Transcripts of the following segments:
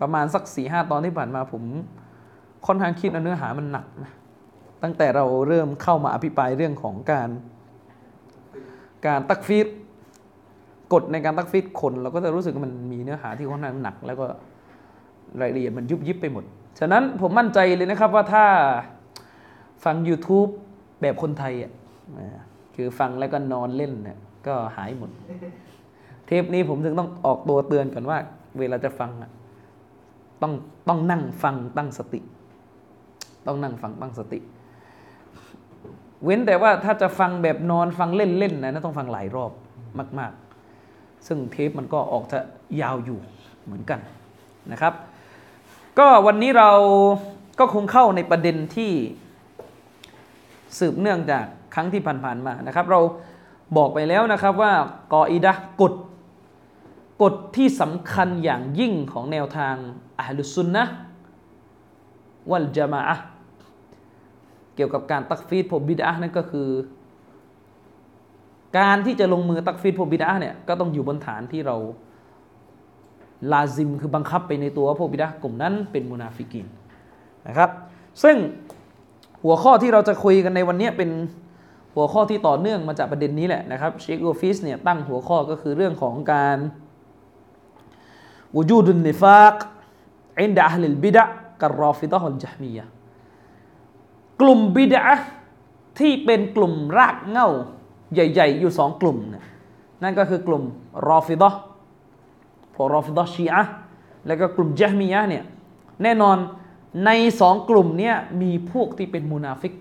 ประมาณสักสี่ห้าตอนที่ผ่านมาผมค่อนข้างคิดว่าเนื้อหามันหนักนะตั้งแต่เราเริ่มเข้ามาอภิปรายเรื่องของการ การตักฟีดกฎในการตักฟีดคนเราก็จะรู้สึกมันมีเนื้อหาที่ค่อนข้างหนัก แล้วก็รายละเอียดมันยุบยิบไปหมด ฉะนั้นผมมั่นใจเลยนะครับว่าถ้าฟัง YouTube แบบคนไทยอะคือฟังแล้วก็นอนเล่นเนี่ยก็หายหมด เทปนี้ผมถึงต้องออกตัวเตือนก่อนว่า เวลาจะฟังอะ ต้องต้องนั่งฟังตั้งสติ ต้องนั่งฟังตั้งสติ เว้นแต่ว่าถ้าจะฟังแบบนอนฟังเล่นๆนะนะต้องฟังหลายรอบมาก ๆ ซึ่งเทปมันก็ออกจะยาวอยู่เหมือนกันนะครับ ก็วันนี้เราก็คงเข้าในประเด็นที่สืบเนื่องจากครั้งที่ผ่านๆมานะครับ เราบอกไปแล้วนะครับว่ากออิดะกฎกฎที่สำคัญอย่างยิ่งของแนวทาง อัลลุซุนนะวัลจามะอะห์เกี่ยวกับการตักฟีดพวกบิดะห์นั่นก็คือ การที่จะลงมือตักฟีดพวกบิดะห์เนี่ยก็ต้องอยู่บนฐานที่เราลาซิมคือบังคับไปในตัวว่าพวกบิดะห์กลุ่มนั้นเป็นมุนาฟิกีนนะครับ ซึ่งหัวข้อที่เราจะคุยกันในวันนี้เป็นหัวข้อที่ต่อเนื่องมาจากประเด็นนี้แหละนะครับเชคโอฟิสเนี่ยตั้งหัวข้อก็คือเรื่องของการوجود النفاق عند أهل البدع كالرافضة والجهميةกลุ่มบิดะที่เป็นกลุ่มรากเหง้าใหญ่ ๆ อยู่สองกลุ่มนั่นก็คือกลุ่มรอฟิดะพวกรอฟิดะชีอะแล้วก็กลุ่มจฮมียะเนี่ยแน่นอนในสองกลุ่มเนี่ยมีพวกที่เป็นมุนาฟิก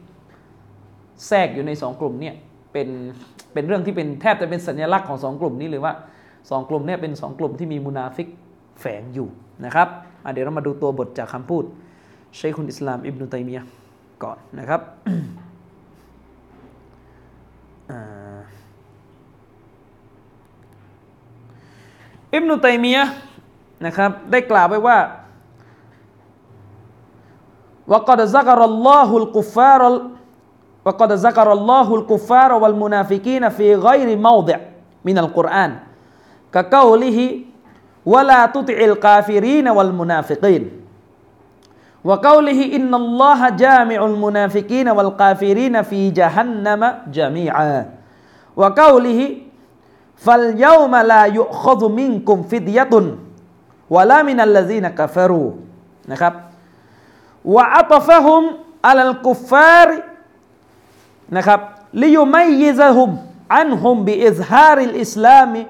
แทรกอยู่ในสองกลุ่มเนี่ยเป็นเป็นเรื่องที่เป็นแทบจะเป็นสัญลักษณ์ของสองกลุ่มนี้เลยว่าสองกลุ่มเนี่ยเป็นสองกลุ่มที่มีมุนาฟิกแฝงอยู่นะครับ เดี๋ยวเรามาดูตัวบทจากคำพูดชัยคุณอิสลามอิบนุตัยมียะห์ก่อนนะครับ อ่าอิบนุตัยมียะห์นะครับได้กล่าวไว้ว่า وقد ذكر الله الكفار وقد ذكر الله الكفار والمنافقين في غير موضع من القرآن كقوله ولا تطع الكافرين والمنافقين. وقوله إن الله جامع المنافقين والكافرين في جهنم جميعا. وقوله فاليوم لا يؤخذ منكم فدية ولا من الذين كفروا. نخب وعطفهم على الكفار. نخب ليميزهم عنهم بإظهار الإسلام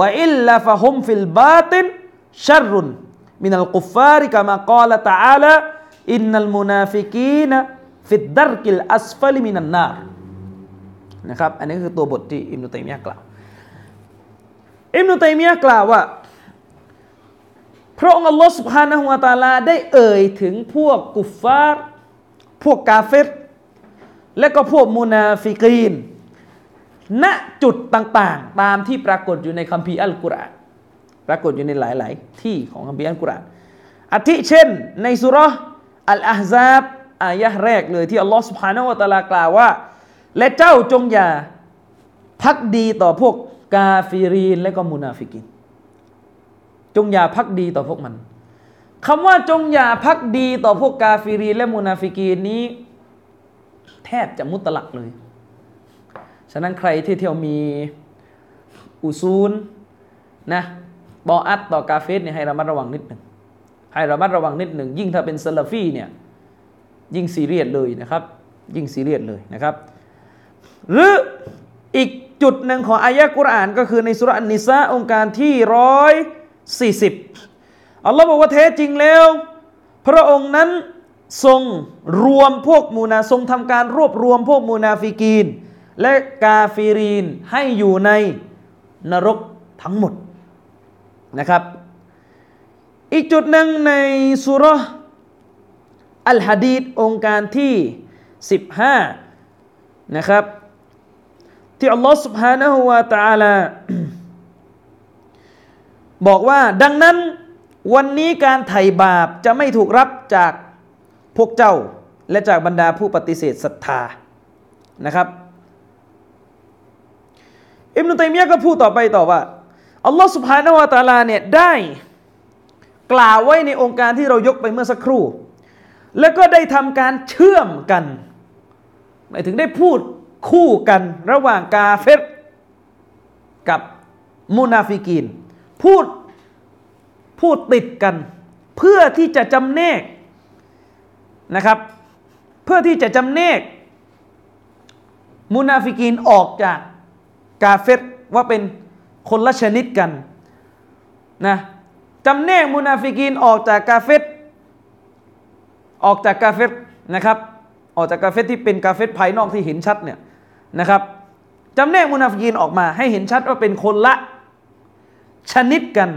وإلا فهم في الباطن شر من الكفار كما قال تعالى إن المنافقين في الدرك الأسفل من النار นะครับอันนี้คือตัวบทที่อิบนุตัยมียะกล่าวอิบนุตัยมียะกล่าวว่า พระองค์อัลลอฮฺสุบฮานะฮุวาตาลาได้เอ่ยถึงพวกกุฟฟาร์พวกกาเฟรและก็พวกมุนาฟิกีน ณจุดต่างๆ ตามที่ปรากฏอยู่ในคัมภีร์อัลกุรอานปรากฏอยู่ในหลาย ๆ ที่ของคัมภีร์อัลกุรอานอาทิเช่น ในสุรอัลอาฮซาบอายะห์แรกเลยที่อัลลอฮฺสุบฮานาวะตะลากล่าวว่า และเจ้าจงอย่าภักดีต่อพวกกาฟิรีนและก็มุนาฟิกีน จงอย่าภักดีต่อพวกมันคำว่าจงอย่าภักดีต่อพวกกาฟิรีนและมุนาฟิกีนนี้ แทบจะمطلق เลย ฉะนั้นใครที่เที่ยวมีอุซูลนะบออัดต่อกาเฟรเนี่ยให้ระมัดระวังนิดหนึ่งให้ระมัดระวังนิดหนึ่งยิ่งถ้าเป็นซาลาฟีเนี่ยยิ่งซีเรียสเลยนะครับ ยิ่งซีเรียสเลยนะครับ หรืออีกจุดหนึ่งของอายะกุรอานก็คือในสูเราะฮฺอันนิสาโองการที่ร้อยสี่สิบอัลลอฮ์บอกว่าแท้จริงแล้ว พระองค์นั้นทรงรวมพวกมูนาทรงทำการรวบรวมพวกมูนาฟิกีน และกาฟิรีนให้อยู่ในนรกทั้งหมดนะครับ อีกจุดหนึ่งในสุร อัลฮะดีดองค์การที่ 15 นะครับ ที่อัลลอฮฺ سبحانه และ تعالى บอกว่าดังนั้นวันนี้การไถ่บาปจะไม่ถูกรับจากพวกเจ้า และจากบรรดาผู้ปฏิเสธศรัทธานะครับ อิบนุตัยมียะก็พูดต่อไปต่อว่าอัลลอฮฺสุบฮานาวะตาลาเนี่ยได้กล่าวไว้ในองค์การที่เรายกไปเมื่อสักครู่ แล้วก็ได้ทำการเชื่อมกันหมายถึงได้พูดคู่กันระหว่างกาเฟรกับมุนาฟิกีน พูดพูดติดกัน เพื่อที่จะจำแนกนะครับ เพื่อที่จะจำแนกมุนาฟิกีนออกจาก กาเฟรว่าเป็นคนละชนิดกันนะจำแนกมุนาฟิกีนออกจากกาเฟรออกจากกาเฟรนะครับ ออกจากกาเฟรที่เป็นกาเฟรภายนอกที่เห็นชัดเนี่ยนะครับจำแนกมุนาฟิกีนออกมา ให้เห็นชัดว่าเป็นคนละชนิดกัน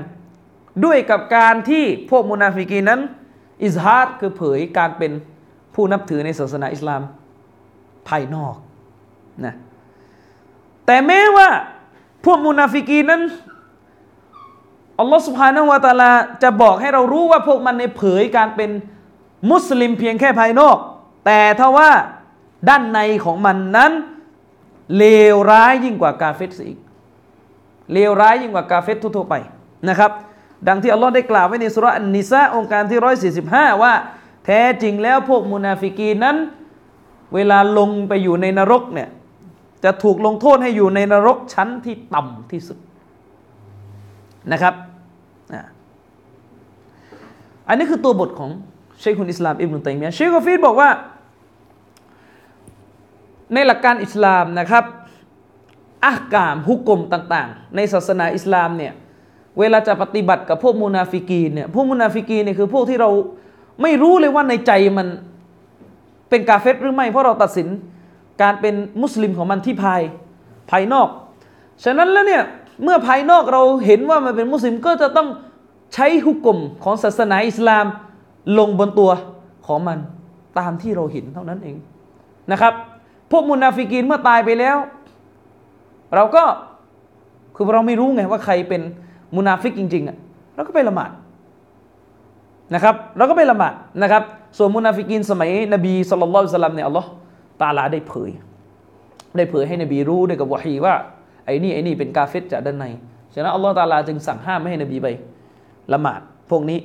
ด้วยกับการที่พวกมุนาฟิกีนนั้น إظهار คือเผยการเป็นผู้นับถือในศาสนาอิสลามภายนอกนะ แต่แม้ว่าพวกมุนาฟิกีนั้นอัลลอฮฺสุบฮานาวะตาลาจะบอกให้เรารู้ว่าพวกมันในเผยการเป็นมุสลิมเพียงแค่ภายนอก แต่ถ้าว่าด้านในของมันนั้น เลวร้ายยิ่งกว่ากาเฟตอีกเลวร้ายยิ่งกว่ากาเฟตทั่วไปนะครับ ดังที่อัลลอฮ์ได้กล่าวไว้ในสุรอันนิซาองค์การที่ร้อยสี่สิบห้าว่า แท้จริงแล้วพวกมุนาฟิกีนั้น เวลาลงไปอยู่ในนรกเนี่ย จะถูกลงโทษให้อยู่ในนรกชั้นที่ต่ำที่สุดนะครับ อันนี้คือตัวบทของเชคุนอิสลามอิบนุตัยมียะเชคกฟีดบอกว่า ในหลักการอิสลามนะครับأحكام ฮุก่มต่าง ๆ ในศาสนาอิสลามเนี่ยเวลาจะปฏิบัติกับพวกมุนาฟิกีนเนี่ยพวกมุนาฟิกีนเนี่ยคือพวกที่เราไม่รู้เลยว่าในใจมันเป็นกาเฟรหรือไม่ เพราะเราตัดสิน การเป็นมุสลิมของมันที่ภายภายนอก ฉะนั้นแล้วเนี่ยเมื่อภายนอกเราเห็นว่ามันเป็นมุสลิมก็จะต้องใช้ฮุก่มของศาสนาอิสลามลงบนตัวของมันตามที่เราเห็นเท่านั้นเองนะครับ พวกมุนาฟิกีนเมื่อตายไปแล้ว เราก็คือเราไม่รู้ไงว่าใครเป็นมุนาฟิกจริงๆอะเราก็ไปละหมาดนะครับ เราก็ไปละหมาดนะครับ ส่วนมุนาฟิกีนสมัยนบีศ็อลลัลลอฮุอะลัยฮิวะซัลลัมเนี่ยอัลลอฮ์ ตาลาได้เผย ได้เผยให้นบีรู้ด้วยกับวะฮีว่าไอ้นี่ไอ้นี่เป็นกาเฟรจากด้านใน ฉะนั้นอัลลอฮฺตาลาจึงสั่งห้ามไม่ให้นบีไปละหมาดพวกนี้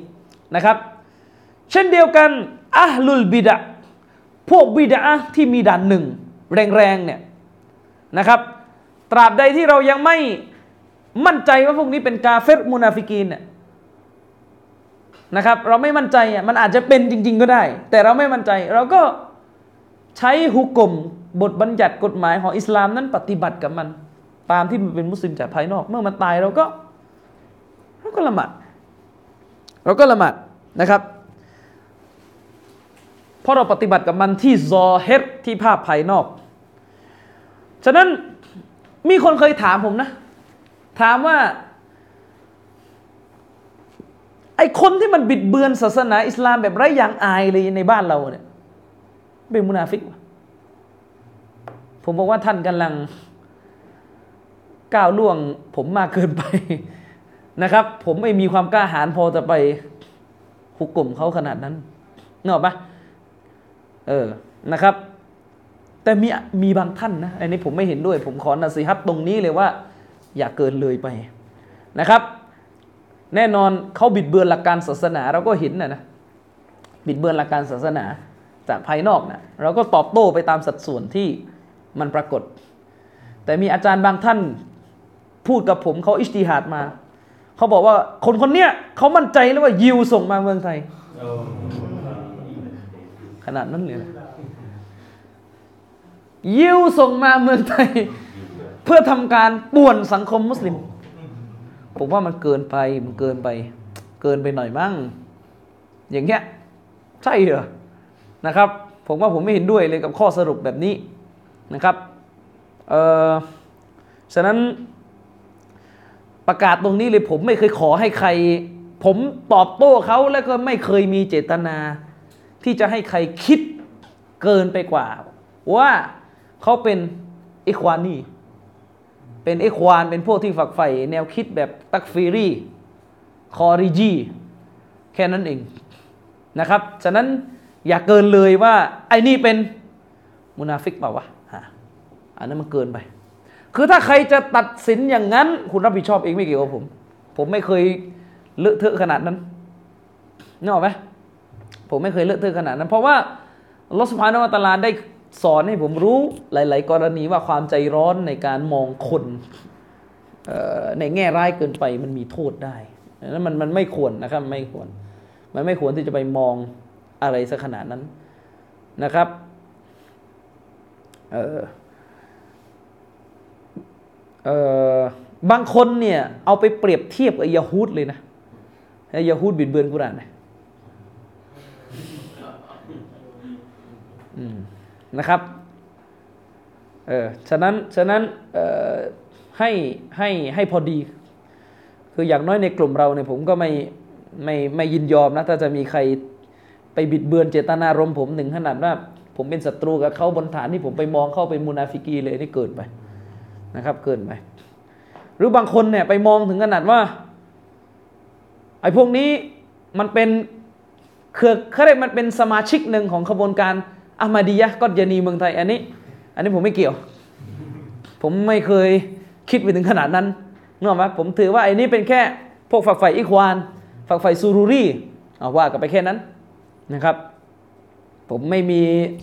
นะครับ เช่นเดียวกันอัลลุลบิดะพวกบิดะที่มีด่านหนึ่งแรงๆเนี่ยนะครับ ตราบใดที่เรายังไม่มั่นใจว่าพวกนี้เป็นกาเฟตมุนาฟิกีนเนี่ยนะครับ เราไม่มั่นใจอะมันอาจจะเป็นจริง ๆ ก็ได้ แต่เราไม่มั่นใจเราก็ ใช้ฮุกกลมบทบัญญัติกฎหมายของอิสลามนั้นปฏิบัติกับมัน ตามที่มันเป็นมุสลิมจากภายนอก เมื่อมันตายเราก็เราก็ละหมาดเราก็ละหมาดนะครับเพราะเราปฏิบัติกับมันที่ซอเฮตที่ภาพภายนอก ฉะนั้นมีคนเคยถามผมนะ ถามว่า ไอคนที่มันบิดเบือนศาสนาอิสลามแบบไร้อย่างอายเลยในบ้านเราเนี่ย เป็นมุนาฟิก ผมบอกว่าท่านกำลัง ก้าวล่วง ผมมากเกินไปนะครับ ผมไม่มีความกล้าหาญพอจะไปหุกกลุ่มเขาขนาดนั้นเนอะปะเออนะครับ แต่มีมีบางท่านนะอันนี้ผมไม่เห็นด้วย ผมขอนาสิฮัตตรงนี้เลยว่า อย่าเกินเลยไปนะครับ แน่นอนเขาบิดเบือนหลักการศาสนา เราก็เห็นนะนะบิดเบือนหลักการศาสนา จากภายนอกนะเราก็ตอบโต้ไปตามสัดส่วนที่มันปรากฏ แต่มีอาจารย์บางท่านพูดกับผมเขาอิสติฮัดมา เขาบอกว่าคนคนเนี้ยเขามั่นใจแล้วว่ายิวส่งมาเมืองไทย ขนาดนั้นเลยยิวส่งมาเมืองไทย เพื่อทำการป่วนสังคมมุสลิม ผมว่ามันเกินไปมันเกินไป เกินไปหน่อยมั้งอย่างเงี้ยใช่เหรอ นะครับ ผมว่าผมไม่เห็นด้วยเลยกับข้อสรุปแบบนี้นะครับเอ่อฉะนั้นประกาศตรงนี้เลยผมไม่เคยขอให้ใคร ผมตอบโต้เขาแล้วก็ไม่เคยมีเจตนา ที่จะให้ใครคิดเกินไปกว่า ว่าเขาเป็นอิควานีเป็นอิควานเป็นพวกที่ฝักใฝ่แนวคิดแบบตักฟีรีคอริญีแค่นั้นเองนะครับ ฉะนั้น อย่าเกินเลยว่า ไอ้นี่เป็นมุนาฟิกเปล่าวะอันนั้นมันเกินไป คือถ้าใครจะตัดสินอย่างนั้น คุณรับผิดชอบเองไม่เกี่ยวกับผม ผมไม่เคยเลอะเทอะขนาดนั้นนึกออกไหมผมไม่เคยเลอะเทอะขนาดนั้น เพราะว่าอัลลอฮฺสุบฮานะฮุวะตะอาลาได้สอนให้ผมรู้หลาย ๆ กรณีว่าความใจร้อนในการมองคนในแง่ร้ายเกินไปมันมีโทษได้นั้นมันมันไม่ควรนะครับไม่ควร มันไม่ควรที่จะไปมอง อะไรสักขนาดนั้นนะครับเออเออบางคนเนี่ยเอาไปเปรียบเทียบกับยาฮูดเลยนะยาฮูดบิดเบือนกุรานนะนะครับเออฉะนั้นฉะนั้นให้ให้ให้พอดี คืออย่างน้อยในกลุ่มเราเนี่ยผมก็ไม่ไม่ไม่ยินยอมนะ ถ้าจะมีใคร ไปบิดเบือนเจตนารมณ์ผมหนึ่งขนาดว่า ผมเป็นศัตรูกับเขาบนฐานที่ผมไปมองเข้าเป็นมุนาฟิกีเลยนี่เกินไปนะครับ เกินไปหรือบางคนเนี่ยไปมองถึงขนาดว่าไอ้พวกนี้มันเป็นเครือเขาเรียกมันเป็นสมาชิกหนึ่งของขบวนการอามาดียะก็ยานีเมืองไทยอันนี้ อันนี้ผมไม่เกี่ยว ผมไม่เคยคิดไปถึงขนาดนั้นนึกออกไหมผมถือว่าไอ้นี่เป็นแค่พวกฝักใฝ่อิควานฝักใฝ่ซูรุรีเอาว่ากันไปแค่นั้น นะครับ ผมไม่มี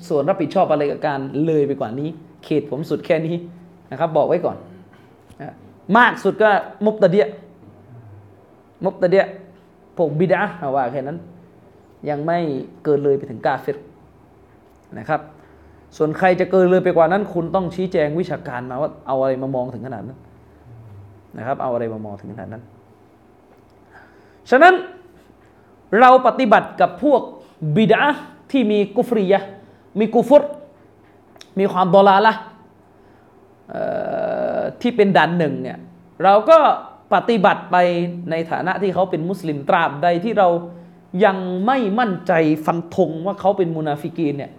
ส่วนรับผิดชอบอะไรกับการเลยไปกว่านี้ เขตผมสุดแค่นี้นะครับ บอกไว้ก่อน มากสุดก็มุบตะเดียมุบตะเดียพวกบิดาเอาว่าแค่นั้น ยังไม่เกินเลยไปถึงกาเฟรนะครับ ส่วนใครจะเกินเลยไปกว่านั้น คุณต้องชี้แจงวิชาการมาว่าเอาอะไรมามองถึงขนาดนั้นนะครับ เอาอะไรมามองถึงขนาดนั้น ฉะนั้นเราปฏิบัติกับพวก บิดาที่มีกุฟรียะมีกุฟรมีความดอลาละที่เป็นดันหนึ่งเนี่ยเราก็ปฏิบัติไปในฐานะที่เขาเป็นมุสลิมตราบใดที่เรายังไม่มั่นใจฟันธงว่าเขาเป็นมุนาฟิกีนเนี่ย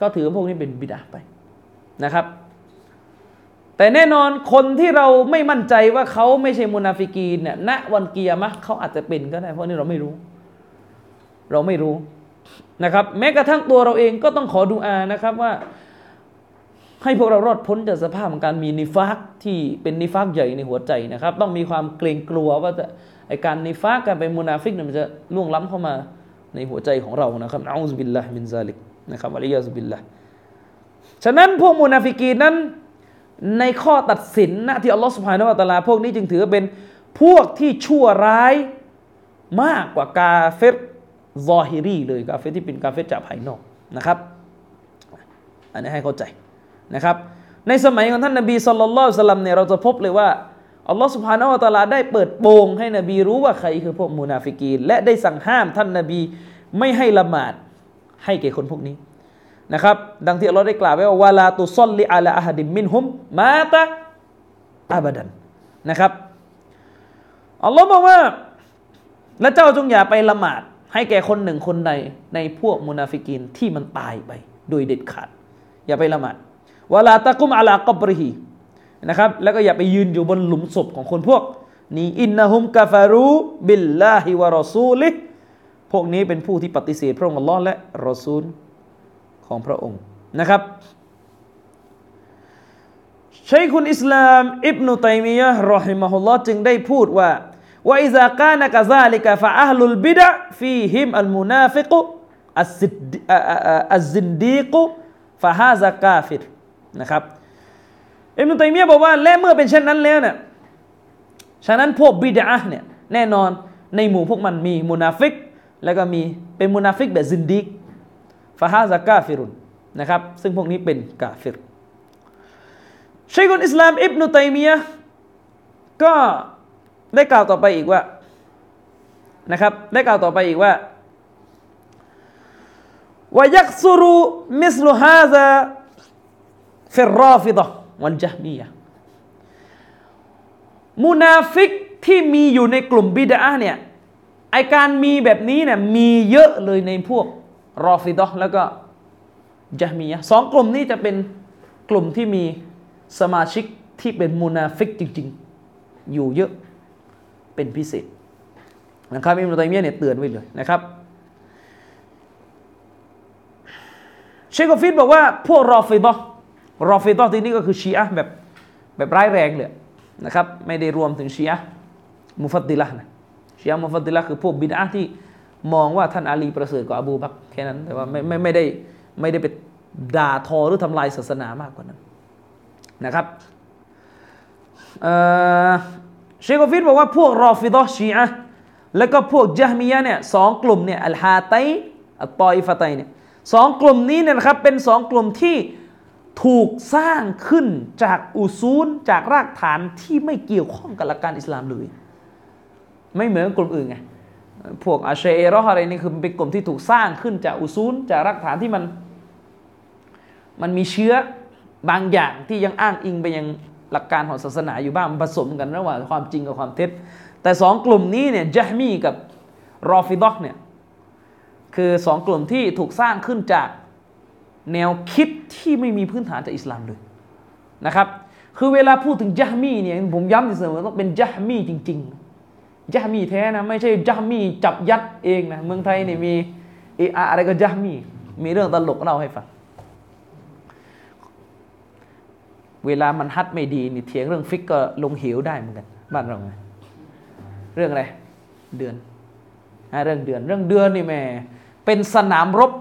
ก็ถือพวกนี้เป็นบิดอะฮ์ไปนะครับ แต่แน่นอนคนที่เราไม่มั่นใจว่าเขาไม่ใช่มุนาฟิกีนเนี่ยณวันกิยามะฮ์เขาอาจจะเป็นก็ได้เพราะนี่เราไม่รู้ เราไม่รู้ นะครับ แม้กระทั่งตัวเราเองก็ต้องขอดุอานะครับว่า ให้พวกเรารอดพ้นจากสภาพของการมีนิฟากที่เป็นนิฟากใหญ่ในหัวใจนะครับ ต้องมีความเกรงกลัวว่าจะไอการนิฟากการเป็นมุนาฟิกเนี่ยมันจะล่วงล้ำเข้ามาในหัวใจของเรานะครับأعوذ بالله من ذلك นะครับ والعياذ بالله ฉะนั้นพวกมุนาฟิกีนนั้นในข้อตัดสินนะที่อัลลอฮฺสุบฮานาวะตาลาพวกนี้จึงถือเป็นพวกที่ชั่วร้ายมากกว่ากาเฟร ظاهري เลยกาเฟรที่เป็นกาเฟรจากภายนอกนะครับ อันนี้ให้เข้าใจนะครับ ในสมัยของท่านนบีสุลต่านสลัมเนี่ยเราจะพบเลยว่าอัลลอฮฺสุบฮานาวะตาลาได้เปิดโปงให้นบีรู้ว่าใครคือพวกมุนาฟิกีน และได้สั่งห้ามท่านนบีไม่ให้ละหมาดให้แก่คนพวกนี้นะครับ ดังที่อัลลอฮ์ได้กล่าวไว้ว่าวาลาตุซอลลิอัลาอะฮัดิมมินฮุมมาตะอาบดันนะครับอัลลอฮ์บอกว่าและเจ้าจงอย่าไปละหมาด ให้แก่คนหนึ่งคนใดในพวกมุนาฟิกีนที่มันตายไป โดยเด็ดขาด อย่าไปละหมาดولا تقم على قبره นะครับ แล้วก็อย่าไปยืนอยู่บนหลุมศพของคนพวก นี้ إنهم كفروا بالله ورسوله พวกนี้เป็นผู้ที่ปฏิเสธพระองค์อัลลอฮ์และรอซูลของพระองค์นะครับชัยคุณอิสลาม อิบนุตัยมียะรอฮิมะฮุลลอฮ์จึงได้พูดว่า وإذا كان كذلك فأهل البدع فيهم المنافق الزنديق فهذا كافر นะครับอิบนุตัยมียะบอกว่าและเมื่อเป็นเช่นนั้นแล้วเนี่ยฉะนั้นพวกบิดะเนี่ยแน่นอนในหมู่พวกมันมีมุนาฟิก แล้วก็มีเป็นมุนาฟิกแบบซินดิก فهذا كافر นะครับซึ่งพวกนี้เป็นกาฟิรชัยคุลอิสลามอิบนุตัยมียะก็ ได้กล่าวต่อไปอีกว่านะครับ ได้กล่าวต่อไปอีกว่า ويكثر مثل هذا في الرافضة والجهمية มุนาฟิกที่มีอยู่ในกลุ่มบิดาเนี่ยไอการมีแบบนี้เนี่ยมีเยอะเลยในพวกรอฟิดะแล้วก็ญะฮ์มียะสองกลุ่มนี้จะเป็นกลุ่มที่มีสมาชิกที่เป็นมูนาฟิกจริง ๆ อยู่เยอะ เป็นพิเศษนะครับอิบนุตัยมียะเนี่ยเตือนไว้เลยนะครับเชคกฟิดบอกว่าพวกรอฟิดะรอฟิดะที่นี่ก็คือชีอะแบบแบบร้ายแรงเลยนะครับไม่ได้รวมถึงชีอะมุฟัดดิละนะชีอะมุฟัดดิละคือพวกบิดาที่มองว่าท่านอาลีประเสริฐกว่าอบูบักแค่นั้นแต่ว่าไม่ไม่ไม่ได้ไม่ได้ไปด่าทอหรือทำลายศาสนามากกว่านั้นนะครับ เชคกฟิดบอกว่าพวกรอฟิดะชีอะแล้วก็พวกจามียะเนี่ยสองกลุ่มเนี่ยอัลฮาไตอัตตอยฟะไตเนี่ยสองกลุ่มนี้เนี่ยนะครับเป็นสองกลุ่มที่ถูกสร้างขึ้นจากอุซูลจากรากฐานที่ไม่เกี่ยวข้องกับหลักการอิสลามเลย ไม่เหมือนกลุ่มอื่นไงพวกอาเชเอรออะไรนี่คือเป็นกลุ่มที่ถูกสร้างขึ้นจากอุซูลจากรากฐานที่มัน มันมีเชื้อบางอย่างที่ยังอ้างอิงไปยัง หลักการของศาสนาอยู่บ้างผสมกันระหว่างความจริงกับความเท็จ แต่สองกลุ่มนี้เนี่ยจามีกับรอฟิดอกเนี่ยคือสองกลุ่มที่ถูกสร้างขึ้นจากแนวคิดที่ไม่มีพื้นฐานจากอิสลามเลยนะครับคือเวลาพูดถึงยะมีเนี่ยผมย้ำเสมอต้องเป็นยะมีจริงๆยะมีแท้นะไม่ใช่ยะมีจับยัดเองนะเมืองไทยเนี่ยมีเออะไรก็ยะมีมีเรื่องตลกเล่าให้ฟัง เวลามันฮัดไม่ดีนี่เถียงเรื่องฟิกก็ลงเหวได้เหมือนกันบ้านเราไงเรื่องอะไร เดือนเรื่องเดือน เรื่องเดือนนี่แม่เป็นสนามรบ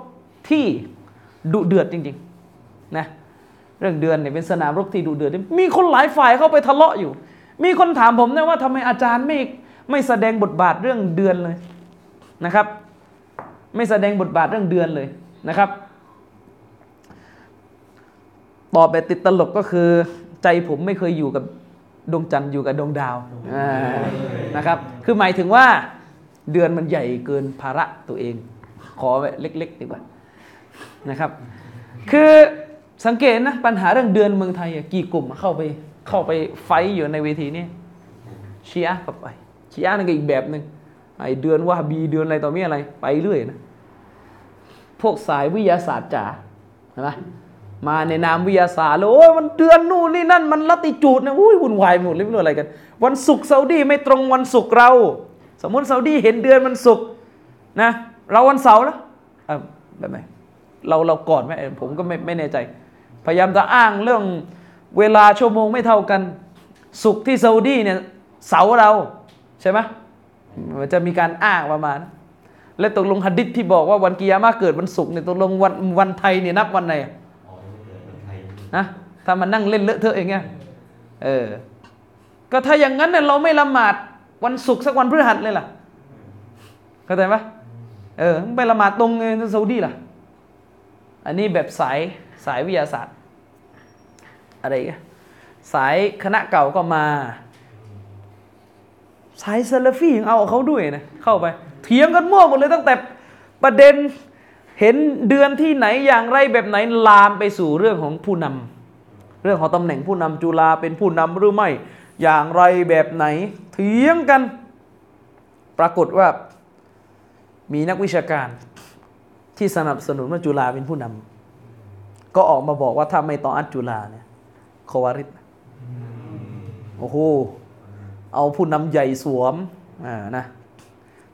ที่ดุเดือดจริงๆนะเรื่องเดือนเนี่ยเป็นสนามรบที่ดุเดือดมีคนหลายฝ่ายเข้าไปทะเลาะอยู่ มีคนถามผมนะว่าทำไมอาจารย์ไม่ไม่แสดงบทบาทเรื่องเดือนเลยนะครับ ไม่แสดงบทบาทเรื่องเดือนเลยนะครับ ตอบแบบติดตลกก็คือ ใจผมไม่เคยอยู่กับดวงจันทร์อยู่กับดวงดาวนะครับ คือหมายถึงว่าเดือนมันใหญ่เกินภาระตัวเอง ขอไว้เล็กๆดีกว่านะครับ คือสังเกตนะปัญหาเรื่องเดือนเมืองไทยกี่กลุ่มเข้าไปเข้าไปไฟอยู่ในเวทีนี้ชีอะกับไปชีอะนั่นก็อีกแบบหนึ่งไอเดือนว่าบีเดือนอะไรต่อมีอะไร ไปเรื่อยนะ พวกสายวิทยาศาสตร์จ๋าเห็นไหม มาในนามวิทยาศาสตร์เลยโอ้ยมันเดือนนู่นนี่นั่นมันลัติจูดนะอุ้ยวุ่นวายหมดเลยไม่รู้อะไรกัน วันศุกร์ซาอุดีไม่ตรงวันศุกร์เรา สมมติซาอุดีเห็นเดือนมันศุกร์นะ เราวันเสาร์แล้วแบบไหนเราเราก่อนไหมผมก็ไม่ไม่แน่ใจ พยายามจะอ้างเรื่องเวลาชั่วโมงไม่เท่ากันสุกร์ที่ซาอุดีเนี่ยเสาเราใช่ไหมมันจะมีการอ้างประมาณ และตกลงฮัดดิษที่บอกว่าวันกิยามาเกิดวันศุกร์เนี่ยตกลงวันวันไทยเนี่ยนับวันไหน นะถ้ามันนั่งเล่นเลอะเทอะอย่างเงี้ยเออ ก็ถ้าอย่างนั้นเนี่ยเราไม่ละหมาดวันศุกร์สักวันพฤหัสเลยล่ะเข้าใจไหมเออไปละหมาดตรงซาอุดีล่ะ อันนี้แบบสายสายวิทยาศาสตร์ อะไรกันสายคณะเก่าก็มา สายซาลฟี่ยังเอาเขาด้วยนะเข้าไป เถียงกันมั่วหมดเลยตั้งแต่ประเด็น เห็นเดือนที่ไหนอย่างไรแบบไหนลามไปสู่เรื่องของผู้นำเรื่องของตำแหน่งผู้นำจุฬาเป็นผู้นำหรือไม่ อย่างไรแบบไหนเถียงกัน ปรากฏว่ามีนักวิชาการที่สนับสนุนว่าจุฬาเป็นผู้นำก็ออกมาบอกว่าถ้าไม่ต่ออัดจุฬาเนี่ยโควาริสโอ้โหเอาผู้นำใหญ่สวมอ่านะ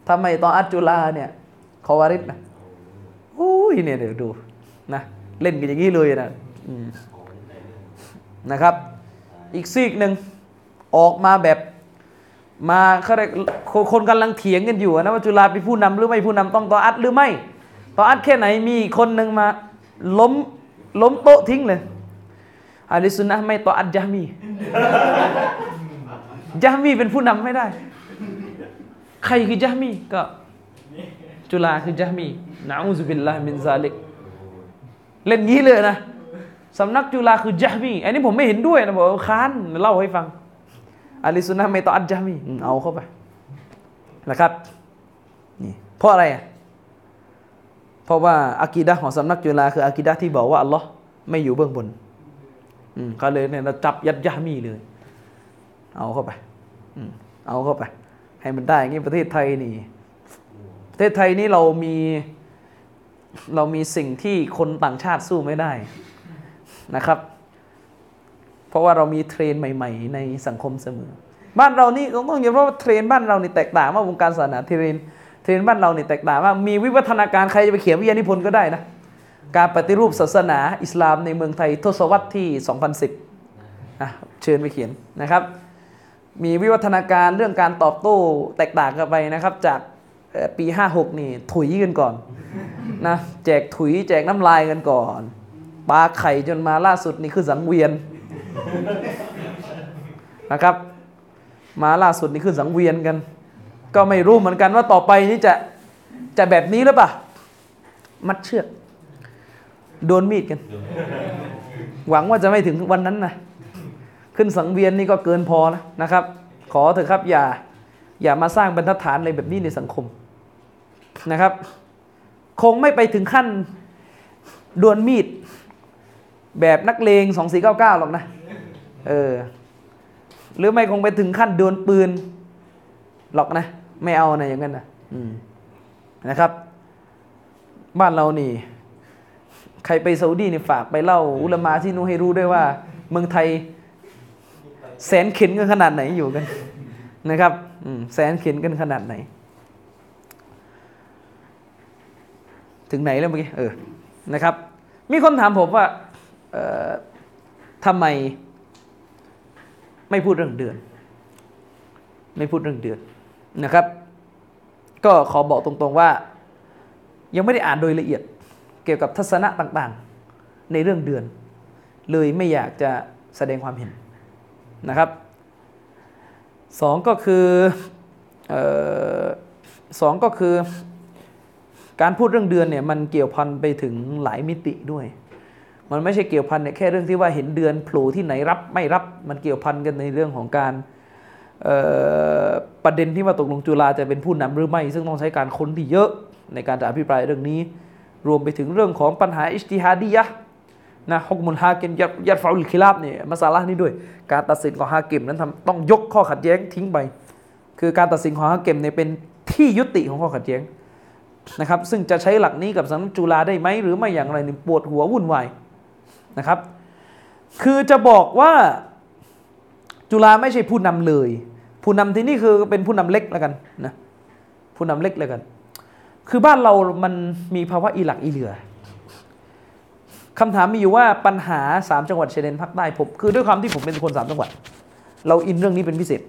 ถ้าไม่ต่ออัดจุฬาเนี่ยโควาริสนะ อ้ยเนี่ยเดี๋ยวดูนะเล่นกันอย่างนี้เลยนะนะครับ อีกซีกหนึ่งออกมาแบบมาเขาเรียกคนกำลังเถียงกันอยู่นะว่าจุฬาเป็นผู้นำหรือไม่ผู้นำต้องต่ออัดหรือไม่ต่ออัดแค่ไหนมีคนหนึ่งมาล้มล้มโต๊ะทิ้งเลยอาลิสุนนะไม่ต่ออัดยามียามีเป็นผู้นำไม่ได้ ใครคือยามีก็ จุฬาคือยามีนะอูซุบิลลาฮิมินซาลิกเล่นงี้เลยนะสำนักจุฬาคือยามีอันนี้ผมไม่เห็นด้วยนะบอกค้านเล่าให้ฟังอาลิสุนนะไม่ต่ออัดยามีเอาเข้าไปนะครับนี่เพราะอะไรอะเพราะว่าอากีดะของสำนักจุฬาคืออากีดะที่บอกว่าอัลลอฮ์ไม่อยู่เบื้องบนอืมเขาเลยเนี่ยเราจับยัดยามีเลย เอาเข้าไป อืมเอาเข้าไป ให้มันได้งี้ประเทศไทยนี่ ประเทศไทยนี่เรามีเรามีสิ่งที่คนต่างชาติสู้ไม่ได้นะครับ เพราะว่าเรามีเทรนด์ใหม่ ๆ ในสังคมเสมอ บ้านเรานี่ต้องต้องยอมรับว่าเทรนด์บ้านเรานี่แตกต่างมากวงการศาสนาเทรนด์เทรนด์บ้านเรานี่แตกต่างมากมีวิวัฒนาการใครจะไปเขียนวิทยานิพนธ์ก็ได้นะการปฏิรูปศาสนาอิสลามในเมืองไทยทศวรรษที่ 2010นะเชิญไปเขียนนะครับ มีวิวัฒนาการเรื่องการตอบโต้แตกต่างกันไปนะครับ จาก ปี 56 นี่ ถุยกันก่อนนะแจกถุยแจกน้ำลายกันก่อนปลาไข่จนมาล่าสุดนี่คือสังเวียนนะครับ มาล่าสุดนี่คือสังเวียนกัน ก็ไม่รู้เหมือนกันว่าต่อไปนี่จะจะแบบนี้หรือเปล่ามัดเชือกโดนมีดกัน หวังว่าจะไม่ถึงวันนั้นนะขึ้นสังเวียนนี่ก็เกินพอแล้วนะครับ ขอเถอะครับอย่าอย่ามาสร้างบรรทัดฐานอะไรแบบนี้ในสังคม นะครับ คงไม่ไปถึงขั้นดวลมีด แบบนักเลง2499หรอกนะเออหรือไม่คงไปถึงขั้นดวลปืนหรอกนะ ไม่เอานะอย่างนั้นนะนะครับ บ้านเรานี่ ใครไปซาอุดีนี่ฝากไปเล่า อุลมาที่นู้ให้รู้ด้วยว่า เมืองไทย แสนเข็นกันขนาดไหนอยู่กันนะครับแสนเข็นกันขนาดไหน ถึงไหนแล้วเมื่อกี้เออนะครับ มีคนถามผมว่าทำไมไม่พูดเรื่องเดือน ไม่พูดเรื่องเดือนนะครับ ก็ขอบอกตรงๆว่า ยังไม่ได้อ่านโดยละเอียดเกี่ยวกับทัศนะต่างๆ ในเรื่องเดือน เลยไม่อยากจะแสดงความเห็นนะครับสองก็คือสองก็คือ การพูดเรื่องเดือนเนี่ยมันเกี่ยวพันไปถึงหลายมิติด้วย มันไม่ใช่เกี่ยวพันเนี่ยแค่เรื่องที่ว่าเห็นเดือนโผล่ที่ไหนรับไม่รับมันเกี่ยวพันกันในเรื่องของการประเด็นที่ว่าตกลงจุฬาจะเป็นผู้นำหรือไม่ ซึ่งต้องใช้การค้นที่เยอะในการจะอภิปรายเรื่องนี้ รวมไปถึงเรื่องของปัญหาอิสติฮาดียะนะฮกมุลฮากิมยัดยัดฟาอุลคิลาบเนี่ยมาซาลานี้ด้วย การตัดสินของฮากิมนั้นทำต้องยกข้อขัดแย้งทิ้งไป คือการตัดสินของฮากิมเนี่ยเป็นที่ยุติของข้อขัดแย้ง นะครับ ซึ่งจะใช้หลักนี้กับสังจุฬาได้ไหมหรือไม่อย่างไรนี่ปวดหัววุ่นวายนะครับ คือจะบอกว่าจุฬาไม่ใช่ผู้นำเลย ผู้นำที่นี่คือเป็นผู้นำเล็กแล้วกันนะผู้นำเล็กแล้วกัน คือบ้านเรามันมีภาวะอีหลักอีเหลือคำถามมีอยู่ว่าปัญหาสามจังหวัดชายแดนภาคใต้ผมคือด้วยความที่ผมเป็นคนสามจังหวัด เราอินเรื่องนี้เป็นพิเศษ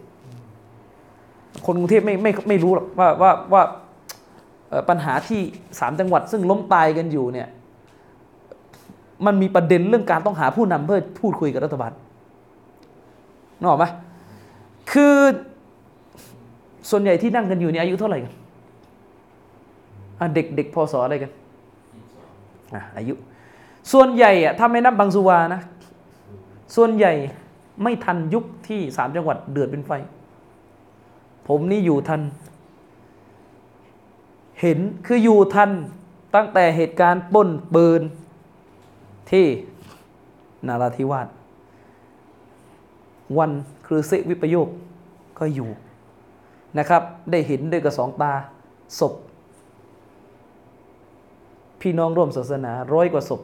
คนกรุงเทพไม่ไม่ไม่รู้หรอกว่าว่าว่า ปัญหาที่สามจังหวัดซึ่งล้มตายกันอยู่เนี่ยมันมีประเด็นเรื่องการต้องหาผู้นำเพื่อพูดคุยกับรัฐบาลนึกออกไหมคือส่วนใหญ่ที่นั่งกันอยู่เนี่ยอายุเท่าไหร่กันเด็กเด็กพอสออะไรกันอายุ ส่วนใหญ่อะถ้าไม่นับบางสุวานะ ส่วนใหญ่ไม่ทันยุคที่สามจังหวัดเดือดเป็นไฟ ผมนี่อยู่ทัน เห็นคืออยู่ทันตั้งแต่เหตุการณ์ป้นปืนที่นาราธิวาสวันครือเซวิปโยคก็อยู่นะครับ ได้เห็นด้วยกับสองตาศพ พี่น้องร่วมศาสนาร้อยกว่าศพ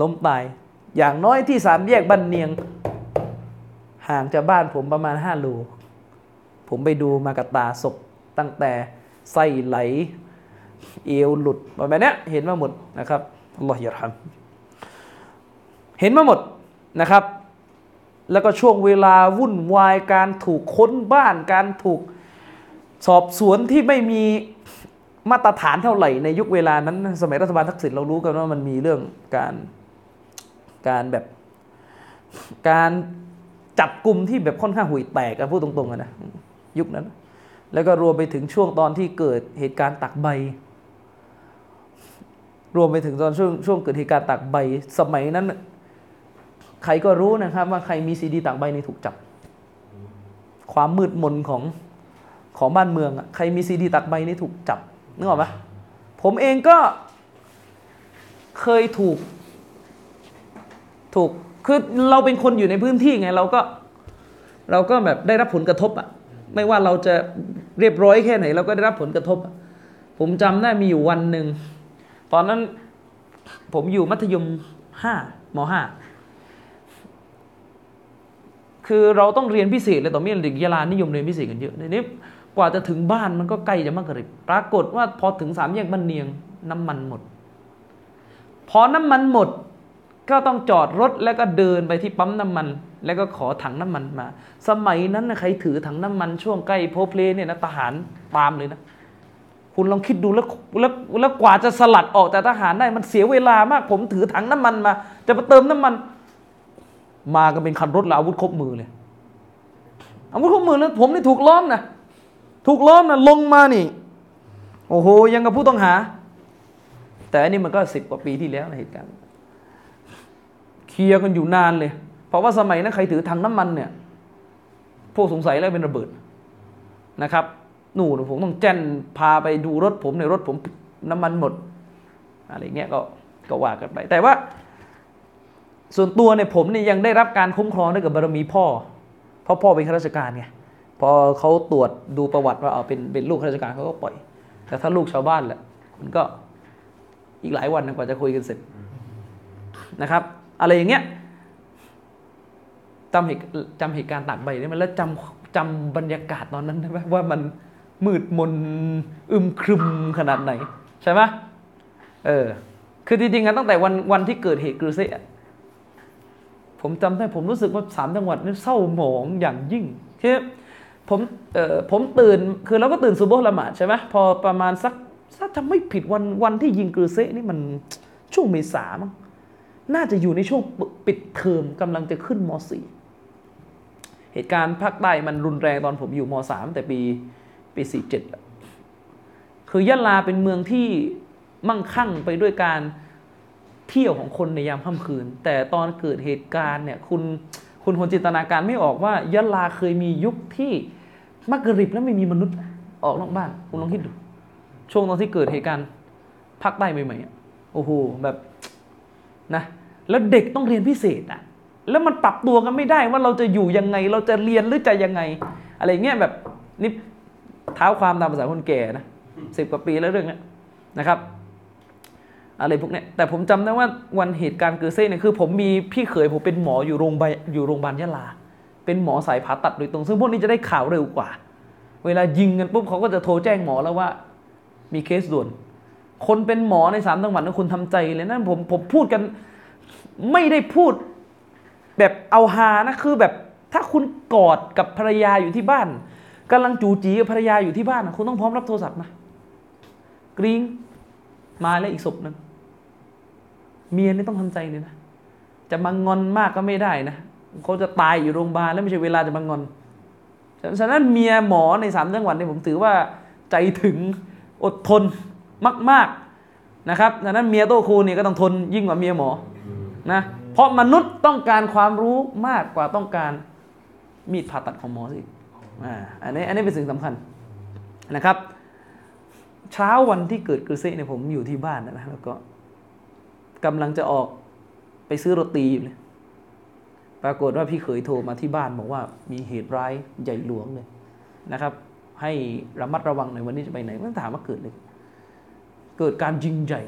ล้มตาย อย่างน้อยที่สามแยกบ้านเนียง ห่างจากบ้านผมประมาณห้าโลผมไปดูมากับตาศพตั้งแต่ ไส้ไหล เอวหลุดแบบนี้เห็นมาหมดนะครับอัลลอฮฺยารฮัมเห็นมาหมดนะครับ แล้วก็ช่วงเวลาวุ่นวายการถูกค้นบ้านการถูกสอบสวนที่ไม่มีมาตรฐานเท่าไหร่ในยุคเวลานั้น สมัยรัฐบาลทักษิณเรารู้กันว่ามันมีเรื่องการการแบบการจับกลุ่มที่แบบค่อนข้างห่วยแตกพูดตรงๆนะยุคนั้น แล้วก็รวมไปถึงช่วงตอนที่เกิดเหตุการณ์ตักใบ รวมไปถึงตอนช่วงช่วงเกิดเหตุการณ์ตักใบ สมัยนั้น ใครก็รู้นะครับ ว่าใครมีซีดีตักใบนี่ถูกจับ ความมืดมนของของบ้านเมืองอะใครมีซีดีตักใบนี่ถูกจับนึกออกไหมผมเองก็เคยถูก ถูกคือเราเป็นคนอยู่ในพื้นที่ไง เราก็ เราก็แบบได้รับผลกระทบอะ ไม่ว่าเราจะเรียบร้อยแค่ไหน เราก็ได้รับผลกระทบ ผมจำได้มีอยู่วันหนึ่ง ตอนนั้นผมอยู่มัธยมห้ามห้าคือเราต้องเรียนพิเศษเลยต่อเมื่อเด็กยาลานิยมเรียนพิเศษกันเยอะในนี้กว่าจะถึงบ้านมันก็ใกล้จะมักริบปรากฏว่าพอถึงสามแยกบ้านเนียงน้ำมันหมด พอน้ำมันหมด ก็ต้องจอดรถแล้วก็เดินไปที่ปั๊มน้ำมัน แล้วก็ขอถังน้ำมันมา สมัยนั้นนะใครถือถังน้ำมันช่วงใกล้โพเพลเนี่ยนะทหารตามเลยนะ คุณลองคิดดูแล้วแล้วแล้วกว่าจะสลัดออกจากทหารได้มันเสียเวลามาก ผมถือถังน้ำมันมา จะไปเติมน้ำมัน มากันเป็นคันรถแล้วอาวุธครบมือเลยอาวุธครบมือแล้วผมนี่ถูกล้อมนะถูกล้อมนะลงมานี่ โอ้โหยังกับผู้ต้องหา แต่อันนี้มันก็สิบกว่าปีที่แล้วในเหตุการณ์ ลียร์กันอยู่นานเลย เพราะว่าสมัยนั้นใครถือถังน้ำมันเนี่ย พวกสงสัยแล้วเป็นระเบิดนะครับ หนูผมต้องแจ้นพาไปดูรถผมในรถผมน้ำมันหมด อะไรเงี้ยก็ก็ว่ากันไป แต่ว่า ส่วนตัวเนี่ยผมเนี่ยยังได้รับการคุ้มครองด้วยกับบารมีพ่อ เพราะพ่อเป็นข้าราชการไง พอเขาตรวจดูประวัติว่าเอาเป็นเป็นลูกข้าราชการเขาก็ปล่อย แต่ถ้าลูกชาวบ้านแหละมันก็อีกหลายวันกว่าจะคุยกันเสร็จนะครับ อะไรอย่างเงี้ยจำเหตุจำเหตุการณ์ตากใบได้ไหมแล้วจำจำบรรยากาศตอนนั้นได้ไหมว่ามันมืดมนอึมครึมขนาดไหน ใช่ไหมเออ คือจริงๆกันตั้งแต่วันวันที่เกิดเหตุกรุเซผมจำได้ผมรู้สึกว่าสามจังหวัดนี่เศร้าหมองอย่างยิ่งคือผมเอ่อผมตื่นคือเราก็ตื่นซูโบละหมาดใช่ไหมพอประมาณสักถ้าจำไม่ผิดวันวันที่ยิงกรุเซนี่มันช่วงเมษามั้ง น่าจะอยู่ในช่วงปิดเทอมกำลังจะขึ้นม .4 เหตุการณ์ภาคใต้มันรุนแรงตอนผมอยู่ม .3 แต่ปีปี47 คือยะลาเป็นเมืองที่มั่งคั่งไปด้วยการเที่ยวของคนในยามค่ำคืน แต่ตอนเกิดเหตุการณ์เนี่ยคุณคุณคนจินตนาการไม่ออกว่ายะลาเคยมียุคที่มักกริบแล้วไม่มีมนุษย์ออกนอกบ้านคุณลองคิดดู ช่วงตอนที่เกิดเหตุการณ์ภาคใต้ใหม่ๆโอ้โหแบบนะ แล้วเด็กต้องเรียนพิเศษอะแล้วมันปรับตัวกันไม่ได้ว่าเราจะอยู่ยังไง เราจะเรียนหรือจะยังไง อะไรเงี้ยแบบนี่เท้าความตามภาษาคนแก่นะสิบกว่าปีแล้วเรื่องนี้นะครับอะไรพวกเนี้ยแต่ผมจำได้ว่าวันเหตุการณ์เกิดเซ่เนี่ยคือ ผมมีพี่เขยผมเป็นหมออยู่โรงพยาบาลอยู่โรงพยาบาลยะลา เป็นหมอสายผ่าตัดโดยตรง ซึ่งพวกนี้จะได้ข่าวเร็วกว่า เวลายิงกันปุ๊บเขาก็จะโทรแจ้งหมอแล้วว่า มีเคสด่วน คนเป็นหมอในสามจังหวัดนั้นคุณทำใจเลยนะผมผมพูดกัน ไม่ได้พูดแบบเอาฮานะคือแบบถ้าคุณกอดกับภรรยาอยู่ที่บ้านกำลังจูจีกับภรรยาอยู่ที่บ้านคุณต้องพร้อมรับโทรศัพท์นะกริ้งมาแล้วอีกศพหนึ่งเมียนี่ต้องทำใจเลยนะจะมางอนมากก็ไม่ได้นะเขาจะตายอยู่โรงพยาบาลแล้วไม่ใช่เวลาจะมางอนฉะนั้นเมียหมอในสามจังหวัดนี่ผมถือว่าใจถึงอดทนมาก ๆนะครับฉะนั้นเมียโตครูนี่ก็ต้องทนยิ่งกว่าเมียหมอ นะเพราะมนุษย์ต้องการความรู้มากกว่าต้องการมีดผ่าตัดของหมอสิอ่าอันนี้อันนี้เป็นสิ่งสำคัญนะครับ เช้าวันที่เกิดกระเซเนี่ยผมอยู่ที่บ้านนะแล้วก็กำลังจะออกไปซื้อโรตีอยู่เลยปรากฏว่าพี่เขยโทรมาที่บ้านบอกว่ามีเหตุร้ายใหญ่หลวงเลยนะครับ ให้ระมัดระวังหน่อยวันนี้จะไปไหนมันถามว่าเกิดเลย เกิดการยิงใหญ่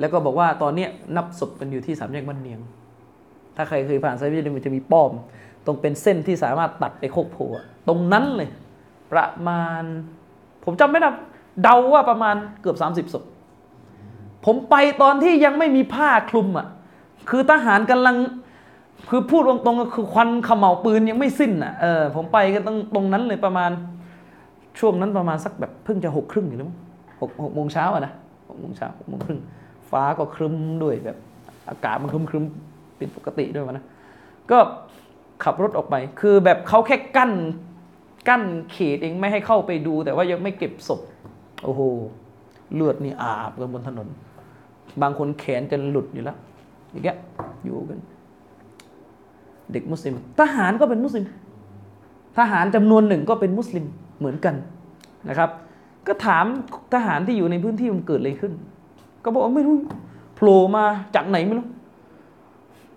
แล้วก็บอกว่าตอนนี้นับศพกันอยู่ที่สามแยกบ้านเนียง ถ้าใครเคยผ่านไซบีมันจะมีป้อม ตรงเป็นเส้นที่สามารถตัดไปโคกโพตรงนั้นเลย ประมาณ ผมจำไม่ได้เดาว่าประมาณเกือบ 30ศพผมไปตอนที่ยังไม่มีผ้าคลุมอะ คือทหารกำลังคือพูดตรงๆก็คือควันขมเหลาปืนยังไม่สิ้นอะเออผมไปก็ต้องตรงนั้นเลยประมาณ ช่วงนั้นประมาณสักแบบเพิ่งจะหกครึ่งอยู่แล้วมั้งหกหกโมงเช้าอะนะหกโมงเช้าหกโมงครึ่ง ฟ้าก็ครึ้มด้วยแบบอากาศมันครึ้มครึ้มเป็นปกติด้วยนะก็ขับรถออกไป คือแบบเขาแค่กั้นกั้นเขตเองไม่ให้เข้าไปดู แต่ว่ายังไม่เก็บศพโอ้โหเลือดนี่อาบกันบนถนน บางคนแขนจะหลุดอยู่แล้วอย่างเงี้ยอยู่กัน เด็กมุสลิม ทหารก็เป็นมุสลิม ทหารจำนวนหนึ่งก็เป็นมุสลิมเหมือนกันนะครับ ก็ถามทหารที่อยู่ในพื้นที่มันเกิดอะไรขึ้น ก็บอกว่าไม่รู้โผล่มาจากไหนไม่รู้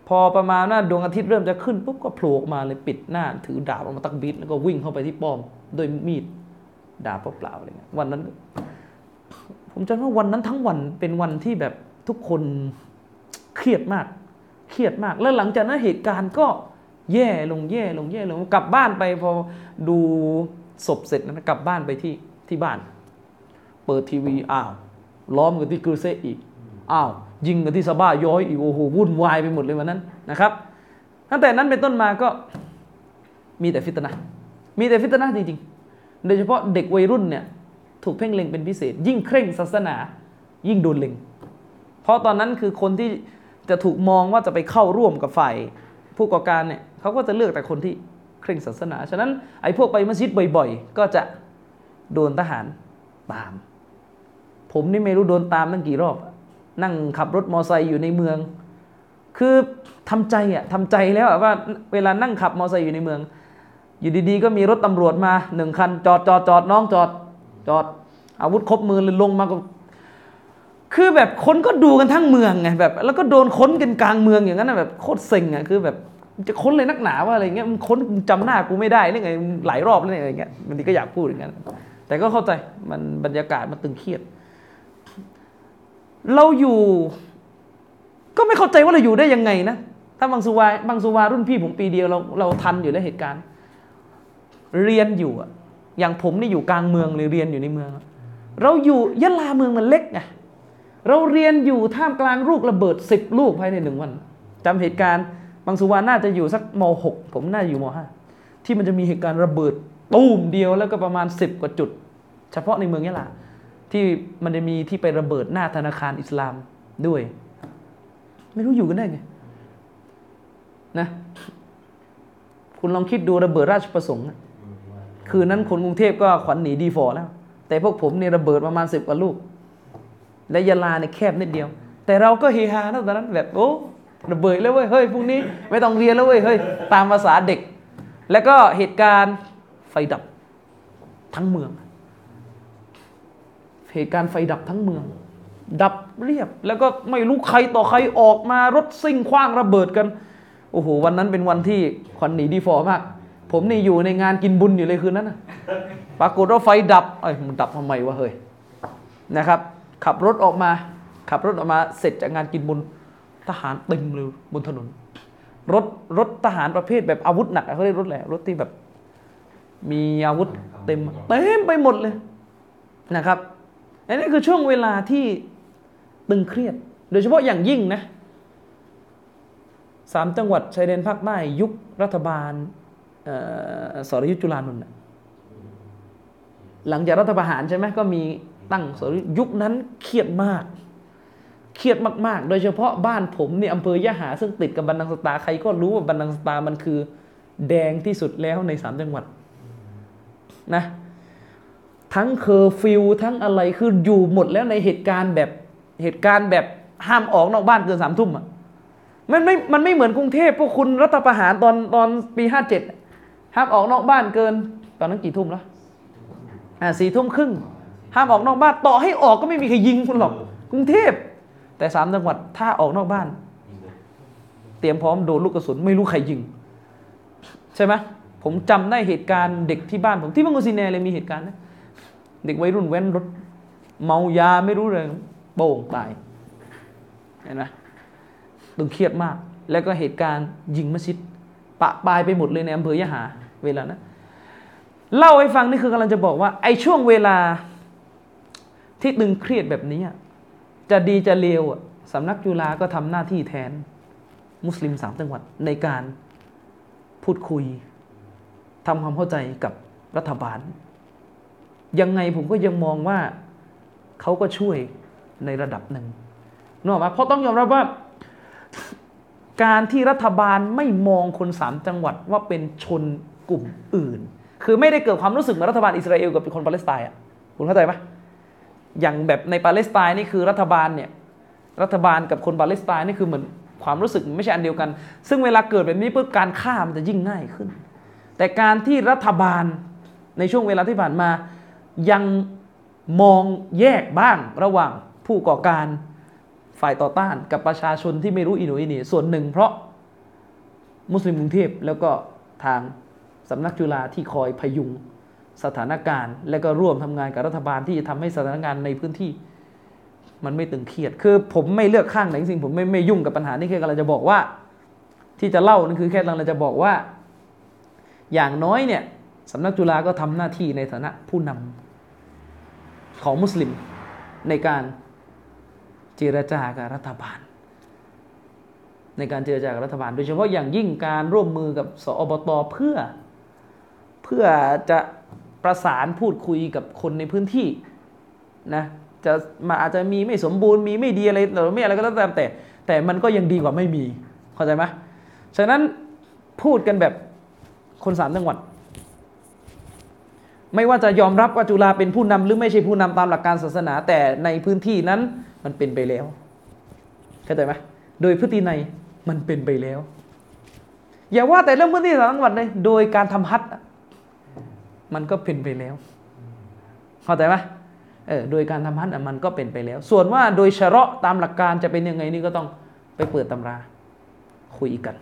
พอประมาณว่าดวงอาทิตย์เริ่มจะขึ้นปุ๊บก็โผล่มาเลยปิดหน้า ถือดาบออกมาตักบิดแล้วก็วิ่งเข้าไปที่ป้อมโดยมีดดาบเปล่าๆอะไรเงี้ยวันนั้น ผมจำว่าวันนั้นทั้งวันเป็นวันที่แบบทุกคนเครียดมาก เครียดมาก แล้วหลังจากนั้นเหตุการณ์ก็แย่ลงแย่ลงแย่ลงกลับบ้านไปพอดูศพเสร็จนะกลับบ้านไปที่ที่บ้าน เปิดทีวีอ้าว ล้อมกันที่กรูเซอีกอ้าวยิงกันที่สบ้าย้อยอีกโอ้โหวุ่นวายไปหมดเลยวันนั้นนะครับ ตั้งแต่นั้นเป็นต้นมาก็มีแต่ฟิตนะมีแต่ฟิตนะจริงๆ โดยเฉพาะเด็กวัยรุ่นเนี่ยถูกเพ่งเล็งเป็นพิเศษ ยิ่งเคร่งศาสนา ยิ่งโดนเล็ง เพราะตอนนั้นคือคนที่จะถูกมองว่าจะไปเข้าร่วมกับฝ่ายผู้ก่อการเนี่ยเขาก็จะเลือกแต่คนที่เคร่งศาสนา ฉะนั้นไอ้พวกไปมัสยิดบ่อย ๆ ก็จะโดนทหารตาม ผมนี่ไม่รู้โดนตามตั้งกี่รอบ นั่งขับรถมอไซค์อยู่ในเมือง คือทำใจอะทำใจแล้วว่าเวลานั่งขับมอไซค์อยู่ในเมือง อยู่ดีๆ ก็มีรถตำรวจมาหนึ่งคัน จอดจอดจอดน้องจอดจอด อาวุธครบมือเลยลงมาก็คือแบบคนก็ดูกันทั้งเมืองไงแบบ แล้วก็โดนค้นกันกลางเมืองอย่างนั้นแบบโคตรเซ็งอะคือแบบจะค้นเลยนักหนาว่าอะไรเงี้ยมันค้นจำหน้ากูไม่ได้หรือไงหลายรอบแล้วอะไรเงี้ยบางทีก็อยากพูดอย่างนั้นแต่ก็เข้าใจมันบรรยากาศมันตึงเครียด เราอยู่ ก็ไม่เข้าใจว่าเราอยู่ได้ยังไงนะ ถ้าบางสุวาบางสุวารุ่นพี่ผมปีเดียวเราเราทันอยู่ในเหตุการณ์ เรียนอยู่อะอย่างผมนี่อยู่กลางเมืองเลยเรียนอยู่ในเมือง เราอยู่ยะลาเมืองมันเล็กไงเราเรียนอยู่ท่ามกลางลูกระเบิดสิบลูกภายในหนึ่งวันจำเหตุการณ์ บางสุวาน่าจะอยู่สักมหกผมน่าอยู่มห้าที่มันจะมีเหตุการณ์ระเบิดตูมเดียวแล้วก็ประมาณสิบกว่าจุด เฉพาะในเมืองยะลา ที่มันจะมีที่ไประเบิดหน้าธนาคารอิสลามด้วย ไม่รู้อยู่กันได้ไงนะคุณลองคิดดูระเบิดราชประสงค์คืนนั้นคนกรุงเทพก็ขวัญหนีดีฟอแล้ว แต่พวกผมเนี่ยระเบิดประมาณสิบกว่าลูก และยะลาเนี่ยแคบนิดเดียว แต่เราก็เฮฮานะตอนนั้นแบบโอ้ระเบิดแล้วเว้ยเฮ้ยพรุ่งนี้ไม่ต้องเรียนแล้วเว้ยเฮ้ยตามภาษาเด็ก แล้วก็เหตุการณ์ไฟดับทั้งเมือง เหตุการณ์ไฟดับทั้งเมือง ดับเรียบ แล้วก็ไม่รู้ใครต่อใครออกมารถซิ่งคว้างระเบิดกัน โอ้โห วันนั้นเป็นวันที่ขวัญหนีดีฟอมาก ผมนี่อยู่ในงานกินบุญอยู่เลยคืนนั้นนะปรากฏว่าไฟดับเอ้ยมันดับทำไมวะเฮ้ยนะครับ ขับรถออกมา ขับรถออกมาเสร็จจากงานกินบุญทหารเต็มเลยบนถนน รถรถทหารประเภทแบบอาวุธหนักเขาเรียกรถแหละรถที่แบบ มีอาวุธเต็มเต็มไปหมดเลยนะครับ อันนี้คือช่วงเวลาที่ตึงเครียด โดยเฉพาะอย่างยิ่งนะสามจังหวัดชายแดนภาคใต้ยุครัฐบาลสรยุทธจุลานนท์หลังจากรัฐประหารใช่ไหมก็มีตั้งสรยุยุคนั้นเครียดมาก เครียดมาก ๆ โดยเฉพาะบ้านผมเนี่ยอำเภอยะหา ซึ่งติดกับบันนังสตาใครก็รู้ว่าบันนังสตามันคือ แดงที่สุดแล้วในสามจังหวัดนะ ทั้งเคอร์ฟิวทั้งอะไรคืออยู่หมดแล้วในเหตุการณ์แบบเหตุการณ์แบบห้ามออกนอกบ้านเกินสามทุ่มอะมันไม่ มันไม่เหมือนกรุงเทพพวกคุณรัฐประหารตอนตอนปีห้าเจ็ดห้ามออกนอกบ้านเกิน ตอนนั้นกี่ทุ่มแล้วอ่าสี่ทุ่มครึ่งห้ามออกนอกบ้านต่อให้ออกก็ไม่มีใครยิงคุณหรอก กรุงเทพ แต่สามจังหวัดถ้าออกนอกบ้าน เตรียมพร้อมโดนลูกกระสุนไม่รู้ใครยิง ใช่ไหมผมจำได้เหตุการณ์เด็กที่บ้านผมที่มังกรซีแนเลยมีเหตุการณ์นะ เด็กวัยรุ่นแว้นรถ เมายาไม่รู้เลยโป่งตายเห็นไหมตึงเครียดมาก แล้วก็เหตุการณ์ยิงมัสยิด ปะปายไปหมดเลยในอำเภอยะหา เวลานะเล่าให้ฟังนี่คือกำลังจะบอกว่า ไอ้ช่วงเวลาที่ตึงเครียดแบบนี้ จะดีจะเลวสำนักจุฬาก็ทำหน้าที่แทน มุสลิมสามจังหวัดในการพูดคุยทำความเข้าใจกับรัฐบาล ยังไงผมก็ยังมองว่าเขาก็ช่วยในระดับหนึ่งนอกมาเพราะต้องยอมรับว่า การที่รัฐบาลไม่มองคนสามจังหวัดว่าเป็นชนกลุ่มอื่น คือไม่ได้เกิดความรู้สึกเหมือนรัฐบาลอิสราเอลกับคนปาเลสไตน์อะคุณเข้าใจไหมอย่างแบบในปาเลสไตน์นี่คือรัฐบาลเนี่ยรัฐบาลกับคนปาเลสไตน์นี่คือเหมือนความรู้สึกไม่ใช่อันเดียวกัน ซึ่งเวลาเกิดแบบนี้ปุ๊บการฆ่ามันจะยิ่งง่ายขึ้น แต่การที่รัฐบาลในช่วงเวลาที่ผ่านมา ยังมองแยกบ้างระหว่างผู้ก่อการฝ่ายต่อต้านกับประชาชนที่ไม่รู้อินโนอินีส่วนหนึ่งเพราะมุสลิมกรุงเทพแล้วก็ทางสำนักจุฬาที่คอยพยุงสถานการณ์ และก็ร่วมทำงานกับรัฐบาลที่จะทำให้สถานการณ์ในพื้นที่ มันไม่ตึงเครียด คือผมไม่เลือกข้างไหนจริงๆผมไม่ไม่ยุ่งกับปัญหานี่แค่กำลังจะบอกว่า ที่จะเล่านั่นคือแค่กำลังจะบอกว่า อย่างน้อยเนี่ยสำนักจุฬาก็ทำหน้าที่ในฐานะผู้นำ ของมุสลิมในการเจรจากับรัฐบาล ในการเจรจากับรัฐบาล โดยเฉพาะอย่างยิ่งการร่วมมือกับสอบตเพื่อ เพื่อจะประสานพูดคุยกับคนในพื้นที่นะจะมาอาจจะมีไม่สมบูรณ์มีไม่ดีอะไรหรือไม่อะไรก็แล้วแต่ แต่มันก็ยังดีกว่าไม่มี เข้าใจไหมฉะนั้นพูดกันแบบคนสามจังหวัด ไม่ว่าจะยอมรับว่าจุฬาเป็นผู้นำหรือไม่ใช่ผู้นำตามหลักการศาสนา แต่ในพื้นที่นั้นมันเป็นไปแล้วเข้าใจไหมโดยพฤตินัยมันเป็นไปแล้ว อย่าว่าแต่เรื่องพื้นที่สามจังหวัดเลยโดยการทำฮัทมันก็เป็นไปแล้ว เข้าใจไหมเออโดยการทำฮัทมันก็เป็นไปแล้ว ส่วนว่าโดยชะระตามหลักการจะเป็นยังไงนี่ก็ต้องไปเปิดตำรา คุยกัน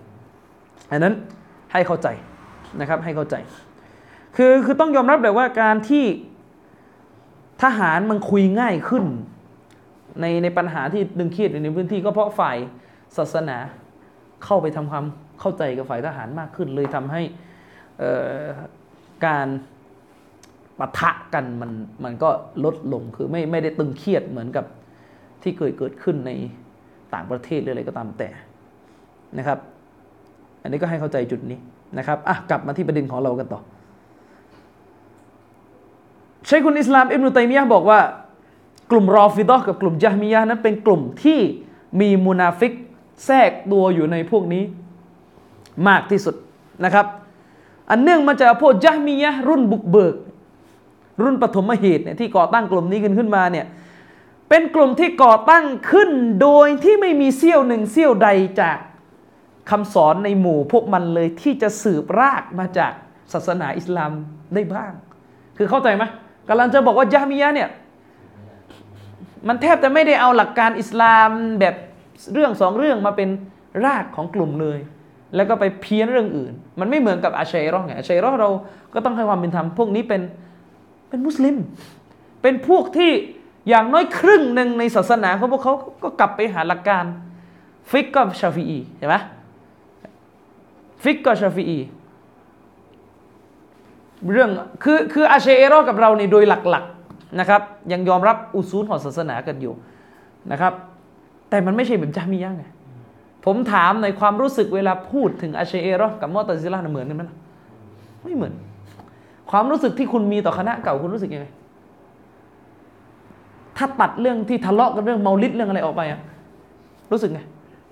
อันนั้นให้เข้าใจนะครับให้เข้าใจ คือคือต้องยอมรับเลยว่าการที่ทหารมันคุยง่ายขึ้น ในในปัญหาที่ดึงเครียดในพื้นที่ก็เพราะฝ่ายศาสนาเข้าไปทำความเข้าใจกับฝ่ายทหารมากขึ้น เลยทำให้การปะทะกันมันมันก็ลดลงคือไม่ไม่ได้ตึงเครียดเหมือนกับที่เคยเกิดขึ้นในต่างประเทศหรืออะไรก็ตามแต่นะครับ อันนี้ก็ให้เข้าใจจุดนี้นะครับอะกลับมาที่ประเด็นของเรากันต่อ ใช้คุณอิสลามอิบนุตัยมียะบอกว่ากลุ่มรอฟิดอกับกลุ่มยะมียะนั้นเป็นกลุ่มที่มีมุนาฟิกแทรกตัวอยู่ในพวกนี้มากที่สุดนะครับ อันเนื่องมาจากพวกยะมียะรุ่นบุกเบิก รุ่นปฐมเหตุเนี่ยที่ก่อตั้งกลุ่มนี้ขึ้นขึ้นมาเนี่ยเป็นกลุ่มที่ก่อตั้งขึ้นโดยที่ไม่มีเสี้ยวหนึ่งเสี้ยวใดจากคำสอนในหมู่พวกมันเลยที่จะสืบรากมาจากศาสนาอิสลามได้บ้าง คือเข้าใจไหม กำลังจะบอกว่ายะมียะเนี่ยมันแทบจะไม่ได้เอาหลักการอิสลามแบบเรื่องสองเรื่องมาเป็นรากของกลุ่มเลย แล้วก็ไปเพี้ยนเรื่องอื่น มันไม่เหมือนกับอาชัยรอไงอาชัยรอเราก็ต้องให้ความเป็นธรรมพวกนี้เป็นเป็นมุสลิม เป็นพวกที่อย่างน้อยครึ่งหนึ่งในศาสนาของพวกเขาก็กลับไปหาหลักการ ฟิกกับชาฟีอีเห็นไหมฟิกกับชาฟีอี เรื่องคือคืออาเชเอรอกับเราในโดยหลักๆนะครับยังยอมรับอุซูลของศาสนากันอยู่นะครับ แต่มันไม่ใช่แบบจามียะไงผมถามในความรู้สึกเวลาพูดถึงอาเชเอรอกับมอตซิลาเหมือนกันไหมล่ะไม่เหมือน ความรู้สึกที่คุณมีต่อคณะเก่าคุณรู้สึกยังไงถ้าตัดเรื่องที่ทะเลาะกันเรื่องเมาลิดเรื่องอะไรออกไปอะรู้สึกไง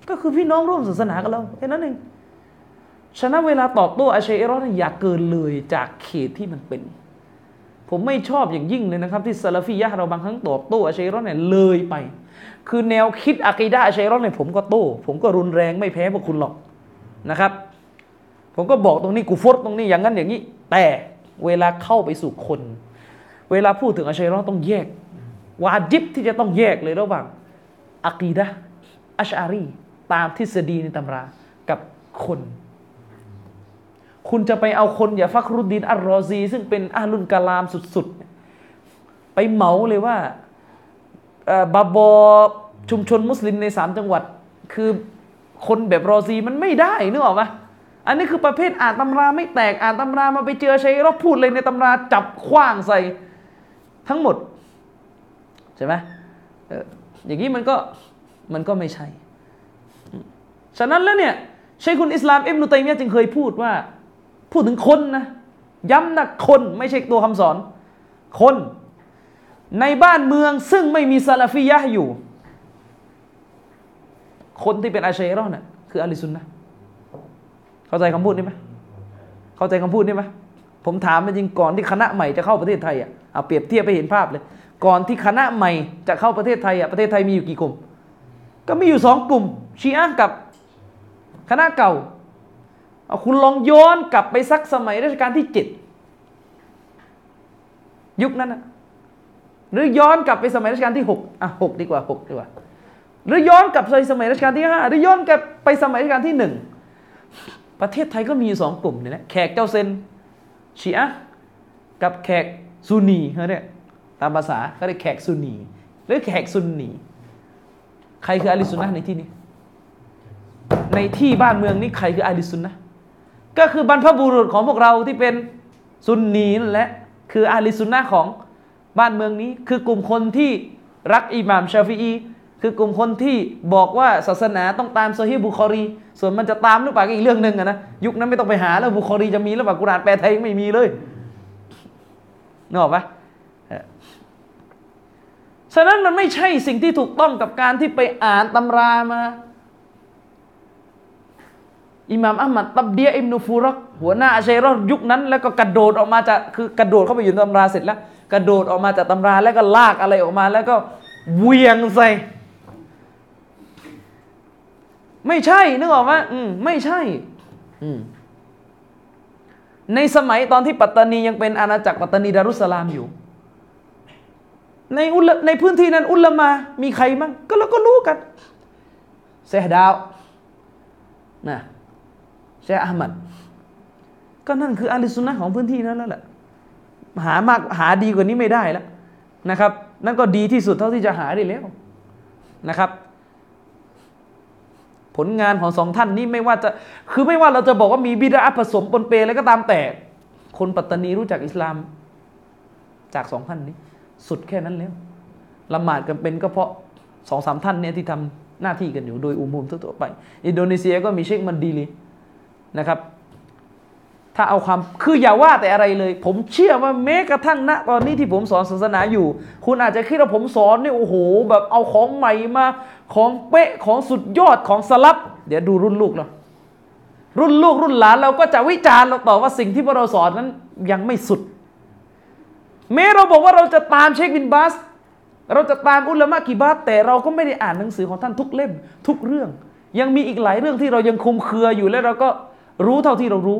ก็คือพี่น้องร่วมศาสนากันแล้วแค่นั้นเอง ฉะนั้นเวลาตอบโต้อาชัยรอนี่อย่าเกินเลยจากเขตที่มันเป็น ผมไม่ชอบอย่างยิ่งเลยนะครับ ที่ซาลาฟียะเราบางครั้งตอบโต้อาชัยรอเนี่ยเลยไป คือแนวคิดอะกีดะอาชัยรอเนี่ยผมก็โต้ผมก็รุนแรงไม่แพ้พวกคุณหรอกนะครับ ผมก็บอกตรงนี้กูฟดตรงนี้อย่างนั้นอย่างนี้ แต่เวลาเข้าไปสู่คน เวลาพูดถึงอาชัยรอต้องแยกวาจิบที่จะต้องแยกเลยระหว่างอะกีดะอัชอารีตามทฤษฎีในตำรากับคน คุณจะไปเอาคนอย่าฟักรุดดินอัลรอซี ซึ่งเป็นอาลุนกาลามสุดๆ ไปเหมาเลยว่าบาบอชุมชนมุสลิมในสามจังหวัด คือคนแบบรอซีมันไม่ได้นึกออกไหมอันนี้คือประเภทอ่านตำราไม่แตกอ่านตำรามาไปเจอใช้รบพูดเลยในตำราจับคว้างใส่ทั้งหมด ใช่ไหมอย่างนี้มันก็มันก็ไม่ใช่ ฉะนั้นแล้วเนี่ยใช่คุณอิสลามอิบนุตัยมียะจึงเคยพูดว่า พูดถึงคนนะ ย้ำนะคนไม่ใช่ตัวคำสอน คน ในบ้านเมืองซึ่งไม่มีซาลาฟียะอยู่ คนที่เป็นอาชัยรอน่ะคืออาลิซุนนะเข้าใจคำพูดนี้ไหมเข้าใจคำพูดนี้ไหมผมถามจริงก่อนที่คณะใหม่จะเข้าประเทศไทยอะเอาเปรียบเทียบไปเห็นภาพเลย ก่อนที่คณะใหม่จะเข้าประเทศไทยอะประเทศไทยมีอยู่กี่กลุ่ม ก็มีอยู่สองกลุ่มชีอะกับคณะเก่า เอาคุณลองย้อนกลับไปสักสมัยรัชกาลที่เจ็ดยุคนั้นนะหรือย้อนกลับไปสมัยรัชกาลที่หกอะหกดีกว่าหกดีกว่า หรือย้อนกลับไปสมัยรัชกาลที่ห้าหรือย้อนกลับไปสมัยรัชกาลที่หนึ่งประเทศไทยก็มีสองกลุ่มเนี่ยนะแขกเจ้าเซนชีอะกับแขกซุนีเขาเนี่ยตามภาษาเขาเรียกแขกซุนี หรือแขกซุนนีใครคืออาลิสุนนะในที่นี้ ในที่บ้านเมืองนี้ใครคืออาลิสุนนะ ก็คือบรรพบุรุษของพวกเราที่เป็นซุนนีนั่นแหละคืออาลิสุนนะของบ้านเมืองนี้ คือกลุ่มคนที่รักอิหม่ามชาฟีอีคือกลุ่มคนที่บอกว่าศาสนาต้องตามโซฮีบุคอรี ส่วนมันจะตามหรือเปล่าก็อีกเรื่องหนึ่งนะยุคนั้นไม่ต้องไปหาแล้วบุคอรีจะมีหรือเปล่ากุรานแปลไทยยังไม่มีเลยนึกออกปะฉะนั้นมันไม่ใช่สิ่งที่ถูกต้องกับการที่ไปอ่านตำรามา อิหม่ามอัมมัดตับเดียอิมนูฟูรักหัวหน้าอาชัยรอยุคนั้น แล้วก็กระโดดออกมาจากคือกระโดดเข้าไปอยู่ในตำราเสร็จแล้ว กระโดดออกมาจากตำราแล้วก็ลากอะไรออกมา แล้วก็เวียงใส่ไม่ใช่นึกออกไหมอืมไม่ใช่อืมในสมัยตอนที่ปัตตานียังเป็นอาณาจักรปัตตานีดารุสลามอยู่ ในอุลในพื้นที่นั้นอุลามา มีใครมั่งก็เราก็รู้กันเซฮดาวนะ ชคอามัดก็นั่นคืออาลิสุนนะของพื้นที่นั้นแล้วแหละหามากหาดีกว่านี้ไม่ได้แล้วนะครับ นั่นก็ดีที่สุดเท่าที่จะหาได้แล้วนะครับ ผลงานของสองท่านนี้ไม่ว่าจะคือไม่ว่าเราจะบอกว่ามีบิดาผสมปนเปแล้วก็ตามแต่ คนปัตตานีรู้จักอิสลามจากสองท่านนี้ สุดแค่นั้นแล้วละหมาดกันเป็นก็เพราะสองสามท่านเนี่ยที่ทำหน้าที่กันอยู่โดยอุโมุมทั่วไป อินโดนีเซียก็มีเชคมันดีลี นะครับ ถ้าเอาความคืออย่าว่าแต่อะไรเลย ผมเชื่อว่าแม้กระทั่งณตอนนี้ที่ผมสอนศาสนาอยู่ คุณอาจจะคิดว่าผมสอนเนี่ยโอ้โห แบบเอาของใหม่มาของเป๊ะของสุดยอดของสลับ เดี๋ยวดูรุ่นลูกเรารุ่นลูกรุ่นหลานเราก็จะวิจารณ์เราต่อว่าสิ่งที่พวกเราสอนนั้นยังไม่สุด แม้เราบอกว่าเราจะตามเชคบินบาส เราจะตามอุลามะกีบาสแต่เราก็ไม่ได้อ่านหนังสือของท่านทุกเล่มทุกเรื่อง ยังมีอีกหลายเรื่องที่เรายังคุมเครืออยู่และเราก็ รู้เท่าที่เรารู้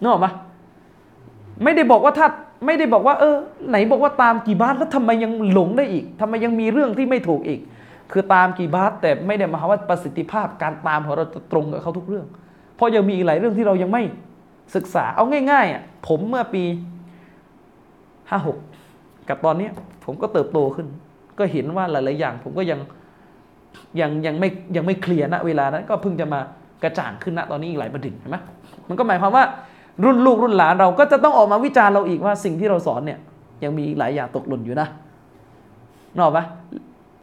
นึกออกไหมไม่ได้บอกว่าถ้าไม่ได้บอกว่า เออ ไหนบอกว่าตามกี่บาทแล้วทำไมยังหลงได้อีกทำไมยังมีเรื่องที่ไม่ถูกอีก คือตามกี่บาทแต่ไม่ได้หมายว่าประสิทธิภาพการตามของเราจะตรงกับเขาทุกเรื่อง เพราะยังมีอีกหลายเรื่องที่เรายังไม่ศึกษาเอาง่ายๆอะผมเมื่อปีห้าหกกับตอนนี้ผมก็เติบโตขึ้น ก็เห็นว่าหลายๆอย่าง ผมก็ยังยังยังไม่ยังไม่เคลียร์ณเวลานั้นก็เพิ่งจะมา กระจ่างขึ้นณตอนนี้อีกหลายประเด็นเห็นไหมมันก็หมายความว่ารุ่นลูกรุ่นหลานเราก็จะต้องออกมาวิจารณ์เราอีกว่าสิ่งที่เราสอนเนี่ยยังมีหลายอย่างตกหล่นอยู่นะนอกปะ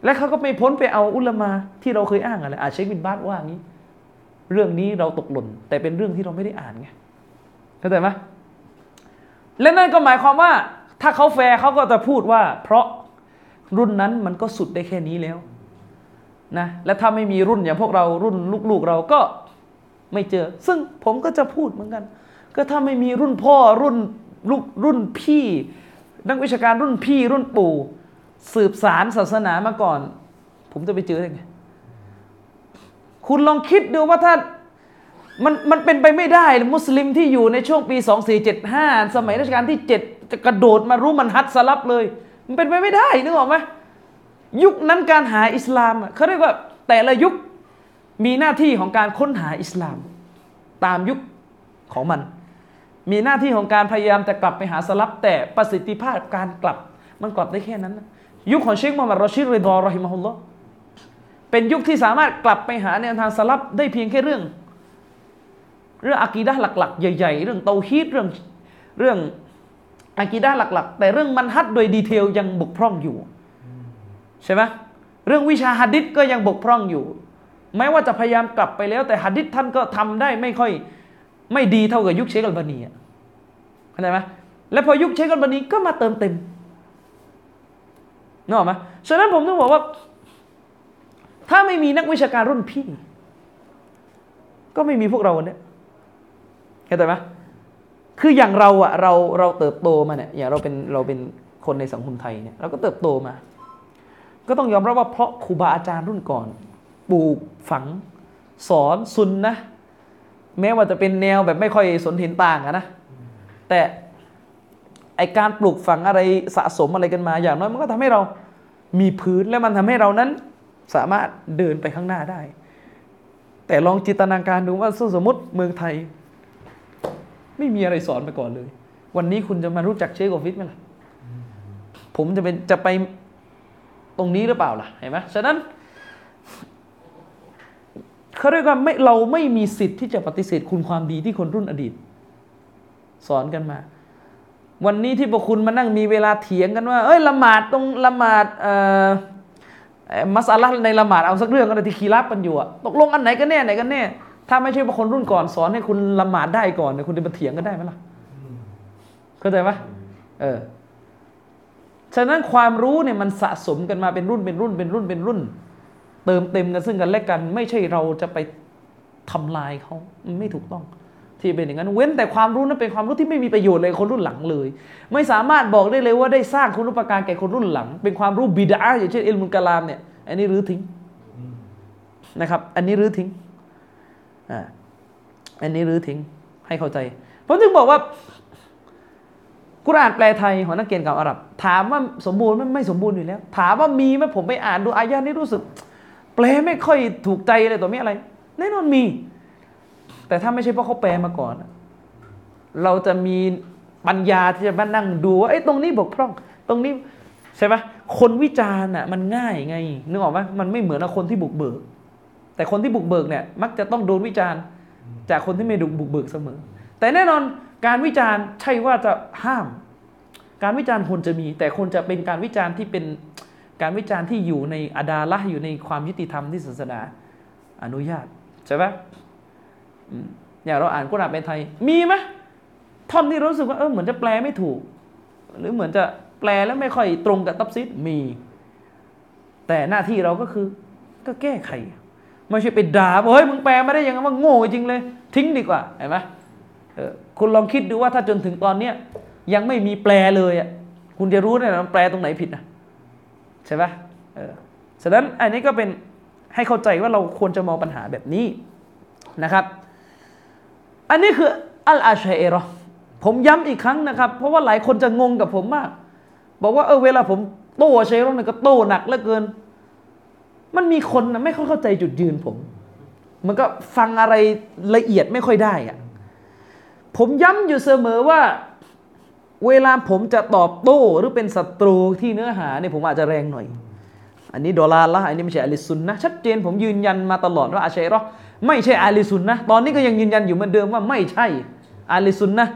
และเขาก็ไม่พ้นไปเอาอุลมาที่เราเคยอ้างอะไรอาเชคบินบาสว่างี้ เรื่องนี้เราตกหล่น แต่เป็นเรื่องที่เราไม่ได้อ่านไงเข้าใจไหมและนั่นก็หมายความว่า ถ้าเขาแฟร์เขาก็จะพูดว่า เพราะรุ่นนั้นมันก็สุดได้แค่นี้แล้วนะและถ้าไม่มีรุ่นอย่างพวกเรารุ่นลูกๆเราก็ ไม่เจอ ซึ่งผมก็จะพูดเหมือนกัน ก็ถ้าไม่มีรุ่นพ่อรุ่นลูกรุ่นพี่ นักวิชาการรุ่นพี่รุ่นปู่ สืบสารศาสนามาก่อน ผมจะไปเจอได้ไงคุณลองคิดดูว่าถ้ามันมันเป็นไปไม่ได้ มุสลิมที่อยู่ในช่วงปี 2475 สมัยรัชกาลที่ 7 จะกระโดดมารู้มันฮัดสลับเลย มันเป็นไปไม่ได้นึกออกไหมยุคนั้นการหาอิสลามเขาเรียกว่าแต่ละยุค มีหน้าที่ของการค้นหาอิสลาม ตามยุคของมัน มีหน้าที่ของการพยายามจะกลับไปหาสลับแต่ประสิทธิภาพการกลับมันกลับได้แค่นั้น ยุคของเชคมูฮัมหมัดรอชิดริดอรอฮิมะฮุลลอเป็นยุคที่สามารถกลับไปหาแนวทางสลับได้เพียงแค่เรื่อง เรื่องอากีดะหลัก ๆ ใหญ่ ๆ เรื่องเตาฮีดเรื่องเรื่องอากีดะหลัก ๆ แต่เรื่องมันฮัดโดยดีเทลยังบกพร่องอยู่ ใช่ไหมเรื่องวิชาฮัดดิษก็ยังบกพร่องอยู่ แม้ว่าจะพยายามกลับไปแล้ว แต่ฮัดดิษท่านก็ทำได้ไม่ค่อยไม่ดีเท่ากับยุคเชคอัลบานีเข้าใจไหมและพอยุคเชคอัลบานีก็มาเติมเต็มนึกออกไหมฉะนั้นผมต้องบอกว่า ถ้าไม่มีนักวิชาการรุ่นพี่ ก็ไม่มีพวกเราเนี่ยเข้าใจไหมคืออย่างเราอะเราเราเติบโตมาเนี่ยอย่างเราเป็นเราเป็นคนในสังคมไทยเนี่ยเราก็เติบโตมา ก็ต้องยอมรับว่าเพราะครูบาอาจารย์รุ่นก่อน ปลูกฝังสอนซุนนะแม้ว่าจะเป็นแนวแบบไม่ค่อยสนเห็นต่างอะนะ แต่ไอการปลูกฝังอะไรสะสมอะไรกันมา อย่างน้อยมันก็ทำให้เรามีพื้นและมันทำให้เรานั้น สามารถเดินไปข้างหน้าได้ แต่ลองจินตนาการดูว่าสมมติเมืองไทย ไม่มีอะไรสอนไปก่อนเลย วันนี้คุณจะมารู้จักเชคโกฟิตไหมล่ะ ผมจะเป็นจะไปตรงนี้หรือเปล่าล่ะเห็นไหมฉะนั้น เขาเรียกว่าไม่เราไม่มีสิทธิ์ที่จะปฏิเสธคุณความดีที่คนรุ่นอดีต สอนกันมา วันนี้ที่พวกคุณมานั่งมีเวลาเถียงกันว่า เอ้ยละหมาดตรงละหมาดเอ่อมัสอาลในละหมาดเอาสักเรื่องก็ได้ที่คีรับกันอยู่อะตกลงอันไหนกันแน่ไหนกันแน่ถ้าไม่ใช่ว่าคนรุ่นก่อนสอนให้คุณละหมาดได้ก่อนเนี่ยคุณจะมาเถียงกันได้ไหมล่ะเข้าใจไหมเออฉะนั้นความรู้เนี่ยมันสะสมกันมาเป็นรุ่นเป็นรุ่นเป็นรุ่นเป็นรุ่น เติมเต็มกันซึ่งกันและกัน ไม่ใช่เราจะไปทำลายเขาไม่ถูกต้อง ที่เป็นอย่างนั้น เว้นแต่ความรู้นั้นเป็นความรู้ที่ไม่มีประโยชน์เลยคนรุ่นหลังเลย ไม่สามารถบอกได้เลยว่าได้สร้างคุณุปการแก่คนรุ่นหลัง เป็นความรู้บิดาอย่างเช่นอิลมุลกะลามเนี่ยอันนี้รื้อทิ้งนะครับ อันนี้รื้อทิ้งอ่าอันนี้รื้อทิ้งให้เข้าใจผมถึงบอกว่ากุรอานแปลไทยของนักเรียนกับอาหรับ ถามว่าสมบูรณ์ไมไม่สมบูรณ์อยู่แล้ว ถามว่ามีไหมผมไปอ่านดูอายะนี้รู้สึก แปลไม่ค่อยถูกใจเลยตัวนี้อะไร แน่นอนมี แต่ถ้าไม่ใช่เพราะเขาแปลมาก่อน เราจะมีปัญญาที่จะมานั่งดูว่าไอ้ตรงนี้บกพร่อง ตรงนี้ใช่ไหมคนวิจารณ์อะมันง่ายไงนึกออกไหมมันไม่เหมือนคนที่บุกเบิก แต่คนที่บุกเบิกเนี่ย มักจะต้องโดนวิจารณ์ จากคนที่ไม่ดุบุกเบิกเสมอ แต่แน่นอนการวิจารณ์ใช่ว่าจะห้าม การวิจารณ์คนจะมี แต่คนจะเป็นการวิจารณ์ที่เป็น การวิจารณ์ที่อยู่ในอาดาละอยู่ในความยุติธรรมที่ศาสนา อนุญาตใช่ไหมอย่างเราอ่านกุรอานเป็นไทย มีไหมท่อนที่รู้สึกว่าเออเหมือนจะแปลไม่ถูก หรือเหมือนจะแปลแล้วไม่ค่อยตรงกับตับซิดมี แต่หน้าที่เราก็คือ ก็แก้ไขไม่ใช่ไปด่าเฮ้ยมึงแปลไม่ได้ยังไงว่าโง่จริงเลย ทิ้งดีกว่าเห็นไหมคุณลองคิดดูว่าถ้าจนถึงตอนเนี้ยยังไม่มีแปลเลยอะคุณจะรู้เนี่ยมันแปลตรงไหนผิดนะ ใช่ไหมเออฉะนั้นอันนี้ก็เป็นให้เข้าใจว่าเราควรจะมองปัญหาแบบนี้นะครับ อันนี้คืออัลอาชัยรอผมย้ำอีกครั้งนะครับ เพราะว่าหลายคนจะงงกับผมมาก บอกว่าเออเวลาผมโต้ชัยรอเนี่ยก็โต้หนักเหลือเกิน มันมีคนนะไม่ค่อยเข้าใจจุดยืนผม มันก็ฟังอะไรละเอียดไม่ค่อยได้อะผมย้ำอยู่เสมอว่า เวลาผมจะตอบโต้หรือเป็นศัตรูที่เนื้อหาเนี่ยผมอาจจะแรงหน่อย อันนี้ดอลลาร์ละอันนี้ไม่ใช่อาลิซุนนะชัดเจนผมยืนยันมาตลอดว่าอาชัยรอไม่ใช่อาลิซุนนะตอนนี้ก็ยังยืนยันอยู่เหมือนเดิมว่าไม่ใช่อาลิซุนนะ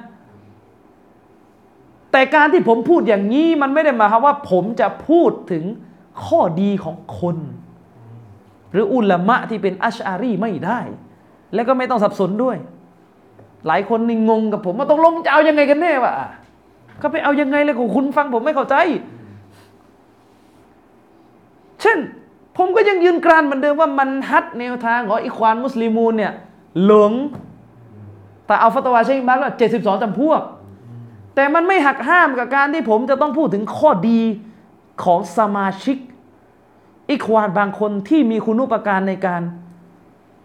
แต่การที่ผมพูดอย่างนี้มันไม่ได้มาความว่าผมจะพูดถึงข้อดีของคน หรืออุลามะที่เป็นอัชอารีไม่ได้ และก็ไม่ต้องสับสนด้วย หลายคนนี่งงกับผมว่าต้องลงจะเอายังไงกันแน่วะ ก็ไปเอายังไงเลยของคุณฟังผมไม่เข้าใจ เช่น ผมก็ยังยืนกรานเหมือนเดิมว่ามันฮัดแนวทางของอิควานมุสลิมูนเนี่ยหลงแต่เอาฟัตวาใช่ไหมว่าเจ็ดสิบสองจำพวก แต่มันไม่หักห้ามกับการที่ผมจะต้องพูดถึงข้อดีของสมาชิก อิควานบางคนที่มีคุณุปการในการ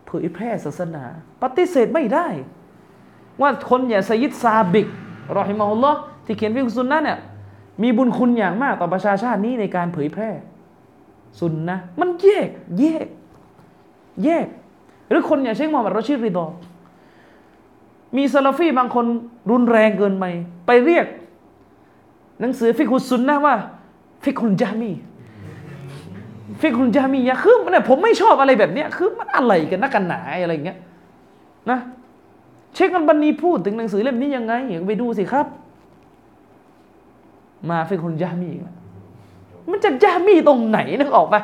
เผยแพร่ศาสนา ปฏิเสธไม่ได้ ว่าคนอย่างสยิดซาบิกรอฮิมาฮุลลอฮ์ ที่เขียนฟิกฮุซซุนนะเนี่ยมีบุญคุณอย่างมากต่อประชาชาตินี้ในการเผยแพร่สุนนะมันแยกแยกแยก หรือคนอย่างเชคมุฮัมมัดรอชีดริดอมีซาลาฟีบางคนรุนแรงเกินไปไปเรียก หนังสือฟิกฮุซซุนนะว่า ฟิกุลจามี فقه الجهمية คือเนี่ยผมไม่ชอบอะไรแบบเนี้ยคือมันอะไรกันนักกันหนาอะไรอย่างเงี้ยนะเชคอัลบานีพูดถึงหนังสือเล่มนี้ยังไงไปดูสิครับ มาฟิกุลจามีมันญะฮ์มีตรงไหนนึกออกปะ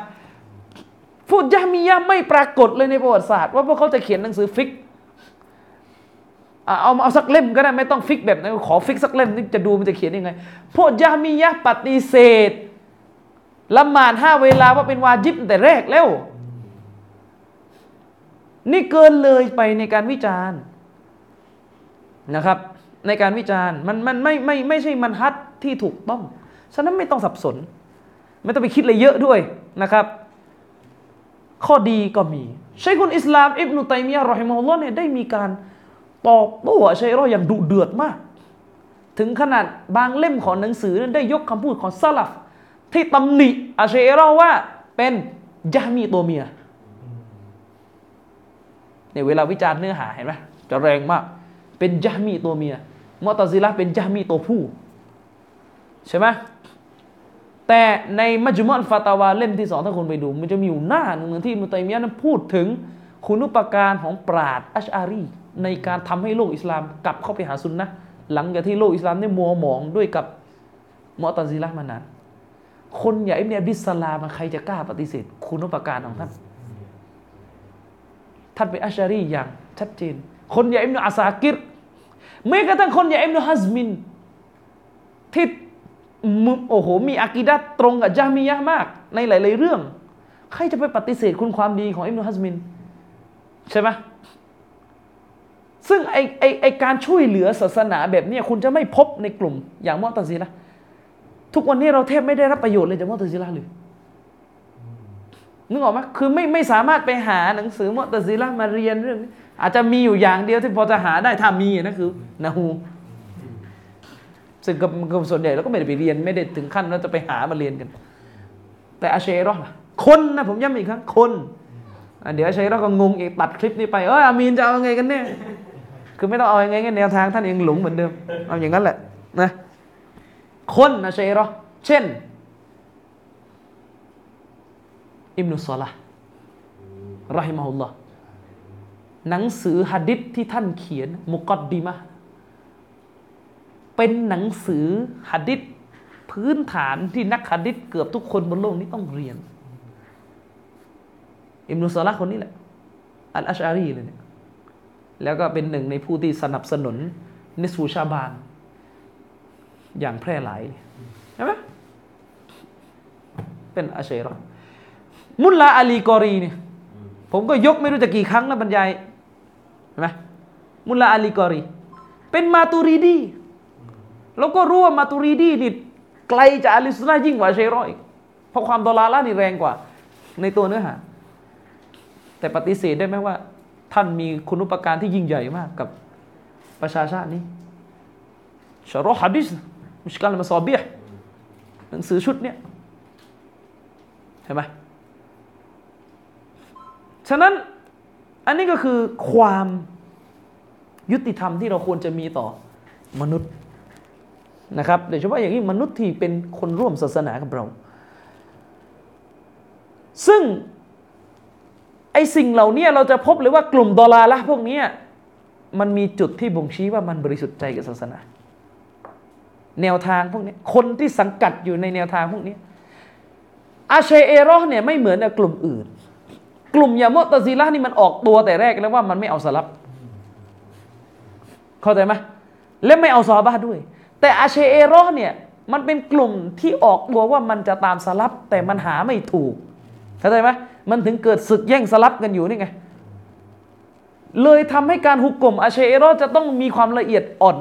พูดญะฮ์มียะไม่ปรากฏเลยในประวัติศาสตร์ ว่าพวกเขาจะเขียนหนังสือฟิกเอาเอาสักเล่มก็ได้ไม่ต้องฟิกแบบนั้นขอฟิกสักเล่มนี่จะดูมันจะเขียนยังไงพวกยามียะปฏิเสธละหมาดห้าเวลาว่าเป็นวาจิบแต่แรกแล้ว นี่เกินเลยไปในการวิจารณ์นะครับ ในการวิจารณ์มันมันไม่ไม่ไม่ใช่มันฮัด ที่ถูกต้อง ฉะนั้นไม่ต้องสับสน ไม่ต้องไปคิดอะไรเยอะด้วยนะครับ ข้อดีก็มีชัยคุนอิสลามอิบนุตัยมียะรอฮิมฮุลลอฮ์เนี่ยได้มีการตอบโต้ชัยรออย่างดุเดือดมาก ถึงขนาดบางเล่มของหนังสือนั้นได้ยกคำพูดของซาลฟที่ตำหนิอาชัยรอว่าเป็นยามีตัวเมียเนี่ยเวลาวิจารณ์เนื้อหาเห็นไหมจะแรงมาก เป็นยามีตัวเมียมอตซิละเป็นยามีตัวผู้ ใช่ไหมแต่ในมัจจุมอนฟาตาวาเล่มที่สองถ้าคนไปดู มันจะมีอยู่หน้าหนึ่งที่มุตัยมียะนั้นพูดถึงคุณุปการของปราดอัชอารีในการทำให้โลกอิสลามกลับเข้าไปหาซุนนะหลังจากที่โลกอิสลามได้มัวหมองด้วยกับมอตซิละมานานคนอย่างอิบเนบิสลามใครจะกล้าปฏิเสธ คุณุปการของท่านท่านเป็นอัชอารีอย่างชัดเจน คนอย่างอิบนอาซากิรแม้กระทั่งคนอย่างอิบนฮัซมินที่ โอ้โห มีอากิดัตรงกับจามียะมาก ในหลาย ๆ เรื่อง ใครจะไปปฏิเสธคุณความดีของอิบนุฮัซมิน ใช่ไหมซึ่งไอไอไอการช่วยเหลือศาสนาแบบนี้คุณจะไม่พบในกลุ่มอย่างมอตซิละทุกวันนี้เราแทบไม่ได้รับประโยชน์เลยจากมอตซิละเลยนึกออกไหมคือไม่ไม่สามารถไปหาหนังสือมอตซิละมาเรียนเรื่องนี้อาจจะมีอยู่อย่างเดียวที่พอจะหาได้ถ้ามีนะคือนาฮู ซึ่งกับส่วนใหญ่เราก็ไม่ได้ไปเรียนไม่ได้ถึงขั้นเราจะไปหามาเรียนกัน แต่อาเชรอคนนะผมย้ำอีกครั้งคนเดี๋ยวอาเชรอก็งงอีกตัดคลิปนี้ไปเอออามีนจะเอาไงกันเนี่ยคือไม่ต้องเอาไงกันแนวทางท่านยังหลงเหมือนเดิมเอาอย่างนั้นแหละนะคนอาเชรอเช่นอิมนุสลาระฮิมะฮุลลอฮ์หนังสือฮัดิษที่ท่านเขียนมุกอดดีมะ เป็นหนังสือหัดดิษพื้นฐานที่นักหัดดิษเกือบทุกคนบนโลกนี้ต้องเรียน อิมนุสลาคนนี้แหละ อัลอาชารีเลยเนี่ยแล้วก็เป็นหนึ่งในผู้ที่สนับสนุนนิสูชาบาน อย่างแพร่หลายใช่ไหมเป็นอาเชรอมุลลาอาลีกอรีเนี่ยผมก็ยกไม่รู้จะกี่ครั้งแล้วบรรยายเห็นไหมมุลลาอาลีกอรี เป็นมาตูรีดี เราก็รู้ว่ามาตุรีดีนี่ไกลจากอาลิสุนนะยิ่งกว่าเชรอยเพราะความดอลาละนี่แรงกว่า ในตัวเนื้อหา แต่ปฏิเสธได้ไหมว่า ท่านมีคุณุปการที่ยิ่งใหญ่มากกับประชาชาตินี้ชารอฮัดิสมุชการมาซอเบียหนังสือชุดเนี้ยเห็นไหมฉะนั้นอันนี้ก็คือความยุติธรรมที่เราควรจะมีต่อมนุษย์ นะครับโดยเฉพาะอย่างยิ่งมนุษย์ที่เป็นคนร่วมศาสนากับเรา ซึ่งไอสิ่งเหล่านี้เราจะพบเลยว่ากลุ่มดอลาละพวกนี้มันมีจุดที่บ่งชี้ว่ามันบริสุทธิ์ใจกับศาสนา แนวทางพวกนี้คนที่สังกัดอยู่ในแนวทางพวกนี้อาเชเอรอเนี่ยไม่เหมือนกับกลุ่มอื่น กลุ่มยามตซีละนี่มันออกตัวแต่แรกแล้วว่ามันไม่เอาสลับ เข้าใจไหมและไม่เอาซอบ้าด้วย แต่อาเชเอรอเนี่ยมันเป็นกลุ่มที่ออกตัวว่ามันจะตามสลับ แต่มันหาไม่ถูกเข้าใจไหมมันถึงเกิดศึกแย่งสลับกันอยู่นี่ไงเลยทำให้การหุกกลมอาเชเอรอจะต้องมีความละเอียดอ่อน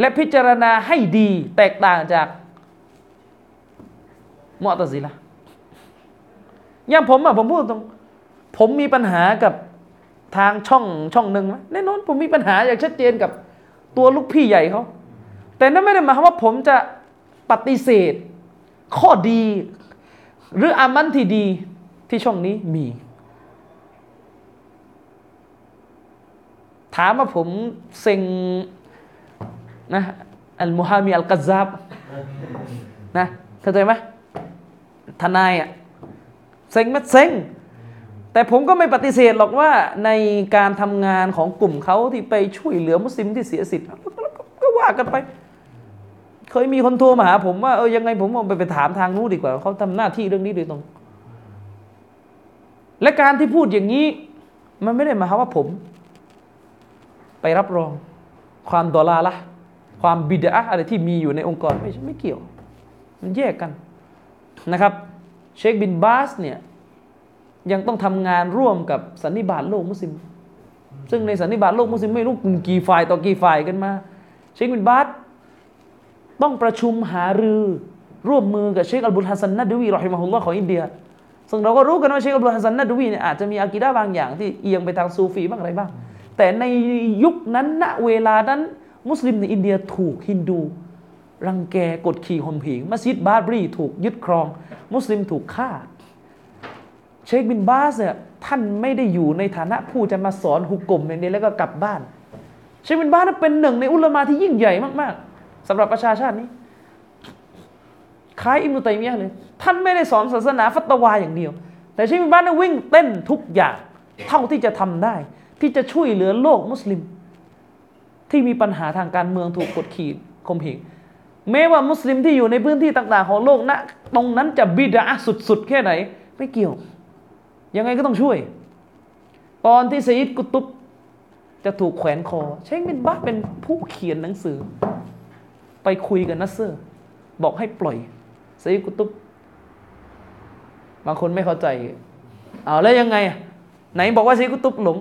และพิจารณาให้ดีแตกต่างจากมอตซิละอย่างผมอะผมพูดตรง ผมมีปัญหากับทางช่องช่องหนึ่งไหมแน่นอนผมมีปัญหาอย่างชัดเจนกับตัวลูกพี่ใหญ่เขา แต่นั่นไม่ได้หมายความว่าผมจะปฏิเสธ ข้อดี หรืออามันที่ดีที่ช่องนี้มี ถามว่าผมเซ็งนะอัลมุฮามีอัลกัซับนะเข้าใจไหมทนายอะเซ็งไหมเซ็งแต่ผมก็ไม่ปฏิเสธหรอกว่าในการทำงานของกลุ่มเขาที่ไปช่วยเหลือมุสลิมที่เสียสิทธิ์ก็ว่ากันไป เคยมีคนโทรมาหาผมว่าเออยังไงผมไปไปถามทางนู้นดีกว่าเขาทำหน้าที่เรื่องนี้โดยตรง และการที่พูดอย่างนี้ มันไม่ได้มายควาว่าผม ไปรับรอง ความดอลาละความบิดาอะไรที่มีอยู่ในองค์กรไม่ไม่เกี่ยว มันแยกกันนะครับ เชคบินบาสเนี่ยยังต้องทำงานร่วมกับสันนิบาตโลกมุสลิม ซึ่งในสันนิบาตโลกมุสลิมไม่รู้กี่ฝ่ายต่อกี่ฝ่ายกันมา เชคบินบาส ต้องประชุมหารือร่วมมือกับเชคอัลบุลฮัสซันนัดวีรอฮิมะฮุลลอฮ์ของอินเดีย ซึ่งเราก็รู้กันว่าเชคอัลบุลฮัสซันนัดวีเนี่ยอาจจะมีอากีดะบางอย่างที่เอียงไปทางซูฟีบ้างอะไรบ้าง แต่ในยุคนั้นณเวลานั้น มุสลิมในอินเดียถูกฮินดู รังแกกดขี่ข่มเหงมัสยิดบาบรีถูกยึดครอง มุสลิมถูกฆ่า เชคบินบาสเนี่ยท่านไม่ได้อยู่ในฐานะผู้จะมาสอนฮุก่มอย่างนี้แล้วก็กลับบ้าน เชคบินบาสเป็นหนึ่งในอุลามะที่ยิ่งใหญ่มากๆ สำหรับประชาชาตินี้คล้ายอิมรุตัยมียะเลย ท่านไม่ได้สอนศาสนาฟัตวาอย่างเดียว แต่ชีวิตบ้านวิ่งเต้นทุกอย่าง เท่าที่จะทำได้ ที่จะช่วยเหลือโลกมุสลิม ที่มีปัญหาทางการเมืองถูกกดขี่ข่มเหงแม้ว่ามุสลิมที่อยู่ในพื้นที่ต่าง ๆ ของโลกนะตรงนั้นจะบิดาสุด ๆ แค่ไหน ไม่เกี่ยว ยังไงก็ต้องช่วย ตอนที่ซีดกุตุบจะถูกแขวนคอเชคบินบาสเป็นผู้เขียนหนังสือ ไปคุยกับนัสเซอร์ บอกให้ปล่อยซีดกุตุบบางคนไม่เข้าใจเอาแล้วยังไง ไหนบอกว่าซีดกุตุบหลง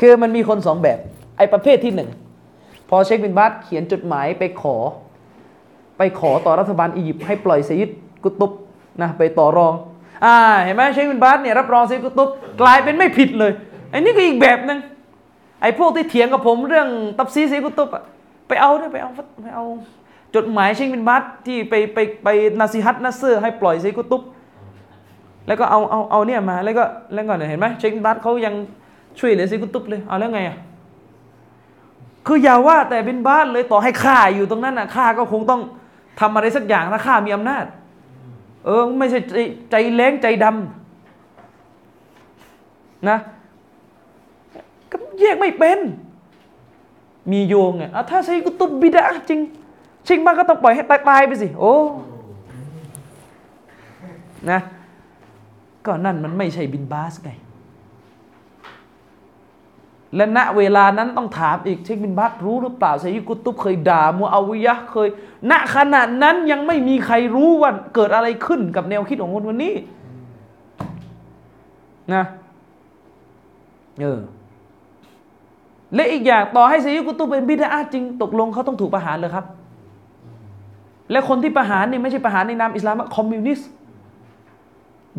คือมันมีคนสองแบบ ไอ้ประเภทที่หนึ่ง พอเชคบินบาสเขียนจดหมายไปขอ ไปขอต่อรัฐบาลอียิปต์ให้ปล่อยซีดกุตุบนะไปต่อรอง อ่า เห็นไหมเชคบินบาสเนี่ยรับรองซีดกุตุบกลายเป็นไม่ผิดเลยไอ้นี่ก็อีกแบบหนึ่ง ไอ้พวกที่เถียงกับผมเรื่องตัฟซีรซีดกุตุบอะไปเอาด้วยไปเอาไปเอา จดหมายเชคบินบาสที่ไปไปไปนาซีฮัตนัสเซอร์ให้ปล่อยซีดกุตุบแล้วก็เอาเอาเอาเนี่ยมาแล้วก็แล้วก่อนเห็นไหมเชคบินบาสเขายังช่วยเหลือซีดกุตุบเลยเอาแล้วไงอะคืออย่าว่าแต่บินบาสเลยต่อให้ข้าอยู่ตรงนั้นนะข้าก็คงต้องทำอะไรสักอย่างถ้าข้ามีอำนาจ เออไม่ใช่ใจใจแรงใจดำนะ แยกไม่เป็น มีโยงไงถ้าใช้กุตุบบิดาจริง ชิงบ้างก็ต้องปล่อยให้ตายตายไปสิ โอ้ นะ ก็นั่นมันไม่ใช่บินบาสไง และณเวลานั้นต้องถามอีกเชคบินบาสรู้หรือเปล่าไซยุกุตุบเคยด่ามูอาวิยะเคย ณขณะนั้นยังไม่มีใครรู้ว่าเกิดอะไรขึ้นกับแนวคิดของคนวันนี้ นะ เออ และอีกอย่างต่อให้ซียุกุตุเป็นบิดาจริงตกลงเขาต้องถูกประหารเลยครับ และคนที่ประหารนี่ไม่ใช่ประหารในนามอิสลามคอมมิวนิสต์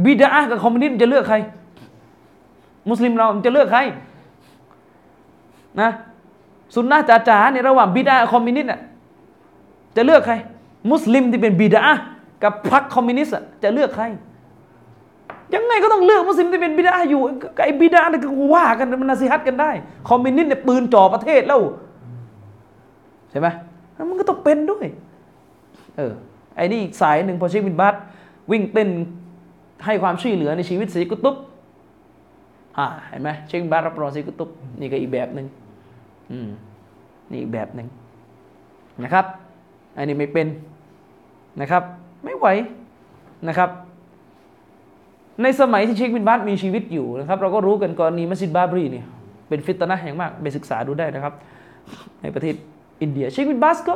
บิดากับคอมมิวนิสต์จะเลือกใคร มุสลิมเราจะเลือกใครนะสุนนะจ๋าจ๋าในระหว่างบิดาคอมมิวนิสต์จะเลือกใคร มุสลิมที่เป็นบิดากับพรรคคอมมิวนิสต์จะเลือกใคร ยังไงก็ต้องเลือกมุสลิมที่เป็นบิดาอยู่ไอ้บิดาเนี่ยก็ว่ากันมันนาซีฮัตกันได้ คอมมิวนิสต์เนี่ยปืนจ่อประเทศแล้ว ใช่ไหมมันก็ต้องเป็นด้วย เออไอ้นี่อีกสายหนึ่งพอเชคบินบาสวิ่งเต้นให้ความช่วยเหลือในชีวิตซีดกุตุบอ่าเห็นไหมเชคบินบัตรับรองสีกุตุบนี่ก็อีกแบบหนึ่งอืมนี่อีกแบบหนึ่งนะครับอันนี้ไม่เป็นนะครับ ไม่ไหวนะครับ ในสมัยที่เชคบินบาสมีชีวิตอยู่นะครับ เราก็รู้กันกรณีมัสยิดบาบรีเนี่ยเป็นฟิตนะอย่างมากไปศึกษาดูได้นะครับ ในประเทศอินเดียเชคบินบาสก็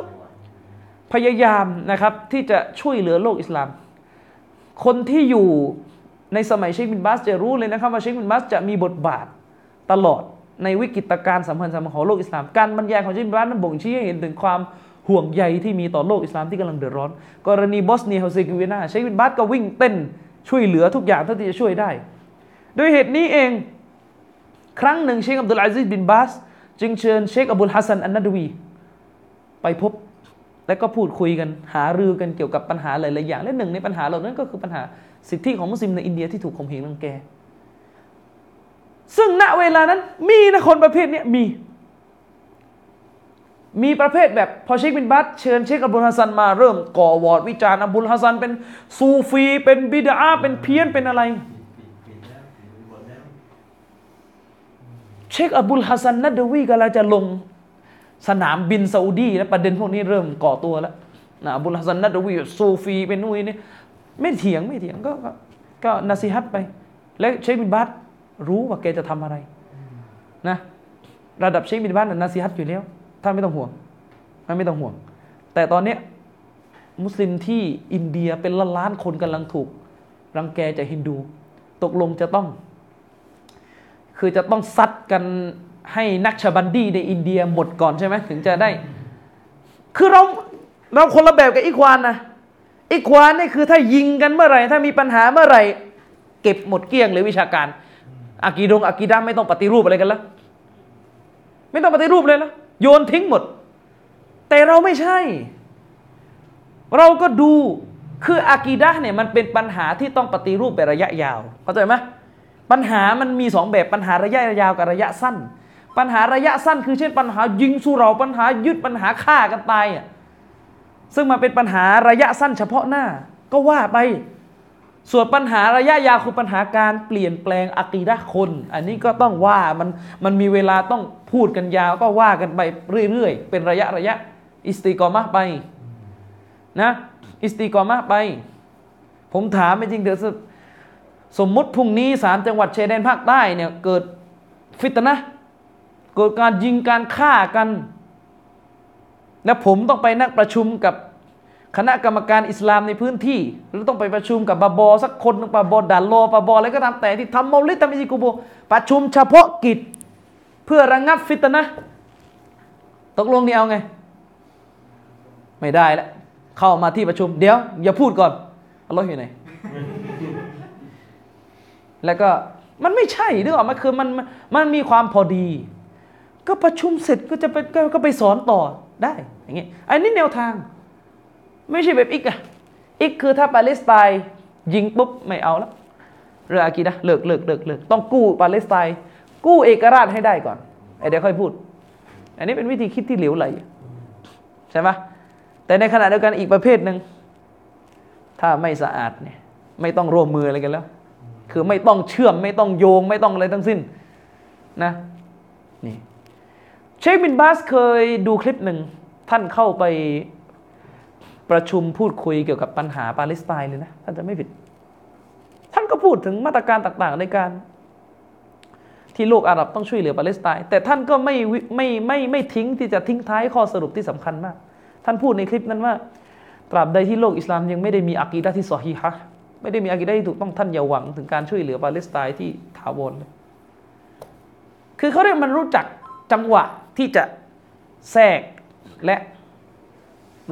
พยายามนะครับที่จะช่วยเหลือโลกอิสลาม คนที่อยู่ในสมัยเชคบินบาสจะรู้เลยนะครับว่าเชคบินบาสจะมีบทบาทตลอดในวิกฤตการณ์สำคัญสำคัญของโลกอิสลาม การบรรยายของเชคบินบาสนั้นบ่งชี้ให้เห็นถึงความห่วงใยที่มีต่อโลกอิสลามที่กำลังเดือดร้อน กรณีบอสเนียเฮอร์เซโกวีนาเชคบินบาสก็วิ่งเต้น ช่วยเหลือทุกอย่างเท่าที่จะช่วยได้โดยเหตุนี้เอง ครั้งหนึ่งเชคอับดุลอาซิซบินบาส จึงเชิญเชคอับดุลฮัสซันอันนัดวี ไปพบและก็พูดคุยกันหารือกันเกี่ยวกับปัญหาหลายๆอย่าง และหนึ่งในปัญหาเหล่านั้นก็คือปัญหาสิทธิของมุสลิมในอินเดียที่ถูกข่มเหงรังแก ซึ่งณเวลานั้นมีนะคนประเภทนี้มี มีประเภทแบบพอเชคบินบาสเชิญเชคอับดุลฮัสซันมาเริ่มก่อหวอดวิจารณ์อับดุลฮัสซันเป็นซูฟี เป็นบิดอะฮ์เป็นเพี้ยนเป็นอะไร เชคอับดุลฮัสซันนัดวีกำลังจะลงสนามบินซาอุดีแล้วประเด็นพวกนี้เริ่มก่อตัวแล้วนะอับดุลฮัสซันนัดวีซูฟีเป็นนู่นนี่ไม่เถียงไม่เถียงก็ก็นาซีฮัตไป แล้วเชคบินบาสรู้ว่าแกจะทำอะไรนะระดับเชคบินบาสนาซีฮัตอยู่แล้ว ท่านไม่ต้องห่วงท่านไม่ต้องห่วง แต่ตอนนี้มุสลิมที่อินเดียเป็นล้านล้านคนกำลังถูก รังแกจากฮินดู ตกลงจะต้อง คือจะต้องซัดกันให้นักชาบันดีในอินเดียหมดก่อนใช่ไหมถึงจะได้ คือเราเราคนละแบบกับอีควานนะอีควานนี่คือถ้ายิงกันเมื่อไหร่ ถ้ามีปัญหาเมื่อไหร่ เก็บหมดเกลี้ยงเลยวิชาการอากีดงอากีดาไม่ต้องปฏิรูปอะไรกันแล้ว ไม่ต้องปฏิรูปเลยแล้ว โยนทิ้งหมด แต่เราไม่ใช่ เราก็ดูคืออากีดะเนี่ยมันเป็นปัญหาที่ต้องปฏิรูปไประยะยาวเข้าใจไหมปัญหามันมีสองแบบปัญหาระยะยาวกับระยะสั้น ปัญหาระยะสั้นคือเช่นปัญหายิงสู้เราปัญหายึดปัญหาฆ่ากันตายอะซึ่งมาเป็นปัญหาระยะสั้นเฉพาะหน้าก็ว่าไป ส่วนปัญหาระยะยาวคือปัญหาการเปลี่ยนแปลงอะกีดะคน อันนี้ก็ต้องว่ามันมันมีเวลาต้องพูดกันยาวก็ว่ากันไปเรื่อยๆ เป็นระยะระยะอิสติกอมะไปนะอิสติกอมะไป ผมถามจริงเดี๋ยวสมมุติพรุ่งนี้สามจังหวัดชายแดนภาคใต้เนี่ยเกิดฟิตนะเกิดการยิงการฆ่ากัน แล้วผมต้องไปนักประชุมกับ คณะกรรมการอิสลามในพื้นที่หรือต้องไปประชุมกับบาบอสักคนหนึ่งบาบอดันโลบาบออะไรก็ตามแต่ที่ทำมอลิตามิจิกูโบประชุมเฉพาะกิจ เพื่อระงงับฟิตนะตกลงนี่เอาไง ไม่ได้แล้วเข้ามาที่ประชุม เดี๋ยว อย่าพูดก่อนอัลลอฮ์อยู่ไหนแล้วก็มันไม่ใช่นึกออกไหมคือมันมันมีความพอดี ก็ประชุมเสร็จก็จะไปก็ไปสอนต่อได้อย่างเงี้ยอันนี้แนวทาง ไม่ใช่แบบอีกอะอีกคือถ้าปาเลสไตน์ยิงปุ๊บไม่เอาแล้วเรืออากีนะเลิกเลิกเลิกเลิกต้องกู้ปาเลสไตน์กู้เอกราชให้ได้ก่อนไอเดี๋ยวค่อยพูด อันนี้เป็นวิธีคิดที่เหลวไหลใช่ไหมแต่ในขณะเดียวกันอีกประเภทหนึ่งถ้าไม่สะอาดเนี่ยไม่ต้องร่วมมืออะไรกันแล้ว คือไม่ต้องเชื่อมไม่ต้องโยงไม่ต้องอะไรทั้งสิ้นนะนี่เชคบินบาสเคยดูคลิปหนึ่งท่านเข้าไป ประชุมพูดคุยเกี่ยวกับปัญหาปาเลสไตน์เลยนะท่านจะไม่ผิด ท่านก็พูดถึงมาตรการต่างๆ ในการ ที่โลกอาหรับต้องช่วยเหลือปาเลสไตน์แต่ท่านก็ไม่ไม่ไม่ไม่ทิ้งที่จะทิ้งท้ายข้อสรุปที่สำคัญมาก ท่านพูดในคลิปนั้นว่า ตราบใดที่โลกอิสลามยังไม่ได้มีอักีดะที่ซอฮีฮะไม่ได้มีอักีดะที่ถูกต้องท่านอย่าหวังถึงการช่วยเหลือปาเลสไตน์ที่ถาวรเลยคือเขาเรียกมันรู้จักจังหวะที่จะแทรกและ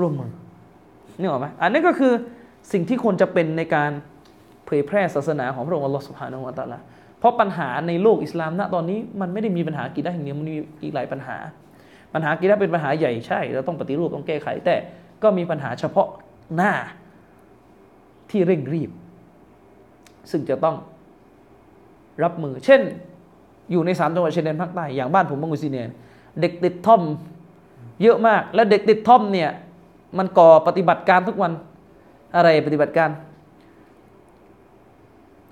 ร่วมมือ นี่หรอไหมอันนี้ก็คือสิ่งที่ควรจะเป็นในการเผยแพร่ศาสนาของพระองค์อัลลอฮฺสุบฮานาอูตะละเพราะปัญหาในโลกอิสลามณตอนนี้มันไม่ได้มีปัญหากีดะอย่างเดียวมันมีอีกหลายปัญหา ปัญหากีดะเป็นปัญหาใหญ่ใช่เราต้องปฏิรูปต้องแก้ไข แต่ก็มีปัญหาเฉพาะหน้าที่เร่งรีบ ซึ่งจะต้องรับมือ เช่น อยู่ในสามจังหวัดชายแดนภาคใต้อย่างบ้านผมบางกุซีเนียเด็กติดท่อมเยอะมาก และเด็กติดท่อมเนี่ย มันก่อปฏิบัติการทุกวัน อะไรปฏิบัติการ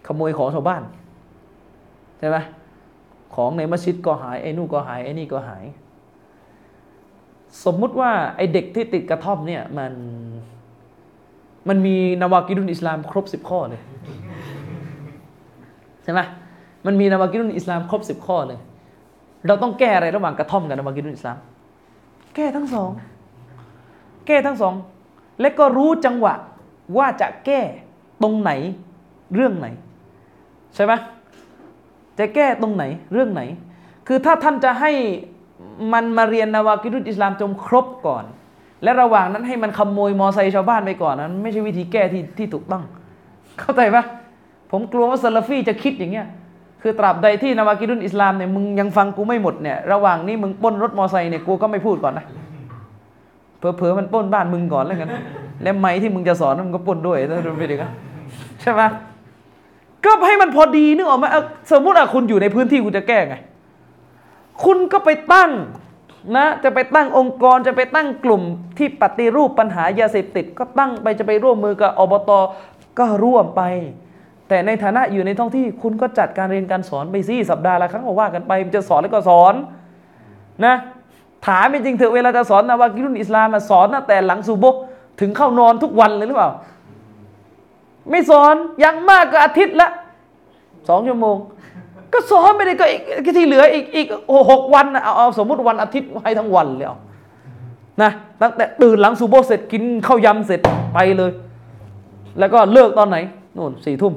ขโมยของชาวบ้านใช่ไหมของในมัสยิดก็หายไอ้นู่นก็หายไอ้นี่ก็หาย สมมุติว่าไอ้เด็กที่ติดกระท่อมเนี่ยมันมันมีนาวากิดุนอิสลามครบสิบข้อเลยใช่ไหมมันมีนาวากิดุนอิสลามครบสิบข้อเลยเราต้องแก้อะไรระหว่างกระท่อมกับนาวากิดุนอิสลาม แก้ทั้งสอง แก้ทั้งสอง และก็รู้จังหวะว่าจะแก้ตรงไหนเรื่องไหน ใช่ไหมจะแก้ตรงไหนเรื่องไหน คือถ้าท่านจะให้มันมาเรียนนาวากิรุตอิสลามจงครบก่อน และระหว่างนั้นให้มันขโมยมอไซค์ชาวบ้านไปก่อนนั้นไม่ใช่วิธีแก้ที่ที่ถูกต้อง เข้าใจปะผมกลัวว่าซาลฟี่จะคิดอย่างเงี้ยคือตราบใดที่นาวากิรุตอิสลามเนี่ยมึงยังฟังกูไม่หมดเนี่ยระหว่างนี้มึงป้นรถมอไซค์เนี่ยกูก็ไม่พูดก่อนนะ เผลอๆมันป้นบ้านมึงก่อนแล้วกัน แล้วไม้ที่มึงจะสอนมึงก็ป้นด้วยถ้าเป็นอย่างนั้นใช่ไหมก็ให้มันพอดีนึกออกไหมสมมติอะคุณอยู่ในพื้นที่คุณจะแก้ไง คุณก็ไปตั้งนะ จะไปตั้งองค์กรจะไปตั้งกลุ่มที่ปฏิรูปปัญหายาเสพติด ก็ตั้งไปจะไปร่วมมือกับอบตก็ร่วมไป แต่ในฐานะอยู่ในท้องที่คุณก็จัดการเรียนการสอนไปสิสัปดาห์ละครั้งก็ว่ากันไปจะสอนแล้วก็สอนนะ ถามจริงเถอะเวลาจะสอนนะว่ากิรุนอิสลามสอนตั้งแต่หลังซูโบถึงเข้านอนทุกวันเลยหรือเปล่า ไม่สอนยังมากก็อาทิตย์ละสองชั่วโมง ก็สอนไม่ได้ก็อีกที่เหลืออีกอีกหกวันเอาเอาสมมติวันอาทิตย์ให้ทั้งวันเลยเอานะตั้งแต่ตื่นหลังซูโบเสร็จกินข้าวยำเสร็จไปเลย แล้วก็เลิกตอนไหนนู่นสี่ทุ่ม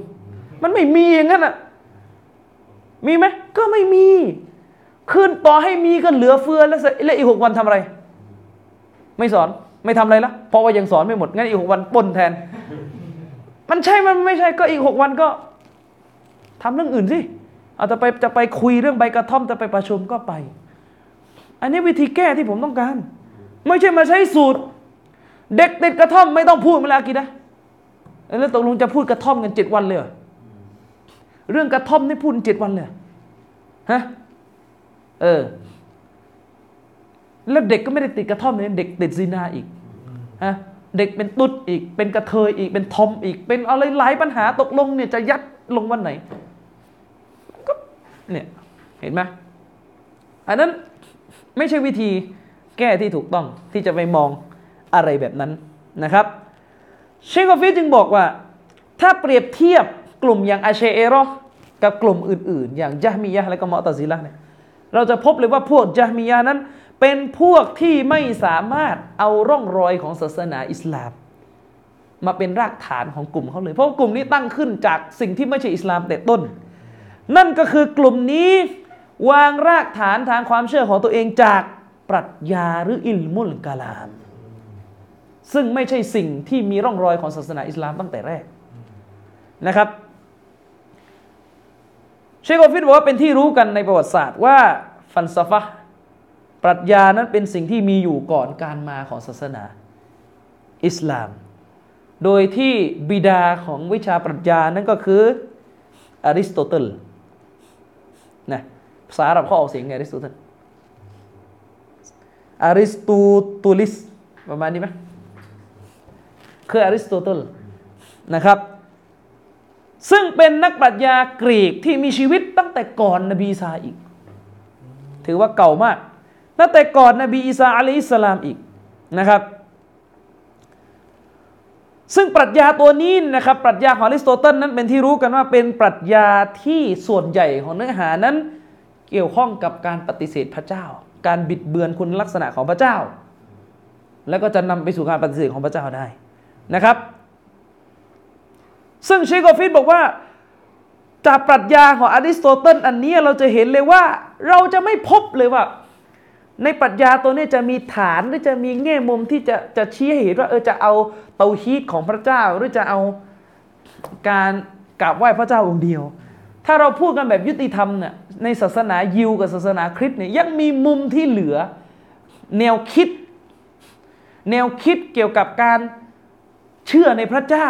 มันไม่มีอย่างนั้นอะมีไหมก็ไม่มี ขึ้นต่อให้มีก็เหลือเฟือแล้วแล้วอีกหกวันทำอะไร ไม่สอนไม่ทำอะไรละเพราะว่ายังสอนไม่หมดงั้นอีกหกวันปนแทน มันใช่มันไม่ใช่ก็อีกหกวันก็ทำเรื่องอื่นสิเอาจะไปจะไปคุยเรื่องใบกระท่อมจะไปประชุมก็ไป อันนี้วิธีแก้ที่ผมต้องการ ไม่ใช่มาใช้สูตร เด็กติดกระท่อมไม่ต้องพูดเวลากี่นะแล้วตกลงจะพูดกระท่อมกันเจ็ดวันเลยเรื่องกระท่อมนี่พูดเจ็ดวันเลยฮะ เออ แล้วเด็กก็ไม่ได้ติดกระท่อมเลยเด็กติดซีนาอีกฮะเด็กเป็นตุ๊ดอีก เป็นกระเทยอีก เป็นทอมอีก เป็นอะไรหลายปัญหาตกลงเนี่ยจะยัดลงวันไหนก็เนี่ยเห็นไหมอันนั้นไม่ใช่วิธีแก้ที่ถูกต้องที่จะไปมองอะไรแบบนั้นนะครับ เชคกอฟิจึงบอกว่า ถ้าเปรียบเทียบกลุ่มอย่างอาเชเอรอกับกลุ่มอื่น ๆ อย่างยะมียะและก็มอตซิละเนี่ย เราจะพบเลยว่าพวกยะมียะนั้น เป็นพวกที่ไม่สามารถเอาร่องรอยของศาสนาอิสลาม มาเป็นรากฐานของกลุ่มเขาเลย เพราะกลุ่มนี้ตั้งขึ้นจากสิ่งที่ไม่ใช่อิสลามแต่ต้น นั่นก็คือกลุ่มนี้วางรากฐานทางความเชื่อของตัวเองจากปรัชญาหรืออิลมุลกาลาม ซึ่งไม่ใช่สิ่งที่มีร่องรอยของศาสนาอิสลามตั้งแต่แรกนะครับ เชคโอฟิดบอกว่าเป็นที่รู้กันในประวัติศาสตร์ว่าฟันซฟะปรัชญานั้นเป็นสิ่งที่มีอยู่ก่อนการมาของศาสนา อิสลาม โดยที่บิดาของวิชาปรัชญานั้นก็คืออริสโตเติลนะภาษาอาหรับเขาออกเสียงไงอริสโตเติลอริสตูตูลิสประมาณนี้ไหมคืออริสโตเติลนะครับ ซึ่งเป็นนักปรัชญากรีกที่มีชีวิตตั้งแต่ก่อนนบีอีสาอีก ถือว่าเก่ามาก ตั้งแต่ก่อนนบีอีสาอะลัยฮิสลามอีกนะครับ ซึ่งปรัชญาตัวนี้นะครับปรัชญาของอริสโตเติลนั้นเป็นที่รู้กันว่าเป็นปรัชญาที่ส่วนใหญ่ของเนื้อหานั้น เกี่ยวข้องกับการปฏิเสธพระเจ้า การบิดเบือนคุณลักษณะของพระเจ้า แล้วก็จะนำไปสู่การปฏิเสธของพระเจ้าได้นะครับ ซึ่งเชโกฟิตบอกว่า จากปรัชญาของอริสโตเติลอันนี้เราจะเห็นเลยว่า เราจะไม่พบเลยว่า ในปรัชญาตัวนี้จะมีฐานหรือจะมีแง่มุมที่จะจะชี้ให้เห็นว่าเออจะเอาเตาฮีตของพระเจ้า หรือจะเอาการกราบไหว้พระเจ้าองค์เดียว ถ้าเราพูดกันแบบยุติธรรมเนี่ยในศาสนายิวกับศาสนาคริสต์เนี่ยยังมีมุมที่เหลือ แนวคิด แนวคิดเกี่ยวกับการเชื่อในพระเจ้า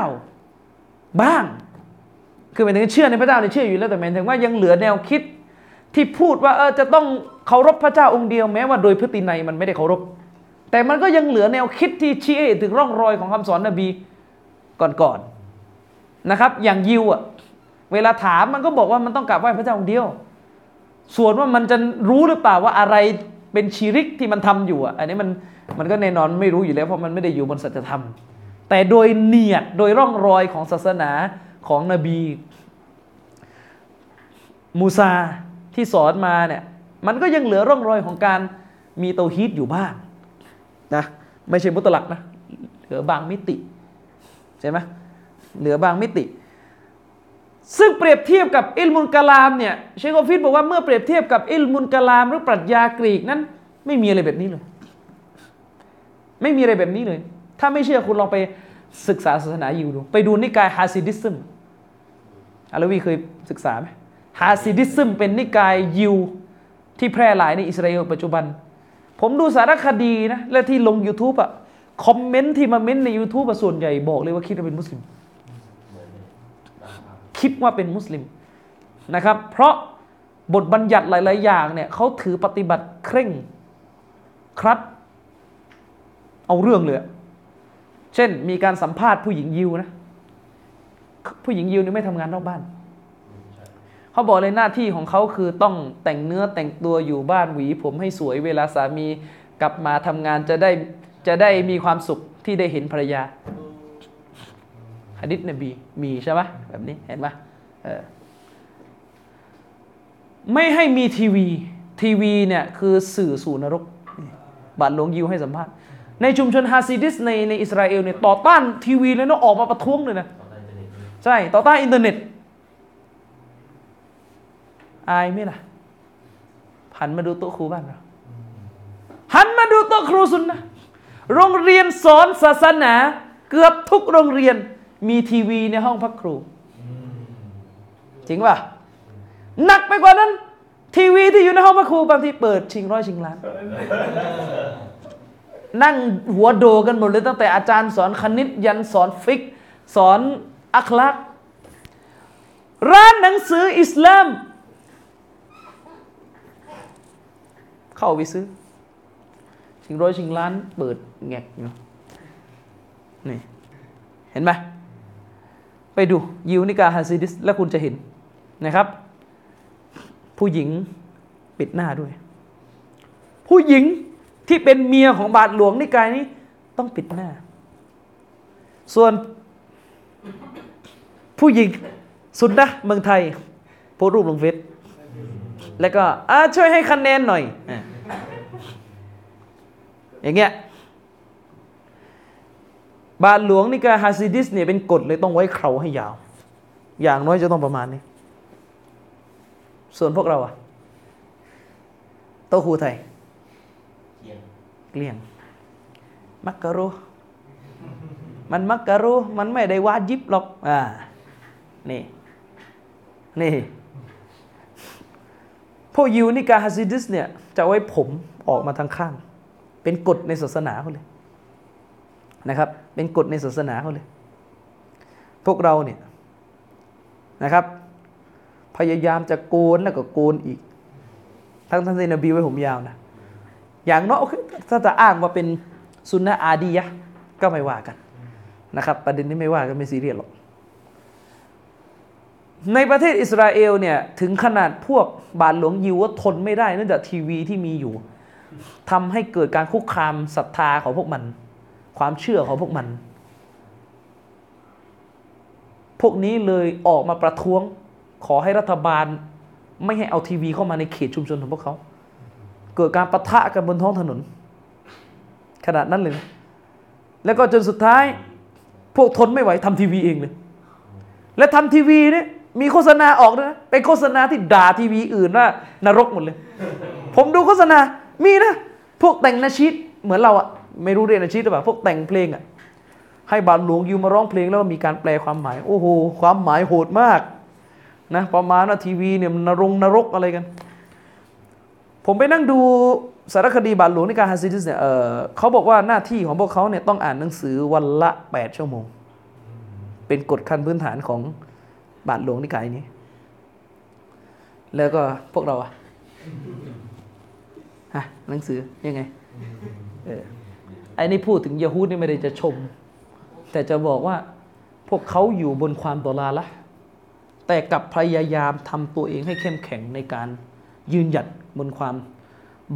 บ้าง คือหมายถึงเชื่อในพระเจ้าเนี่ยเชื่ออยู่แล้วแต่หมายถึงว่ายังเหลือแนวคิดที่พูดว่าเออจะต้องเคารพพระเจ้าองค์เดียวแม้ว่าโดยพฤตินัยมันไม่ได้เคารพ แต่มันก็ยังเหลือแนวคิดที่ชี้ถึงร่องรอยของคำสอนนบีก่อนๆนะครับ อย่างยิวอะเวลาถามมันก็บอกว่ามันต้องกราบไหว้พระเจ้าองค์เดียว ส่วนว่ามันจะรู้หรือเปล่าว่าอะไรเป็นชีริกที่มันทำอยู่อะอันนี้มันมันก็แน่นอนไม่รู้อยู่แล้วเพราะมันไม่ได้อยู่บนสัจธรรม แต่โดยเนียดโดยร่องรอยของศาสนาของนบีมูซาที่สอนมาเนี่ยมันก็ยังเหลือร่องรอยของการมีเตาฮีตอยู่บ้างนะไม่ใช่มุตลักนะเหลือบางมิติใช่ไหมเหลือบางมิติ ซึ่งเปรียบเทียบกับอิลมุลกะลามเนี่ยเชคโอฟิดบอกว่าเมื่อเปรียบเทียบกับอิลมุลกะลาม หรือปรัชญากรีกนั้น ไม่มีอะไรแบบนี้เลย ไม่มีอะไรแบบนี้เลย ถ้าไม่เชื่อคุณลองไปศึกษาศาสนายิวดู ไปดูนิกายฮาซิดิซึมอาลวีเคยศึกษาไหมฮาซิดิซึมเป็นนิกายยิวที่แพร่หลายในอิสราเอลปัจจุบัน ผมดูสารคดีนะและที่ลง YouTube อะคอมเมนต์ที่มาเม้นใน YouTube อะส่วนใหญ่บอกเลยว่าคิดว่าเป็นมุสลิม คิดว่าเป็นมุสลิมนะครับ เพราะบทบัญญัติหลาย ๆ อย่างเนี่ยเขาถือปฏิบัติเคร่งครัด เอาเรื่องเลย เช่นมีการสัมภาษณ์ผู้หญิงยิวนะ ผู้หญิงยิวนี่ไม่ทำงานนอกบ้าน เขาบอกเลยหน้าที่ของเขาคือต้องแต่งเนื้อแต่งตัวอยู่บ้านหวี ผมให้สวยเวลาสามีกลับมาทำงานจะได้จะได้มีความสุขที่ได้เห็นภรรยาฮะดิษนบีมีใช่ไหมแบบนี้เห็นไหมไม่ให้มีทีวี ทีวีเนี่ยคือสื่อสู่นรก บาทหลวงยิวให้สัมภาษณ์ ในชุมชนฮาซิดิสในในอิสราเอลเนี่ยต่อต้านทีวีเลยนะออกมาประท้วงเลยนะใช่ต่อต้านอินเทอร์เน็ตอายไหมล่ะหันมาดูโต๊ะครูบ้านเราหันมาดูโต๊ะครูสุนนะโรงเรียนสอนศาสนา เกือบทุกโรงเรียนมีทีวีในห้องพักครู จริงป่ะหนักไปกว่านั้น ทีวีที่อยู่ในห้องพักครูบางทีเปิดชิงร้อยชิงล้าน นั่งหัวโดกันหมดเลยตั้งแต่อาจารย์สอนคณิตยันสอนฟิก สอนอัคลัก ร้านหนังสืออิสลาม เข้าไปซื้อ ชิงร้อยชิงล้านเปิดแงกอยู่นี่เห็นไหมไปดูยิวนิกาฮาซิดิส แล้วคุณจะเห็นนะครับ ผู้หญิงปิดหน้าด้วย ผู้หญิง ที่เป็นเมียของบาทหลวงนิกายนี้ ต้องปิดหน้า ส่วนผู้หญิงสุนนะเมืองไทยโพสรูปลงเฟซแล้วก็ช่วยให้คะแนนหน่อย อย่างเงี้ยบาทหลวงนิกายฮาซิดิสเนี่ยเป็นกฎเลยต้องไว้เคราให้ยาว อย่างน้อยจะต้องประมาณนี้ ส่วนพวกเราอะโต๊ะครูไทย เกลี้ยง มักรูฮ์มันมักรูฮ์มันไม่ได้วาจิบหรอกอ่านี่นี่พวกยิวนิกายฮาซิดิสเนี่ยจะไว้ผมออกมาทางข้าง เป็นกฎในศาสนาเขาเลยนะครับ เป็นกฎในศาสนาเขาเลย พวกเราเนี่ยนะครับ พยายามจะโกนแล้วก็โกนอีก ทั้งทั้งที่นบีไว้ผมยาวนะ อย่างน้อยถ้าจะอ้างว่าเป็นสุนนะอาดียะก็ไม่ว่ากันนะครับ ประเด็นนี้ไม่ว่ากันไม่ซีเรียสหรอกในประเทศอิสราเอลเนี่ยถึงขนาดพวกบาทหลวงยิวว่าทนไม่ได้เนื่องจากทีวีที่มีอยู่ทำให้เกิดการคุกคามศรัทธาของพวกมัน ความเชื่อของพวกมัน พวกนี้เลยออกมาประท้วง ขอให้รัฐบาลไม่ให้เอาทีวีเข้ามาในเขตชุมชนของพวกเขา เกิดการประทะกันบนท้องถนน ขนาดนั้นเลยนะแล้วก็จนสุดท้ายพวกทนไม่ไหวทำทีวีเองเลย และทำทีวีเนี่ยมีโฆษณาออกด้วยนะเป็นโฆษณาที่ด่าทีวีอื่นว่านรกหมดเลย ผมดูโฆษณา มีนะ พวกแต่งนาชีตเหมือนเราอะไม่รู้เรียนนาชีตหรือเปล่าพวกแต่งเพลงอะให้บาทหลวงยูมาร้องเพลงแล้วมีการแปลความหมาย โอ้โห ความหมายโหดมากนะประมาณว่าทีวีเนี่ยมันนรงนรกอะไรกัน ผมไปนั่งดูสารคดีบาทหลวงในการฮาซิดิสเนี่ยเเขาบอกว่าหน้าที่ของพวกเขาเนี่ยต้องอ่านหนังสือวันละ 8 ชั่วโมง เป็นกฎขั้นพื้นฐานของบาทหลวงนิกายนี้ แล้วก็พวกเราอะฮะหนังสือยังไงเออไอ้นี่พูดถึงยะฮูดนี่ไม่ได้จะชม แต่จะบอกว่าพวกเขาอยู่บนความตลาละแต่กับพยายามทำตัวเองให้เข้มแข็งในการยืนหยัด บนความ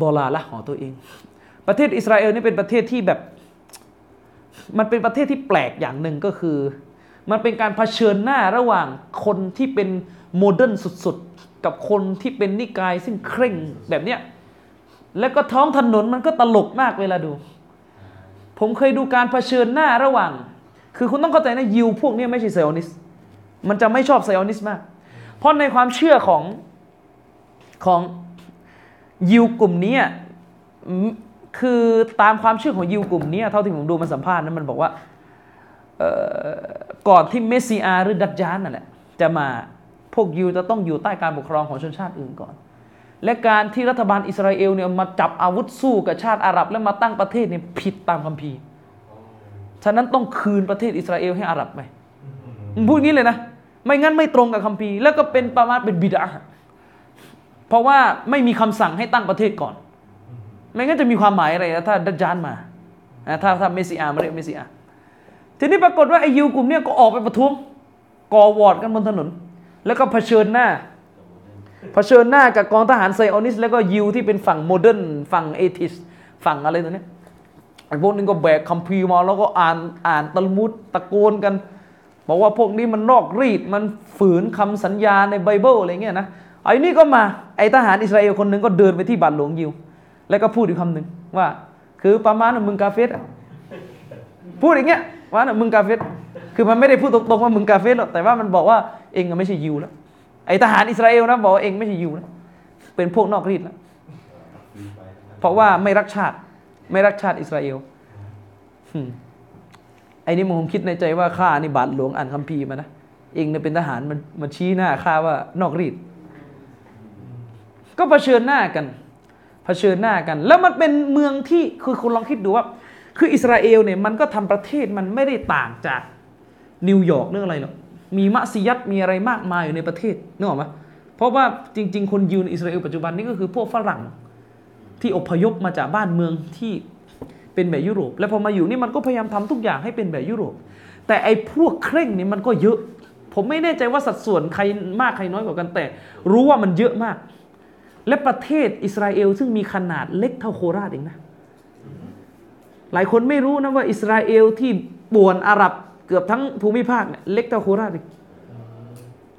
บลาละของตัวเอง ประเทศอิสราเอลนี่เป็นประเทศที่แบบ มันเป็นประเทศที่แปลกอย่างหนึ่งก็คือ มันเป็นการเผชิญหน้าระหว่างคนที่เป็น modern สุดๆ กับคนที่เป็นนิกายซึ่งเคร่งแบบเนี้ยแล้วก็ท้องถนนมันก็ตลกมากเวลาดู ผมเคยดูการเผชิญหน้าระหว่าง คือคุณต้องเข้าใจนะยิวพวกนี้ไม่ใช่ไซออนิสต์มันจะไม่ชอบไซออนิสต์มาก เพราะในความเชื่อของของ ยิวกลุ่มนี้อะคือตามความเชื่อของยิวกลุ่มนี้เท่าที่ผมดูมันสัมภาษณ์นั้นมันบอกว่าก่อนที่เมสซิอาหรือดัจจานนั่นแหละจะมาพวกยิวจะต้องอยู่ใต้การปกครองของชนชาติอื่นก่อน และการที่รัฐบาลอิสราเอลเนี่ยมาจับอาวุธสู้กับชาติอาหรับ แล้วมาตั้งประเทศเนี่ยผิดตามคัมภีร์ฉะนั้นต้องคืนประเทศอิสราเอลให้อาหรับไหมพูดงี้เลยนะ ไม่งั้นไม่ตรงกับคัมภีร์แล้วก็เป็นประมาณเป็นบิดา เพราะว่าไม่มีคำสั่งให้ตั้งประเทศก่อน ไม่งั้นจะมีความหมายอะไรนะถ้าดัจญาลมาถ้าถ้าเมสิอามาเรียกเมสิอาทีนี้ปรากฏว่าไอ้ยิวกลุ่มเนี้ยก็ออกไปประท้วงก่อหวอดกันบนถนน แล้วก็เผชิญหน้าเผชิญหน้ากับกองทหารไซออนิสต์ แล้วก็ยิวที่เป็นฝั่ง modern ฝั่ง atheist ฝั่งอะไรตัวเนี้ยไอ้พวกนึงก็แบกคัมภีร์มาแล้วก็อ่านอ่านตัลมุดตะโกนกัน บอกว่าพวกนี้มันนอกรีตมันฝืนคำสัญญาในไบเบิลอะไรเงี้ยนะ ไอ้นี่ก็มาไอ้ทหารอิสราเอลคนหนึ่งก็เดินไปที่บาทหลวงยิว แล้วก็พูดอีกคำหนึ่งว่า คือประมาณว่ามึงกาเฟสอะพูดอย่างเงี้ยว่าน่ะมึงกาเฟสคือมันไม่ได้พูดตรงๆว่ามึงกาเฟสหรอกแต่ว่ามันบอกว่าเองไม่ใช่ยิวแล้วไอทหารอิสราเอลนะบอกว่าเองไม่ใช่ยิวนะเป็นพวกนอกรีดแล้วเพราะว่าไม่รักชาติไม่รักชาติอิสราเอลไอ้นี่มึงคงคิดในใจว่าข้านี่บาทหลวงอ่านคัมภีร์มานะเองเนี่ยเป็นทหารมันมันชี้หน้าข้าว่านอกรีด ก็เผชิญหน้ากันเผชิญหน้ากัน แล้วมันเป็นเมืองที่คือคุณลองคิดดูว่า คืออิสราเอลเนี่ยมันก็ทำประเทศมันไม่ได้ต่างจากนิวยอร์กเรื่องอะไรหรอกมีมัสยิดมีอะไรมากมายอยู่ในประเทศนึกออกไหมเพราะว่าจริง ๆ คนยิวในอิสราเอลปัจจุบันนี้ก็คือพวกฝรั่งที่อพยพมาจากบ้านเมืองที่เป็นแบบยุโรป แล้วพอมาอยู่นี่มันก็พยายามทำทุกอย่างให้เป็นแบบยุโรป แต่ไอ้พวกเคร่งนี่มันก็เยอะ ผมไม่แน่ใจว่าสัดส่วนใครมากใครน้อยกว่ากันแต่ รู้ว่ามันเยอะมาก และประเทศอิสราเอลซึ่งมีขนาดเล็กเท่าโคราชเองนะ หลายคนไม่รู้นะว่าอิสราเอลที่ป่วนอาหรับเกือบทั้งภูมิภาคเนี่ยเล็กเท่าโคราชเอง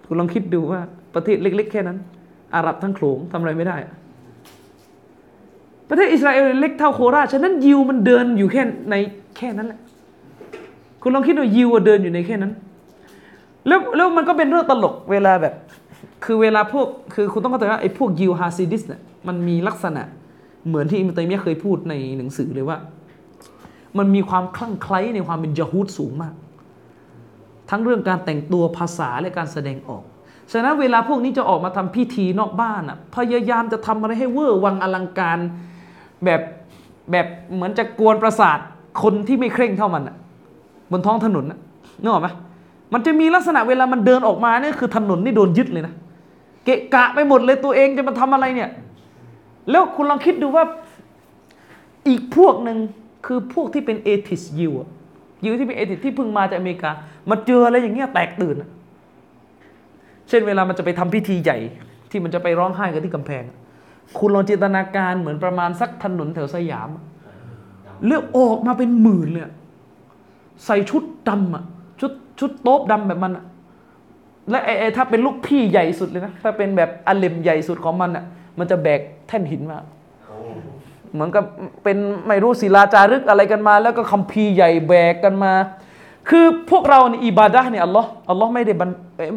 คุณลองคิดดูว่าประเทศเล็ก ๆ แค่นั้น อาหรับทั้งโขลงทำอะไรไม่ได้ ประเทศอิสราเอลเล็กเท่าโคราชฉะนั้นยิวมันเดินอยู่แค่ในแค่นั้นแหละคุณลองคิดดูยิวเดินอยู่ในแค่นั้น แล้วแล้วมันก็เป็นเรื่องตลกเวลาแบบ คือเวลาพวกคือคุณต้องเข้าใจว่าไอ้พวกยิวฮาซิดิสเนี่ยมันมีลักษณะเหมือนที่อิมตัยมียเคยพูดในหนังสือเลยว่า มันมีความคลั่งไคล้ในความเป็นยะฮูดสูงมาก ทั้งเรื่องการแต่งตัวภาษาและการแสดงออก ฉะนั้นเวลาพวกนี้จะออกมาทำพิธีนอกบ้านอะพยายามจะทำอะไรให้เวอร์วังอลังการแบบแบบเหมือนจะกวนประสาทคนที่ไม่เคร่งเท่ามันอะบนท้องถนนนะนึกออกไหมมันจะมีลักษณะเวลามันเดินออกมาเนี่ยคือถนนนี่โดนยึดเลยนะ เกะกะไปหมดเลยตัวเองจะมาทำอะไรเนี่ย แล้วคุณลองคิดดูว่าอีกพวกหนึ่งคือพวกที่เป็นเอทิสยิวอะยิวที่เป็นเอทิสที่เพิ่งมาจากอเมริกามาเจออะไรอย่างเงี้ยแตกตื่น เช่นเวลามันจะไปทำพิธีใหญ่ ที่มันจะไปร้องไห้กันที่กำแพง คุณลองจินตนาการเหมือนประมาณสักถนนแถวสยามเลือกออกมาเป็นหมื่นเลยใส่ชุดดำอะชุดชุดโต๊บดำแบบมันอะ และไอ้ไอ้ถ้าเป็นลูกพี่ใหญ่สุดเลยนะ ถ้าเป็นแบบอเลมใหญ่สุดของมันอะ มันจะแบกแท่นหินมาเหมือนกับเป็นไม่รู้ศิลาจารึกอะไรกันมา แล้วก็คัมภีร์ใหญ่แบกกันมา คือพวกเราในอิบาดะเนี่ยอัลลอฮ์อัลลอฮ์ไม่ได้บัง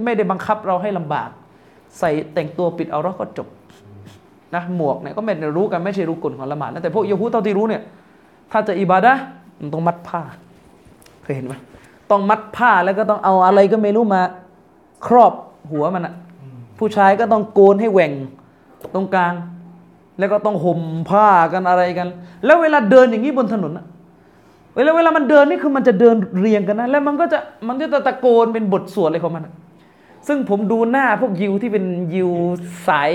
ไม่ได้บังคับเราให้ลำบาก ใส่แต่งตัวปิดเอาเราะห์ก็จบนะหมวกเนี่ยก็ไม่ได้รู้กันไม่ใช่รู้กฎของละหมาดนะแต่พวกยะฮูดเท่าที่รู้เนี่ย ถ้าจะอิบาดะมันต้องมัดผ้าเคยเห็นไหมต้องมัดผ้าแล้วก็ต้องเอาอะไรก็ไม่รู้มา ครอบหัวมันอะผู้ชายก็ต้องโกนให้แหว่งตรงกลาง แล้วก็ต้องห่มผ้ากันอะไรกัน แล้วเวลาเดินอย่างนี้บนถนนอะเวลาเวลามันเดินนี่คือมันจะเดินเรียงกันนะ แล้วมันก็จะมันก็จะตะโกนเป็นบทสวดอะไรของมันอะซึ่งผมดูหน้าพวกยิวที่เป็นยิวสาย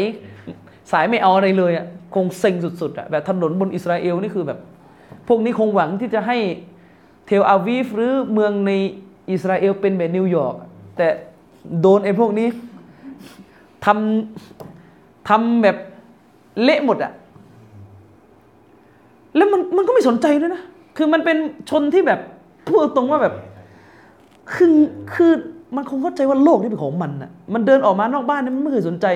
สายไม่เอาอะไรเลยอะคงเซ็งสุดๆอะแบบถนนบนอิสราเอลนี่คือแบบ พวกนี้คงหวังที่จะให้เทลอาวีฟหรือเมืองในอิสราเอลเป็นแบบนิวยอร์กอะแต่ โดนไอ้พวกนี้ทำทำแบบเละหมดอะแล้วมันมันก็ไม่สนใจด้วยนะ คือมันเป็นชนที่แบบพูดตรงว่าแบบ คือคือมันคงเข้าใจว่าโลกนี่เป็นของมันอะมันเดินออกมานอกบ้านนี่มันไม่เคยสนใจ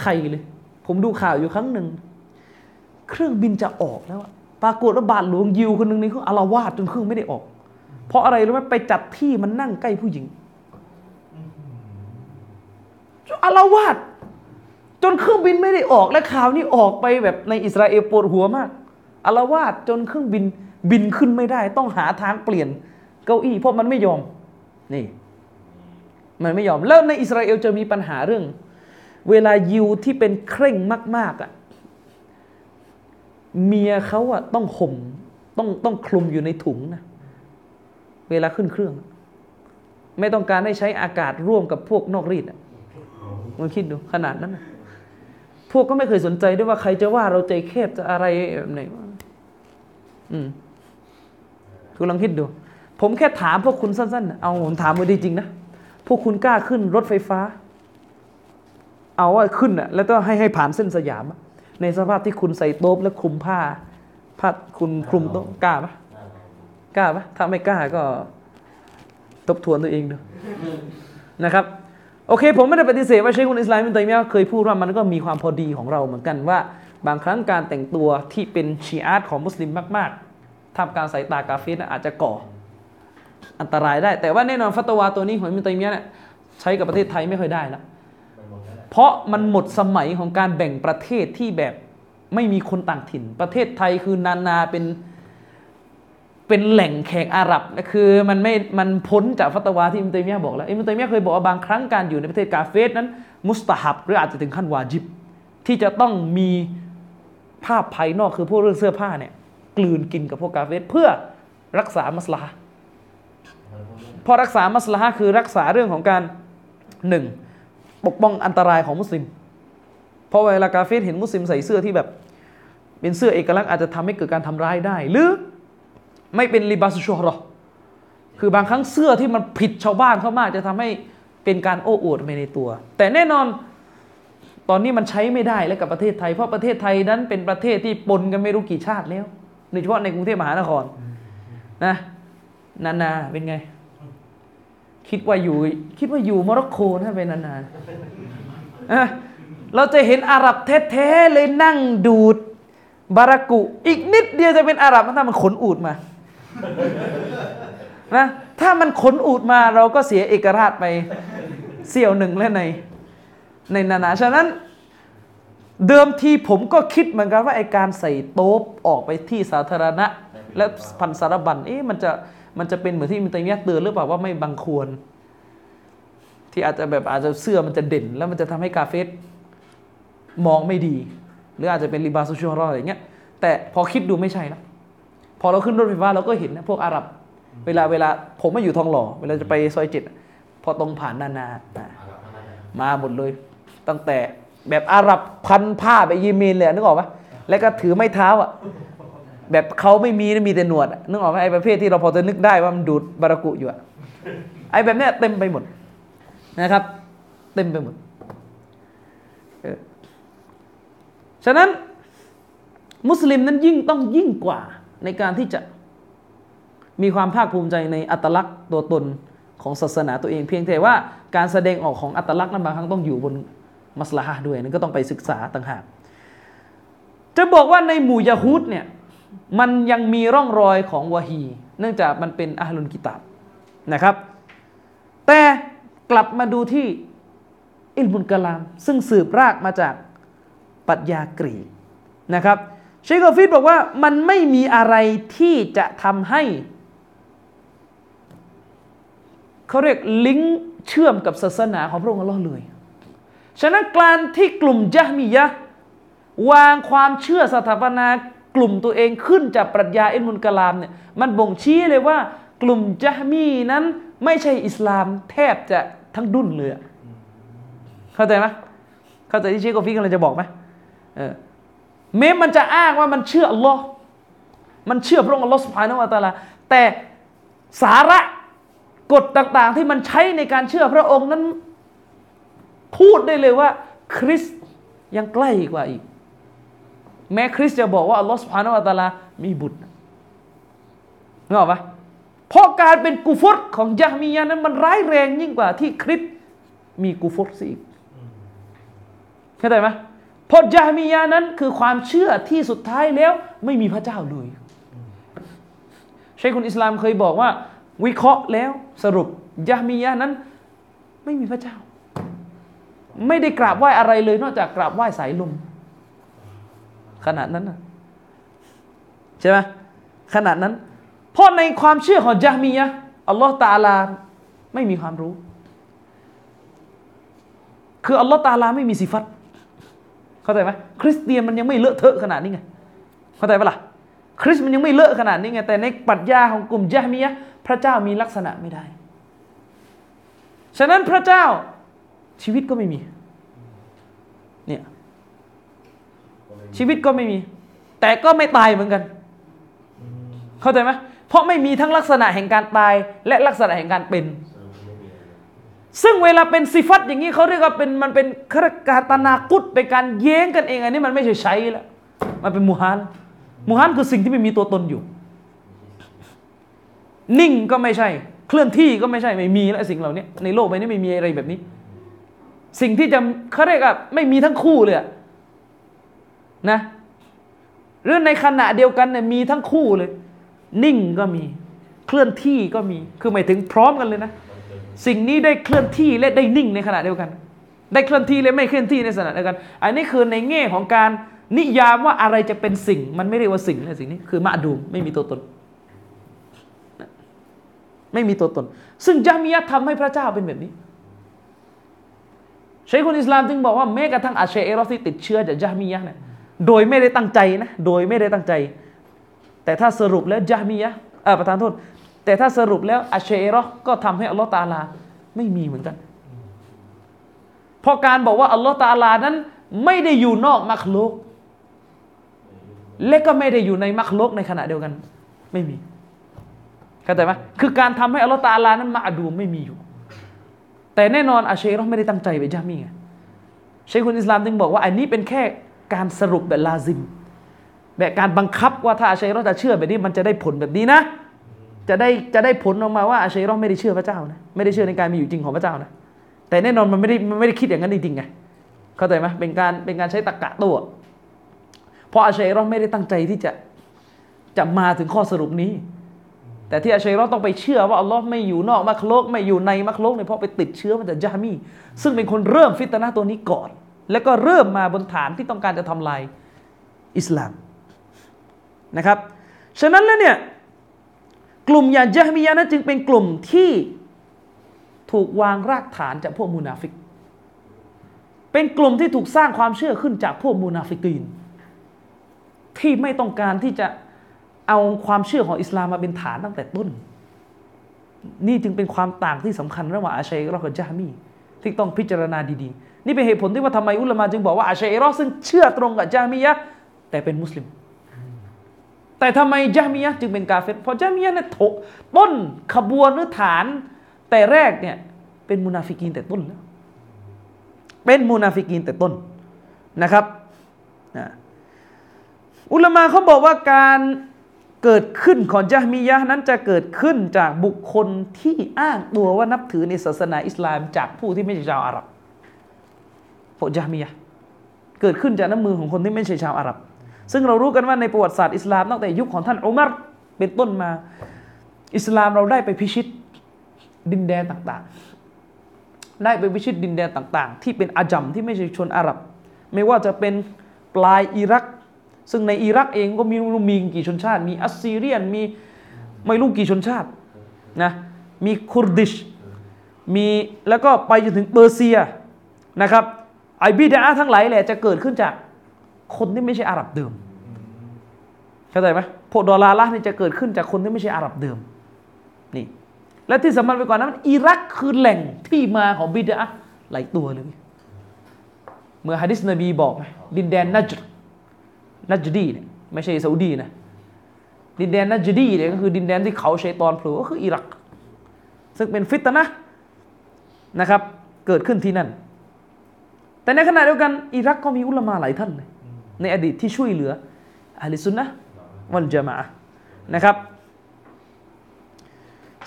ใครเลย ผมดูข่าวอยู่ครั้งหนึ่ง เครื่องบินจะออกแล้วปรากฏว่าบาทหลวงยิวคนหนึ่งนี่เขาอารวาสจนเครื่องไม่ได้ออก เพราะอะไรรู้ไหมไปจัดที่มันนั่งใกล้ผู้หญิง อารวาสจนเครื่องบินไม่ได้ออกและข่าวนี้ออกไปแบบในอิสราเอลปวดหัวมากอารวาสจนเครื่องบินบินขึ้นไม่ได้ ต้องหาทางเปลี่ยนเก้าอี้ เพราะมันไม่ยอมนี่ มันไม่ยอม แล้วในอิสราเอลจะมีปัญหาเรื่อง เวลายิวที่เป็นเคร่งมาก ๆอะเมียเขาอะต้องห่มต้องต้องคลุมอยู่ในถุงนะเวลาขึ้นเครื่อง ไม่ต้องการให้ใช้อากาศร่วมกับพวกนอกรีดอะ มันคิดดูขนาดนั้นนะพวกก็ไม่เคยสนใจด้วยว่าใครจะว่าเราใจแคบจะอะไรแบบไหนอืมคุณลองคิดดู ผมแค่ถามพวกคุณสั้นๆ เอาผมถามมาดีจริงนะพวกคุณกล้าขึ้นรถไฟฟ้า เอาว่าขึ้นอะแล้วก็ให้ให้ผ่านเส้นสยามะในสภาพที่คุณใส่โต๊ะและคลุมผ้าผ้าคุณคลุมโต๊ะกล้าปะกล้าปะถ้าไม่กล้าก็ทบทวนตัวเองดูนะครับ โอเค ผมไม่ได้ปฏิเสธว่าเชคคุณอิสลามอิบนตัยมียะเคยพูดว่ามันก็มีความพอดีของเราเหมือนกันว่า บางครั้งการแต่งตัวที่เป็นชีอาตของมุสลิมมากๆทำการสายตากาเฟสอาจจะก่ออันตรายได้ แต่ว่าแน่นอนฟัตวาตัวนี้ของมิตัยมียะห์เนี่ยใช้กับประเทศไทยไม่ค่อยได้แล้วแหละเพราะมันหมดสมัยของการแบ่งประเทศที่แบบไม่มีคนต่างถิ่น ประเทศไทยคือนานาเป็น เป็นแหล่งแขกอาหรับคือมันไม่มันพ้นจากฟัตวาที่อิมตัยมียะบอกแล้วอิมตัยมียะเคยบอกว่าบางครั้งการอยู่ในประเทศกาเฟสนั้น มุสตาฮับหรืออาจจะถึงขั้นวาจิบ ที่จะต้องมีภาพภายนอกคือพวกเรื่องเสื้อผ้าเนี่ยกลืนกินกับพวกกาเฟสเพื่อรักษามัสลาพอรักษามัสลาคือรักษาเรื่องของการหนึ่งปกป้องอันตรายของมุสลิมเพราะเวลากาเฟสเห็นมุสลิมใส่เสื้อที่แบบ เป็นเสื้อเอกลักษณ์อาจจะทำให้เกิดการทำร้ายได้หรือ ไม่เป็นลิบาสุชรอคือบางครั้งเสื้อที่มันผิดชาวบ้านเขามาก จะทำให้เป็นการโอ้อวดไปในตัว แต่แน่นอนตอนนี้มันใช้ไม่ได้แล้วกับประเทศไทย เพราะประเทศไทยนั้นเป็นประเทศที่ปนกันไม่รู้กี่ชาติแล้วโดยเฉพาะในกรุงเทพมหานครนะนานาเป็นไง คิดว่าอยู่ คิดว่าอยู่โมร็อกโกนะเป็นนานาเราจะเห็นอาหรับแท้ๆเลยนั่งดูด บารากุ อีกนิดเดียวจะเป็นอาหรับถ้ามันขนอูดมา นะถ้ามันขนอูดมาเราก็เสียเอกราชไปเสี่ยวหนึ่งแล้วใน ในนานา ฉะนั้น เดิมทีผมก็คิดเหมือนกันว่าไอการใส่โต๊บออกไปที่สาธารณะ และพันสารบัญเอ๊ะมันจะมันจะเป็นเหมือนที่มิตรเมียเตือนหรือเปล่าว่าไม่บังควร ที่อาจจะแบบอาจจะเสื้อมันจะเด่น แล้วมันจะทำให้กาเฟสมองไม่ดี หรืออาจจะเป็นริบาซูชัวรออะไรเงี้ยแต่พอคิดดูไม่ใช่นะ อเราขึ้นรถไฟฟ้าเราก็เห็นนะพวกอาหรับ เวลาเวลาผมมาอยู่ทองหล่อ เวลาจะไปซอยเจ็ดพอตรงผ่านนานาอะอามาหมดเลย ตั้งแต่แบบอาหรับพันผ้าไปเยเมนเลยนึกออกปะแล้วก็ถือไม้เท้าอะแบบเขาไม่มีนะมีแต่หนวดนึกออกไหมไอ้ประเภทที่เราพอจะนึกได้ว่ามันดูดบารากุอยู่อะไอ้แบบเนี้ยเต็มไปหมดนะครับ เต็มไปหมดฉะนั้นมุสลิมนั้นยิ่งต้องยิ่งกว่า ในการที่จะมีความภาคภูมิใจในอัตลักษณ์ตัวตนของศาสนาตัวเอง เพียงแต่ว่าการแสดงออกของอัตลักษณ์นั้นบางครั้งต้องอยู่บนมัสลาฮ์ด้วยนั่นก็ต้องไปศึกษาต่างหาก จะบอกว่าในหมู่ยะฮูดเนี่ยมันยังมีร่องรอยของวะฮี เนื่องจากมันเป็นอาลุนกิตาบนะครับ แต่กลับมาดูที่อิลมุนกะลาม ซึ่งสืบรากมาจากปรัชญากรีกนะครับ เชคกอฟิดบอกว่ามันไม่มีอะไรที่จะทำให้เขาเรียกลิงก์เชื่อมกับศาสนาของพระองค์อัลลอฮ์เลย ฉะนั้นการที่กลุ่มยะมียะวางความเชื่อสถาปนากลุ่มตัวเองขึ้นจากปรัชญาอิมุนกลามเนี่ยมันบ่งชี้เลยว่ากลุ่มยะมีนั้นไม่ใช่อิสลามแทบจะทั้งดุนเลยอเข้าใจไหมเข้าใจที่เชคกอฟิกกำลังจะบอกไหมเออ แม้มันจะอ้างว่ามันเชื่ออัลลอฮ์มันเชื่อพระองค์อัลลอฮ์สุภาโนะวตาลาแต่สาระกฎต่างๆ ที่มันใช้ในการเชื่อพระองค์นั้น พูดได้เลยว่า คริสต์ยังใกล้กว่าอีก แม้คริสต์จะบอกว่าอัลลอฮ์สุภาโนะวตาลามีบุตรนึกออกปะเพราะการเป็นกุฟรของยะฮ์มียะห์นั้นมันร้ายแรงยิ่งกว่าที่คริสต์มีกุฟรซะอีกเข้าใจไหม เพราะยะฮ์มียะห์นั้นคือความเชื่อที่สุดท้ายแล้ว ไม่มีพระเจ้าเลยเชคคุนอิสลามเคยบอกว่า วิเคราะห์แล้วสรุปยะฮ์มียะห์นั้น ไม่มีพระเจ้า ไม่ได้กราบไหว้อะไรเลย นอกจากกราบไหว้สายลมขนาดนั้นนะใช่ไหมขนาดนั้น เพราะในความเชื่อของยะฮ์มียะอัลลอฮ์ตาลาไม่มีความรู้ คืออัลลอฮ์ตาลาไม่มีสิฟัต เข้าใจไหมคริสเตียนมันยังไม่เลอะเทอะขนาดนี้ไงเข้าใจปะล่ะคริสมันยังไม่เลอะขนาดนี้ไงแต่ในปรัชญาของกลุ่มยะมียะพระเจ้ามีลักษณะไม่ได้ ฉะนั้นพระเจ้าชีวิตก็ไม่มี เนี่ย ชีวิตก็ไม่มี แต่ก็ไม่ตายเหมือนกัน เข้าใจไหมเพราะไม่มีทั้งลักษณะแห่งการตายและลักษณะแห่งการเป็น ซึ่งเวลาเป็นสิฟัตอย่างนี้เขาเรียกว่าเป็นมันเป็นการตนากุตเป็นการแย้งกันเองอันนี้มันไม่ใช่ใช้แล้วมันเป็นมูฮันมูฮันคือสิ่งที่ไม่มีตัวตนอยู่ นิ่งก็ไม่ใช่ เคลื่อนที่ก็ไม่ใช่ไม่มีแล้วสิ่งเหล่านี้ในโลกใบนี้ไม่มีอะไรแบบนี้ สิ่งที่จะเขาเรียกว่าไม่มีทั้งคู่เลยนะหรือในขณะเดียวกันเนี่ยมีทั้งคู่เลย นิ่งก็มี เคลื่อนที่ก็มีคือหมายถึงพร้อมกันเลยนะ สิ่งนี้ได้เคลื่อนที่และได้นิ่งในขณะเดียวกัน ได้เคลื่อนที่และไม่เคลื่อนที่ในขณะเดียวกัน อันนี้คือในแง่ของการนิยามว่าอะไรจะเป็นสิ่ง มันไม่เรียกว่าสิ่งนะสิ่งนี้คือมาดูมไม่มีตัวตน ไม่มีตัวตน ซึ่งจามียะทำให้พระเจ้าเป็นแบบนี้เชคคนอิสลามจึงบอกว่าแม้กระทั่งอาเชเอรอที่ติดเชื้อจากจามียะเนี่ยโดยไม่ได้ตั้งใจนะ โดยไม่ได้ตั้งใจ แต่ถ้าสรุปแล้วจามียะเออประธานโทษ แต่ถ้าสรุปแล้วอาเชเอรอก็ทำให้อัลลอฮ์ตาลา ไม่มีเหมือนกันเพราะการบอกว่าอัลลอฮ์ตาลานั้น ไม่ได้อยู่นอกมักลุก และก็ไม่ได้อยู่ในมักลุกในขณะเดียวกัน ไม่มีเข้าใจไหมคือการทำให้อัลลอฮฺตาลานั้นมาดูไม่มีอยู่ แต่แน่นอนอาเชราะห์ไม่ได้ตั้งใจไปจามีไงเชคคุณอิสลามจึงบอกว่าอันนี้เป็นแค่การสรุปแบบลาซิม แบบการบังคับว่าถ้าอาเชยเราจะเชื่อแบบนี้มันจะได้ผลแบบนี้นะ จะได้จะได้ผลออกมาว่าอาเชยราะห์ไม่ได้เชื่อพระเจ้านะไม่ได้เชื่อในการมีอยู่จริงของพระเจ้านะแต่แน่นอนมันไม่ได้มันไม่ได้คิดอย่างนั้นจริงๆไงเข้าใจไหมเป็นการเป็นการใช้ตรรกะตัว เพราะอาเชยราะห์ไม่ได้ตั้งใจที่จะจะมาถึงข้อสรุปนี้ แต่ที่อาชัยรอต้องไปเชื่อว่าอัลลอฮ์ไม่อยู่นอกมัคลูกไม่อยู่ในมัคลูกเนี่ยเพราะไปติดเชื้อมาจากจามีซึ่งเป็นคนเริ่มฟิตนะตัวนี้ก่อน แล้วก็เริ่มมาบนฐานที่ต้องการจะทำลายอิสลามนะครับฉะนั้นแล้วเนี่ย กลุ่มยาจามียะนั้นจึงเป็นกลุ่มที่ถูกวางรากฐานจากพวกมูนาฟิก เป็นกลุ่มที่ถูกสร้างความเชื่อขึ้นจากพวกมูนาฟิกีน ที่ไม่ต้องการที่จะเอาความเชื่อของอิสลามมาเป็นฐานตั้งแต่ต้น นี่จึงเป็นความต่างที่สำคัญระหว่างอาชัยรอกับจามีที่ต้องพิจารณาดีๆ นี่เป็นเหตุผลที่ว่าทำไมอุลามะจึงบอกว่าอาชัยรอซึ่งเชื่อตรงกับจามียะแต่เป็นมุสลิม แต่ทำไมจามียะจึงเป็นกาเฟรเพราะจามียะเนี่ยโถต้นขบวนหรือฐาน แต่แรกเนี่ยเป็นมุนาฟิกีนแต่ต้นแล้วเป็นมุนาฟิกีนแต่ต้นนะครับอุลมะเขาบอกว่าการเกิดขึ้นของจามียะนั้นจะเกิดขึ้นจากบุคคลที่อ้างตัวว่านับถือในศาสนาอิสลามจากผู้ที่ไม่ใช่ชาวอาหรับพวกจามียะเกิดขึ้นจากน้ำมือของคนที่ไม่ใช่ชาวอาหรับ ซึ่งเรารู้กันว่าในประวัติศาสตร์อิสลามตั้งแต่ยุคของท่านอุมัรเป็นต้นมา อิสลามเราได้ไปพิชิตดินแดนต่างๆ ได้ไปพิชิตดินแดนต่าง ๆ ที่เป็นอาจัมที่ไม่ใช่ชนอาหรับ ไม่ว่าจะเป็นปลายอิรัก ซึ่งในอิรักเองก็มีมีกี่ชนชาติ มีอัสซีเรียนมีไม่รู้กี่ชนชาตินะมีคุรดิชมีแล้วก็ไปจนถึงเปอร์เซียนะครับไอบิดาทั้งหลายแหละจะเกิดขึ้นจาก คนที่ไม่ใช่อาหรับเดิมเข้าใจไหมพวกดอลลาร์นี่จะเกิดขึ้นจากคนที่ไม่ใช่อาหรับเดิมนี่และที่สำคัญไปกว่านั้นอิรักคือแหล่งที่มาของบิดาหลายตัวเลยเมื่อฮะดิษนบีบอกไหมดินแดนนัจนัจดีเนี่ยไม่ใช่ซาอุดีนะดินแดนนัจดีเนี่ยก็คือดินแดนที่เขาชัยตอนโผล่ก็คืออิรัก ซึ่งเป็นฟิตนะนะครับ เกิดขึ้นที่นั่น แต่ในขณะเดียวกันอิรักก็มีอุลามาหลายท่านเลย ในอดีตที่ช่วยเหลืออะลิสุนนะวัลจามะนะครับ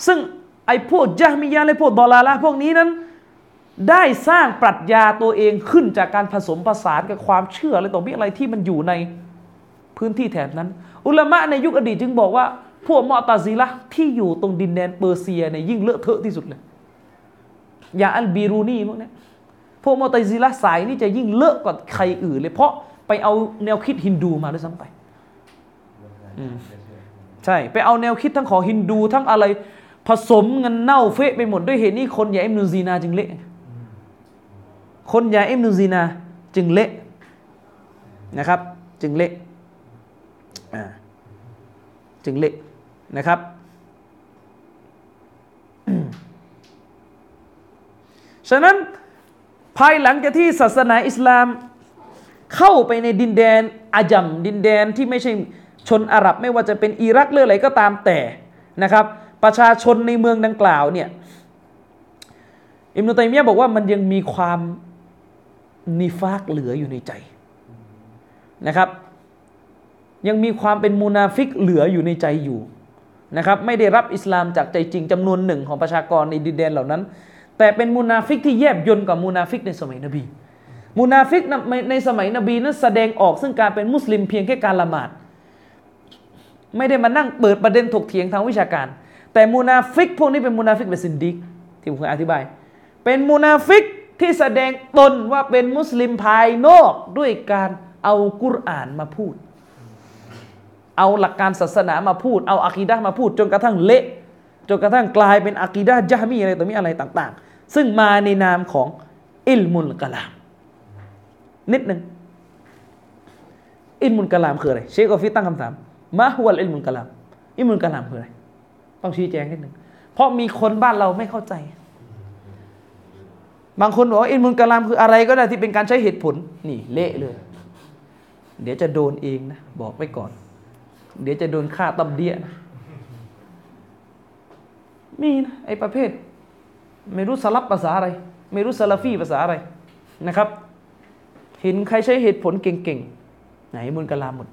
ซึ่งไอ้พวกจามิยะและพวกดอลาละพวกนี้นั้น ได้สร้างปรัชญาตัวเองขึ้นจากการผสมผสานกับความเชื่ออะไรต่อมีอะไรที่มันอยู่ในพื้นที่แถบนั้น อุลามะในยุคอดีตจึงบอกว่า พวกมอตาซิละที่อยู่ตรงดินแดนเปอร์เซียเนี่ยยิ่งเลอะเทอะที่สุดเลยอย่างอัลบีรูนีพวกนี้พวกมอตาซิละสายนี่จะยิ่งเลอะกว่าใครอื่นเลยเพราะ ไปเอาแนวคิดฮินดูมาด้วยซ้ำไปใช่ ไปเอาแนวคิดทั้งของฮินดูทั้งอะไร ผสมเงินเน่าเฟะไปหมดด้วยเหตุนี้คนอย่างอิมนุซีนาจึงเละ คนอย่างอิมนุซีนาจึงเละนะครับ จึงเละอ่าจึงเละนะครับฉะนั้นภายหลังจากที่ศาสนาอิสลาม เข้าไปในดินแดนอาจัมดินแดนที่ไม่ใช่ชนอาหรับไม่ว่าจะเป็นอิรักหรืออะไรก็ตามแต่นะครับ ประชาชนในเมืองดังกล่าวเนี่ยอิบนุตัยมียะบอกว่ามันยังมีความนิฟากเหลืออยู่ในใจนะครับ ยังมีความเป็นมูนาฟิกเหลืออยู่ในใจอยู่นะครับ ไม่ได้รับอิสลามจากใจจริงจำนวนหนึ่งของประชากรในดินแดนเหล่านั้น แต่เป็นมูนาฟิกที่แยบยนต์กว่ามูนาฟิกในสมัยนบี มูนาฟิกในสมัยนบีนั้นแสดงออกซึ่งการเป็นมุสลิมเพียงแค่การละหมาด ไม่ได้มานั่งเปิดประเด็นถกเถียงทางวิชาการ แต่มูนาฟิกพวกนี้เป็นมูนาฟิกเป็นซินดิกที่ผมเคยอธิบาย เป็นมูนาฟิกที่แสดงตนว่าเป็นมุสลิมภายนอกด้วยการเอากุรานมาพูด เอาหลักการศาสนามาพูด เอาอากีดะมาพูด จนกระทั่งเละ จนกระทั่งกลายเป็นอากีดะยะมีอะไรต่อมีอะไรต่าง ๆ ซึ่งมาในนามของอิลมุลกะลาม นิดหนึ่งอิลมุลกะลามคืออะไรเชคกอฟิตั้งคำถามมาฮุวัลอิลมุลกะลามอิลมุลกะลามคืออะไรต้องชี้แจงนิดหนึ่งเพราะมีคนบ้านเราไม่เข้าใจ บางคนบอกว่าอิลมุลกะลามคืออะไรก็ได้ที่เป็นการใช้เหตุผลนี่เละเลย เดี๋ยวจะโดนเองนะบอกไว้ก่อน เดี๋ยวจะโดนฆ่าตับเดียนะมีนะไอ้ประเภท ไม่รู้สลับภาษาอะไร ไม่รู้ซาลาฟีภาษาอะไรนะครับ เห็นใครใช้เหตุผลเก่งๆไหนมุนกะลาหมด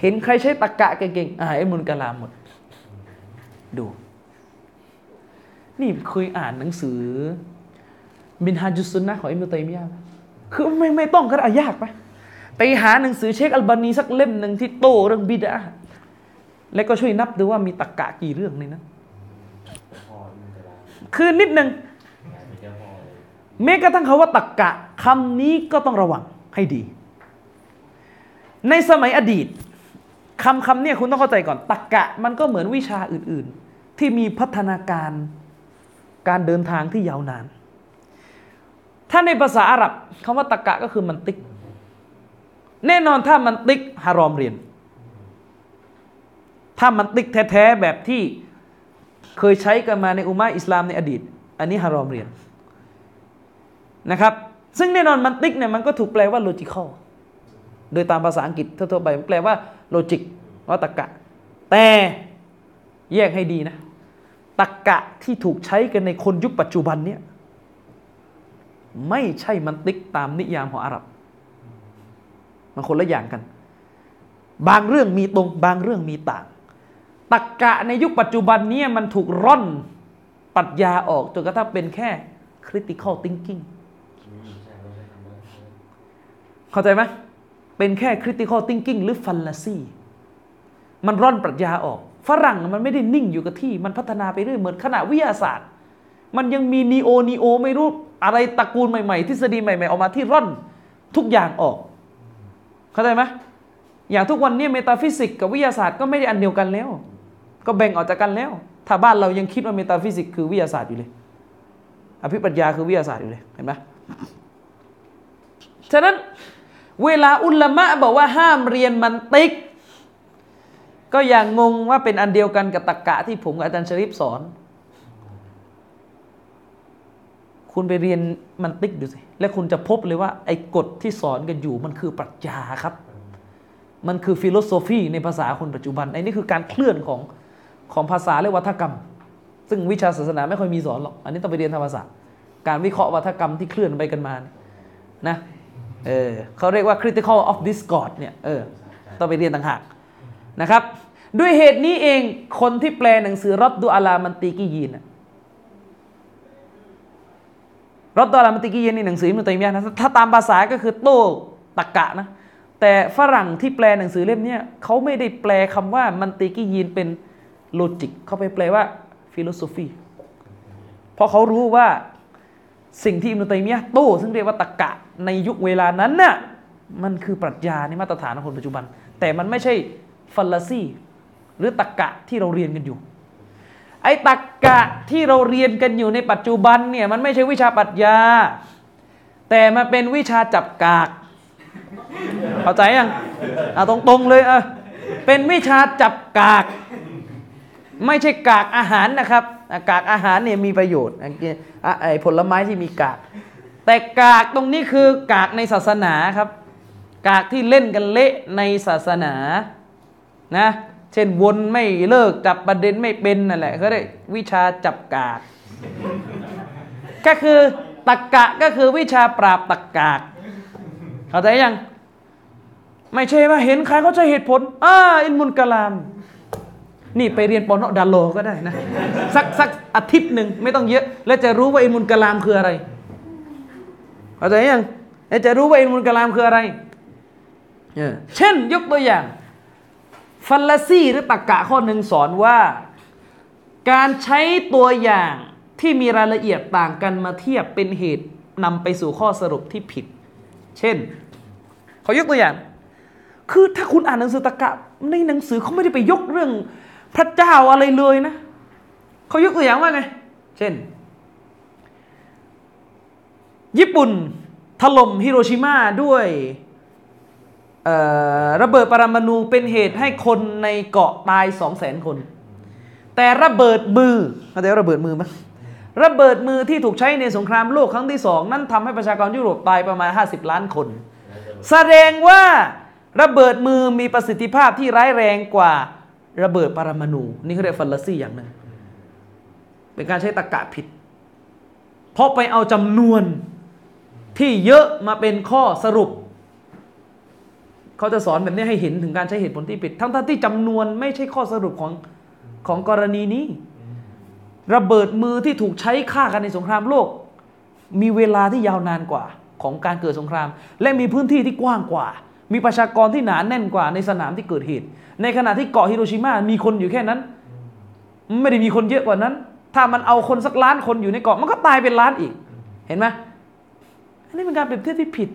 เห็นใครใช้ตะกะเก่งๆอ่าไอ้มุนกะลาหมด ดู นี่เคยอ่านหนังสือมินฮาจุสซุนนะของอิมุตัยมียะคือไม่ไม่ต้องก็ได้ยากไปไปหาหนังสือเชคอัลบานีสักเล่มหนึ่งที่โตเรื่องบิดาแล้วก็ช่วยนับดูว่ามีตะกะกี่เรื่องในนั้นะคือนิดหนึ่งเป็นเจ้าพ่อเลยแม้กระทั่งคาว่าตักกะ คำนี้ก็ต้องระวังให้ดี ในสมัยอดีตคำคำเนี่ยคุณต้องเข้าใจก่อนตักกะมันก็เหมือนวิชาอื่น ๆ ที่มีพัฒนาการการเดินทางที่ยาวนาน ถ้าในภาษาอาหรับคำว่าตักกะก็คือมันติก แน่นอนถ้ามันติกฮารอมเรียน ถ้ามันติกแท้ ๆ แบบที่เคยใช้กันมาในอุมาอิสลามในอดีต อันนี้ฮารอมเรียนนะครับ ซึ่งแน่นอนมันติกเนี่ยมันก็ถูกแปลว่า logical โดยตามภาษาอังกฤษทั่วๆไปมันแปลว่า logic ว่าตรรกะ แต่แยกให้ดีนะตรรกะที่ถูกใช้กันในคนยุคปัจจุบันเนี่ยไม่ใช่มันติกตามนิยามของอาหรับ มันคนละอย่างกัน บางเรื่องมีตรง บางเรื่องมีต่างตรรกะในยุคปัจจุบันเนี่ยมันถูกร่อนปรัชญาออกจนกระทั่งเป็นแค่ critical thinking อืมใช่เราใช้คำนั้น เข้าใจไหมเป็นแค่ critical thinking หรือ fallacy มันร่อนปรัชญาออก ฝรั่งมันไม่ได้นิ่งอยู่กับที่ มันพัฒนาไปเรื่อยเหมือนคณะวิทยาศาสตร์ มันยังมี neo neo ไม่รู้ อะไรตระกูลใหม่ๆ ทฤษฎีใหม่ๆ ออกมาที่ร่อนทุกอย่างออก เข้าใจไหมอย่างทุกวันนี้ metaphysics กับวิทยาศาสตร์ก็ไม่ได้อันเดียวกันแล้ว ก็แบ่งออกจากกันแล้ว ถ้าบ้านเรายังคิดว่า metaphysics คือวิทยาศาสตร์อยู่เลย อภิปรัชญาคือวิทยาศาสตร์อยู่เลย เห็นไหมฉะนั้น เวลาอุลามะบอกว่าห้ามเรียนมันติก ก็อย่างงว่าเป็นอันเดียวกันกับตรรกะที่ผมกับอาจารย์ชริฟสอน คุณไปเรียนมันติกดูสิ แล้วคุณจะพบเลยว่า ไอ้กฎที่สอนกันอยู่มันคือปรัชญาครับ มันคือ philosophy ในภาษาคนปัจจุบันไอ้นี่คือการเคลื่อนของของภาษาและวาทกรรม ซึ่งวิชาศาสนาไม่ค่อยมีสอนหรอก อันนี้ต้องไปเรียนธรรมศาสตร์ การวิเคราะห์วัฒกรรมที่เคลื่อนไปกันมาเนี่ยนะ เออเขาเรียกว่า critical of discord เนี่ยเออต้องไปเรียนต่างหากนะครับ ด้วยเหตุนี้เองคนที่แปลหนังสือรอดดูอาลามันตีกียีนรอดดูอาลามันตีกียีนนี่หนังสืออิมนุตัยมียะนะถ้าตามภาษาก็คือโต้ตะกะนะแต่ฝรั่งที่แปลหนังสือเล่มนี้เขาไม่ได้แปลคำว่ามันตีกียีนเป็นlogic เขาไปแปลว่า philosophy เพราะเขารู้ว่าสิ่งที่อิบนุตัยมียะโต้ซึ่งเรียกว่าตรรกะ ในยุคเวลานั้นน่ะมันคือปรัชญาในมาตรฐานของคนปัจจุบัน แต่มันไม่ใช่ fallacy หรือตรรกะที่เราเรียนกันอยู่ ไอ้ตรรกะที่เราเรียนกันอยู่ในปัจจุบันเนี่ยมันไม่ใช่วิชาปรัชญา แต่มันเป็นวิชาจับกาก เข้าใจยังเอาตรงๆเลยเออเป็นวิชาจับกาก ไม่ใช่กากอาหารนะครับกากอาหารเนี่ยมีประโยชน์ไอ้ผลไม้ที่มีกาก แต่กากตรงนี้คือกากในศาสนาครับ กากที่เล่นกันเละในศาสนานะเช่นวนไม่เลิกจับประเด็นไม่เป็นนั่นแหละเขาเรียกวิชาจับกาก ก็คือตักกะก็คือวิชาปราบตักกาก เข้าใจยัง ไม่ใช่ว่าเห็นใครเขาใช้เหตุผลอ่าอินมุลกะลาม นี่ไปเรียนปอนอดาโลก็ได้นะ สักสักอาทิตย์หนึ่งไม่ต้องเยอะ แล้วจะรู้ว่าอินมุลกะลามคืออะไร เข้าใจยังจะรู้ว่าอินมุลกะลามคืออะไรเช่นยกตัวอย่างฟัลลซีหรือตรกกะข้อหนึ่งสอนว่า การใช้ตัวอย่างที่มีรายละเอียดต่างกันมาเทียบเป็นเหตุนำไปสู่ข้อสรุปที่ผิด เช่นเขายกตัวอย่าง คือถ้าคุณอ่านหนังสือตะกะในหนังสือเขาไม่ได้ไปยกเรื่องพระเจ้าอะไรเลยนะเขายกตัวอย่างว่าไง เช่น ญี่ปุ่นถล่มฮิโรชิมาด้วยระเบิดปรมาณูเป็นเหตุให้คนในเกาะตายสองแสนคน แต่ระเบิดมือเข้าใจระเบิดมือไหมระเบิดมือที่ถูกใช้ในสงครามโลกครั้งที่สองนั่นทำให้ประชากรยุโรปตายประมาณ 50 ล้านคน แสดงว่าระเบิดมือมีประสิทธิภาพที่ร้ายแรงกว่าระเบิดปรมาณูนี่เขาเรียกฟัลลซี่อย่างหนึ่งเป็นการใช้ตรกะผิด เพราะไปเอาจำนวน ที่เยอะมาเป็นข้อสรุป เขาจะสอนแบบนี้ให้เห็นถึงการใช้เหตุผลที่ผิด ทั้งที่จำนวนไม่ใช่ข้อสรุปของของกรณีนี้ ระเบิดมือที่ถูกใช้ฆ่ากันในสงครามโลก มีเวลาที่ยาวนานกว่าของการเกิดสงคราม และมีพื้นที่ที่กว้างกว่า มีประชากรที่หนาแน่นกว่าในสนามที่เกิดเหตุ ในขณะที่เกาะฮิโรชิมามีคนอยู่แค่นั้น ไม่ได้มีคนเยอะกว่านั้น ถ้ามันเอาคนสักล้านคนอยู่ในเกาะมันก็ตายเป็นล้านอีก เห็นไหม อันนี้เป็นการเปรียบเทียบที่ผิด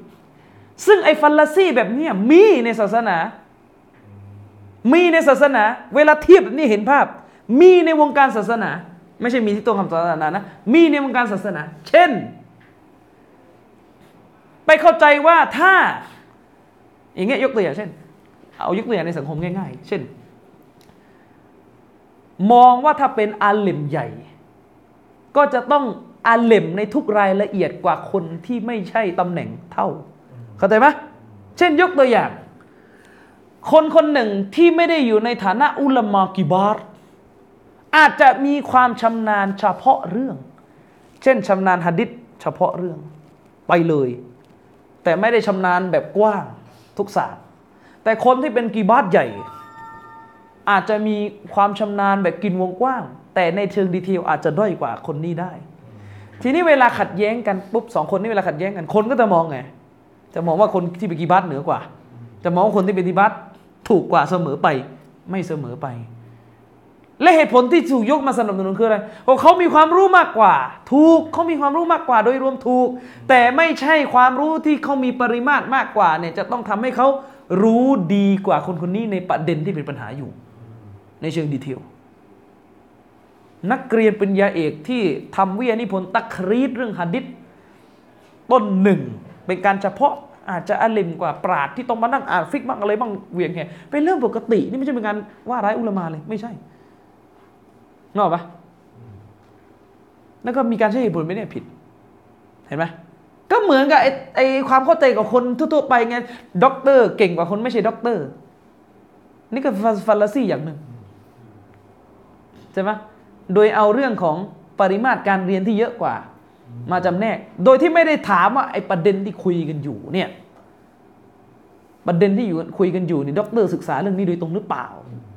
ซึ่งไอ้ฟัลลาซี่แบบนี้มีในศาสนา มีในศาสนา เวลาเทียบแบบนี้เห็นภาพ มีในวงการศาสนา ไม่ใช่มีที่ตัวคำศาสนานะ มีในวงการศาสนา เช่น ไปเข้าใจว่าถ้า อย่างเงี้ยยกตัวอย่างเช่น เอายกตัวอย่างในสังคมง่าย ๆ เช่น มองว่าถ้าเป็นอาเลมใหญ่ ก็จะต้อง อาเลมในทุกรายละเอียดกว่าคนที่ไม่ใช่ตำแหน่งเท่า เข้าใจไหมเช่นยกตัวอย่าง คนคนหนึ่งที่ไม่ได้อยู่ในฐานะอุลามากิบาร์อาจจะมีความชำนาญเฉพาะเรื่อง เช่นชำนาญหะดิษเฉพาะเรื่อง ไปเลย แต่ไม่ได้ชำนาญแบบกว้างทุกศาสตร์ แต่คนที่เป็นกีบาร์ใหญ่ อาจจะมีความชำนาญแบบกินวงกว้าง แต่ในเชิงดีเทลอาจจะด้อยกว่าคนนี้ได้ ทีนี้เวลาขัดแย้งกันปุ๊บสองคนนี้เวลาขัดแย้งกันคนก็จะมองไงจะมองว่าคนที่เป็นกีบัตเหนือกว่า จะมองว่าคนที่เป็นกีบัตถูกกว่าเสมอไปไม่เสมอไป และเหตุผลที่ถูกยกมาสนับสนุนคืออะไรเพราเขามีความรู้มากกว่า ถูกเขามีความรู้มากกว่าโดยรวมถูก แต่ไม่ใช่ความรู้ที่เขามีปริมาตรมากกว่าเนี่ยจะต้องทำให้เขารู้ดีกว่าคนคนนี้ในประเด็นที่เป็นปัญหาอยู่ ในเชิงดีเทล นักเรียนปริญญาเอกที่ทำวิทยานิพนธ์ตักรีดเรื่องหะดิษต้นหนึ่ง เป็นการเฉพาะอาจจะอาลิมกว่าปราดที่ต้องมานั่งอ่านฟิกบ้างอะไรบ้างเวียงแห่เป็นเรื่องปกติ นี่ไม่ใช่เป็นการว่าร้ายอุลามาเลยไม่ใช่นอกปะแล้วก็มีการใช้เหตุผลไม่ได้ผิด เห็นไหมก็เหมือนกับไอ้ไอความเข้าใจกับคนทั่วๆไปไงด็อกเตอร์เก่งกว่าคนไม่ใช่ด็อกเตอร์ นี่ก็ fallacy อย่างหนึ่งใช่ไหม โดยเอาเรื่องของปริมาตรการเรียนที่เยอะกว่า มาจำแนก โดยที่ไม่ได้ถามว่าไอ้ประเด็นที่คุยกันอยู่เนี่ยประเด็นที่อยู่คุยกันอยู่นี่ด็อกเตอร์ศึกษาเรื่องนี้โดยตรงหรือเปล่า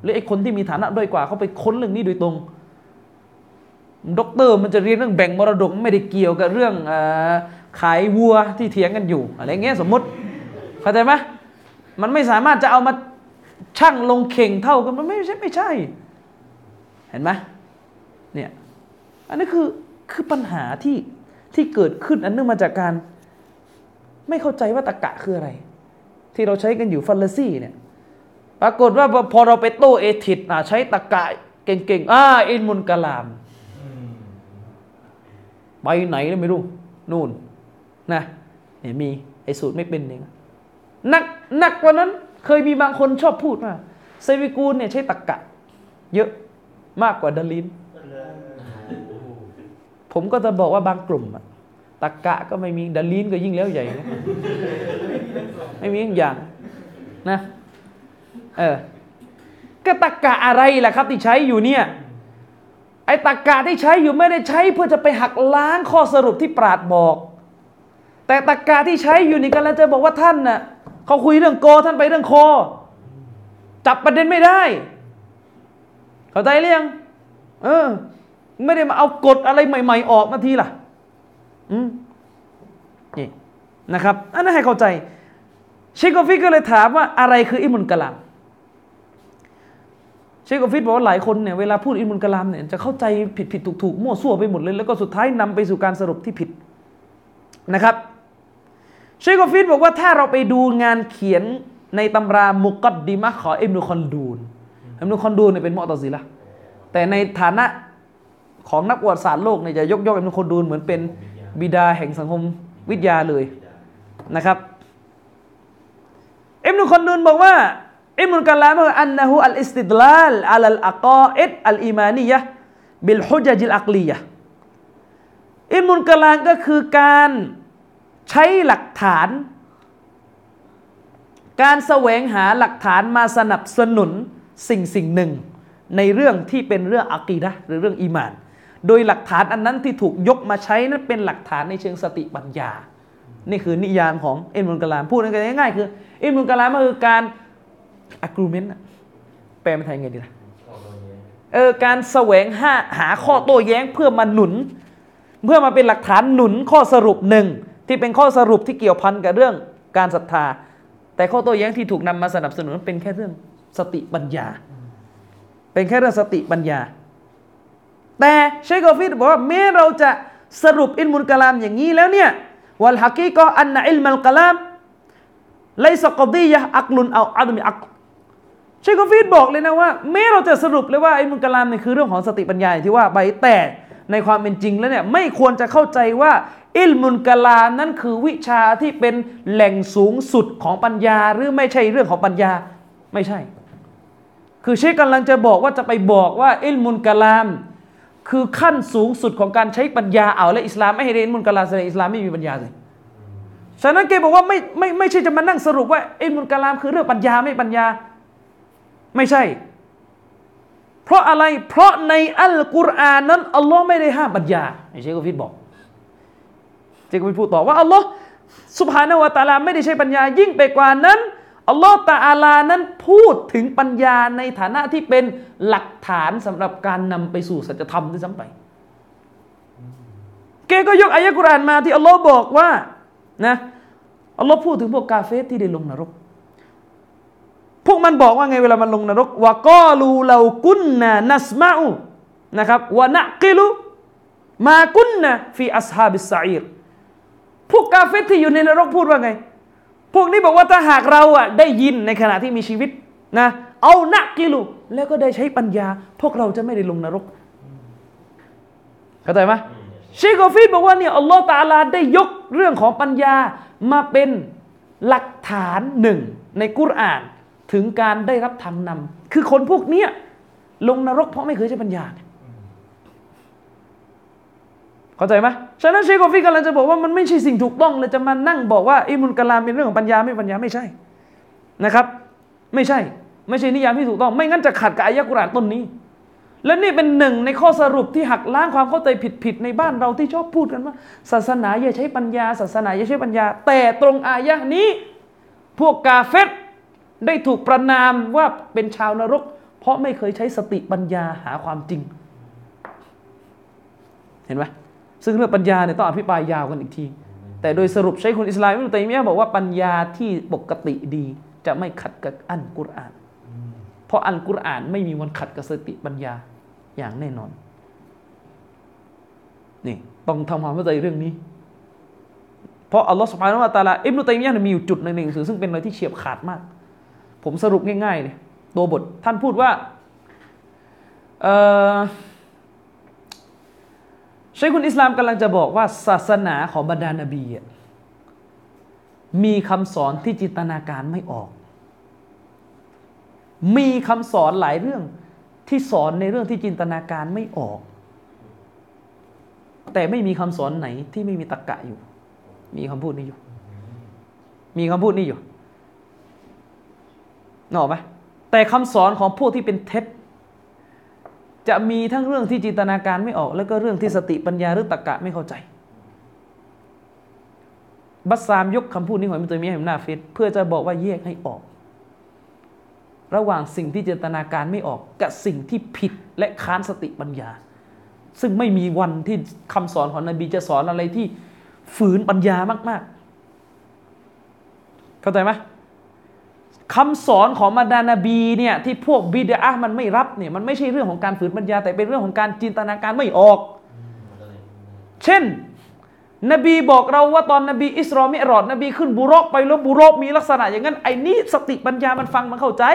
หรือไอ้คนที่มีฐานะด้อยกว่าเขาไปค้นเรื่องนี้โดยตรงด็อกเตอร์มันจะเรียนเรื่องแบ่งมรดกไม่ได้เกี่ยวกับเรื่องอขายวัวที่เถียงกันอยู่อะไรเงี้ยสมมติเข้าใจไหมมันไม่สามารถจะเอามาชั่งลงเข่งเท่ากันมันไม่ใช่ไม่ใช่ เห็นไหม เนี่ยอันนี้คือคือปัญหาที่ที่เกิดขึ้นอันเนื่องมาจากการไม่เข้าใจว่าตะกะคืออะไร ที่เราใช้กันอยู่ฟัลลซี่เนี่ยปรากฏว่าพอเราไปโต้เอทิดใช้ตะกะเก่งๆอ่าอินมุนกะลามไปไหนแล้วไม่รู้ นู่นนะเนี่ยมีไอ้สูตรไม่เป็นเองหนักหนักกว่านั้นเคยมีบางคนชอบพูดว่าเซวิกูลเนี่ยใช้ตะกกะ เยอะมากกว่าดาลิน ผมก็จะบอกว่าบางกลุ่มอะตะกกะก็ไม่มีดาลินก็ยิ่งแล้วใหญ่นะไม่มีอย่างนะ เออก็ตะกกะอะไรล่ะครับ ที่ใช้อยู่เนี่ย ไอ้ตะกกะที่ใช้อยู่ไม่ได้ใช้ เพื่อจะไปหักล้างข้อสรุปที่ปราดบอก แต่ตะกกะที่ใช้อยู่นี่กันแล้วจะบอกว่าท่านน่ะเขาคุยเรื่องโกท่านไปเรื่องโค จับประเด็นไม่ได้ เข้าใจหรือยังเออ ไม่ได้มาเอากฎอะไรใหม่ ๆ ออกมาทีล่ะอืมนี่นะครับ อันนั้นให้เข้าใจ เชคโกฟิกก็เลยถามว่าอะไรคืออิมุนกะลาม เชคโกฟิบอกว่าหลายคนเนี่ยเวลาพูดอิมุนกะลามเนี่ยจะเข้าใจผิดผิดถูกถูกมั่วซั่วไปหมดเลย แล้วก็สุดท้ายนำไปสู่การสรุปที่ผิดนะครับ เชคโกฟิบอกว่าถ้าเราไปดูงานเขียนในตำรามุกัดดิมะขออิมนุคอนดูนอิมนุคอนดูนเนี่ยเป็นมอตซิละแต่ในฐานะ ของนักประวัติศาสตร์โลกเนี่ยจะยกย่องอิมนุคนดูนเหมือนเป็นบิดาแห่งสังคมวิทยาเลยนะครับอิมนุคนดูนบอกว่าอิมนุกะลามอันนะฮูอัลอิสติดลาลอัลลอักออิดอัลอีมานียะบิลฮุจจิลอักลียะอิมนุกะลามก็คือการใช้หลักฐาน การแสวงหาหลักฐานมาสนับสนุนสิ่งสิ่งหนึ่ง ในเรื่องที่เป็นเรื่องอะกีดะหรือเรื่องอีมาน โดยหลักฐานอันนั้นที่ถูกยกมาใช้นั้นเป็นหลักฐานในเชิงสติปัญญา นี่คือนิยามของอิลมุลกะลามพูดง่ายๆคืออิลมุลกะลามก็คือการ agreement อะแปลเป็นไทยไงดีนะข้อโต้แย้งเออการแสวงหาหาข้อโต้แย้งเพื่อมาหนุน เพื่อมาเป็นหลักฐานหนุนข้อสรุปหนึ่งที่เป็นข้อสรุปที่เกี่ยวพันกับเรื่องการศรัทธา แต่ข้อโต้แย้งที่ถูกนำมาสนับสนุนเป็นแค่เรื่องสติปัญญา เป็นแค่เรื่องสติปัญญา แต่เชคกอฟิดบอกว่าแม้เราจะสรุปอิลมุลกะลามอย่างนี้แล้วเนี่ยวัลฮักีก็อันนะอิลมัลกะลามไลซกอดียะอักลุนเอาอัดมิอักเชคกอฟีดบอกเลยนะว่าแม้เราจะสรุปเลยว่าไอ้มุลกะลามเนี่ยคือเรื่องของสติปัญญาที่ว่าไปแต่ในความเป็นจริงแล้วเนี่ยไม่ควรจะเข้าใจว่าอิลมุลกะลามนั้นคือวิชาที่เป็นแหล่งสูงสุดของปัญญาหรือไม่ใช่เรื่องของปัญญาไม่ใช่ คือเชคกำลังจะบอกว่าจะไปบอกว่าอิลมุลกะลาม คือขั้นสูงสุดของการใช้ปัญญาเอาและอิสลามไม่ให้เรียนอิลมุลกะลาแสดงอิสลามไม่มีปัญญาเลยฉะนั้นเกบอกว่าไม่ไม่ไม่ใช่จะมานั่งสรุปว่าอิลมุลกะลามคือเรื่องปัญญาไม่ปัญญา ไม่ใช่ เพราะอะไรเพราะในอัลกุรอานนั้นอัลลอฮ์ไม่ได้ห้ามปัญญาไอ้เชคกฟิดบอกเชคกฟิดพูดต่อว่าอัลลอฮ์สุบฮานาวตาลาไม่ได้ใช้ปัญญายิ่งไปกว่านั้น อัลลอฮ์ตะอาลานั้นพูดถึงปัญญาในฐานะที่เป็นหลักฐานสำหรับการนำไปสู่สัจธรรมด้วยซ้ำไปเกก็ยกอายะกุรานมาที่อัลลอฮ์บอกว่านะอัลลอฮ์พูดถึงพวกกาเฟสที่ได้ลงนรก พวกมันบอกว่าไงเวลามันลงนรกวะกอลูเรากุนนานัสมาอูนะครับวะนักกิลุมากุนนาฟีอัสฮาบิสซาอีรพวกกาเฟรที่อยู่ในนรกพูดว่าไง พวกนี้บอกว่าถ้าหากเราอะได้ยินในขณะที่มีชีวิตนะ เอานักกิลุแล้วก็ได้ใช้ปัญญา พวกเราจะไม่ได้ลงนรก เข้าใจไหมเชคกอฟีดบอกว่าเนี่ยอัลลอฮ์ตะอาลาได้ยกเรื่องของปัญญามาเป็นหลักฐานหนึ่งในกุรอาน ถึงการได้รับทางนำคือคนพวกเนี้ยลงนรกเพราะไม่เคยใช้ปัญญาเข้าใจไหมฉะนั้นเชคกอฟีกำลังจะบอกว่ามันไม่ใช่สิ่งถูกต้องเลยจะมานั่งบอกว่าอิมุลกะลามเป็นเรื่องของปัญญาไม่ปัญญาไม่ใช่นะครับ ไม่ใช่ ไม่ใช่นิยามที่ถูกต้อง ไม่งั้นจะขัดกับอายะกุรานต้นนี้ และนี่เป็นหนึ่งในข้อสรุปที่หักล้างความเข้าใจผิดๆในบ้านเราที่ชอบพูดกันว่า ศาสนาอย่าใช้ปัญญา ศาสนาอย่าใช้ปัญญา แต่ตรงอายะนี้ พวกกาเฟตได้ถูกประนามว่าเป็นชาวนรก เพราะไม่เคยใช้สติปัญญาหาความจริง เห็นไหม ซึ่งเรื่องปัญญาเนี่ยต้องอภิปรายยาวกันอีกที แต่โดยสรุปใช้คนอิสลามอิบนุตัยมียะบอกว่าปัญญาที่ปกติดี จะไม่ขัดกับอันกุรอาน เพราะอันกุรอานไม่มีวันขัดกับสติปัญญาอย่างแน่นอนนี่ต้องทำความเข้าใจเรื่องนี้ เพราะอัลลอฮฺสุบฮานะวะตะอาลาอิบนุตัยมียะห์เนี่ยมีอยู่จุดหนึ่งในหนังสือซึ่งเป็นอะไรที่เฉียบขาดมาก ผมสรุปง่ายๆเลยตัวบทท่านพูดว่าเอ่อ ใช้คุณอิสลามกำลังจะบอกว่าศาสนาของบรรดานบีอะมีคำสอนที่จินตนาการไม่ออก มีคำสอนหลายเรื่องที่สอนในเรื่องที่จินตนาการไม่ออก แต่ไม่มีคำสอนไหนที่ไม่มีตรรกะอยู่ มีคำพูดนี้อยู่ มีคำพูดนี้อยู่นกออกไหมแต่คำสอนของพวกที่เป็นเท็จ จะมีทั้งเรื่องที่จินตนาการไม่ออก แล้วก็เรื่องที่สติปัญญาหรือตรรกะไม่เข้าใจ บัสซามยกคำพูดนี้ของอิตัยมีห์ให้หน้าเฟซเพื่อจะบอกว่าแยกให้ออก ระหว่างสิ่งที่จินตนาการไม่ออก กับสิ่งที่ผิดและค้านสติปัญญา ซึ่งไม่มีวันที่คำสอนของนบีจะสอนอะไรที่ฝืนปัญญามาก ๆ เข้าใจไหม คำสอนของบรรดานาบีเนี่ยที่พวกบิดามันไม่รับเนี่ยมันไม่ใช่เรื่องของการฝืนปัญญาแต่เป็นเรื่องของการจินตนาการไม่ออก เช่น นบีบอกเราว่าตอนนบีอิสรอมิรอดนบีขึ้นบุรอกไปแล้วบุรอกมีลักษณะอย่างนั้นไอ้นี่สติปัญญามันฟังมันเข้าใจ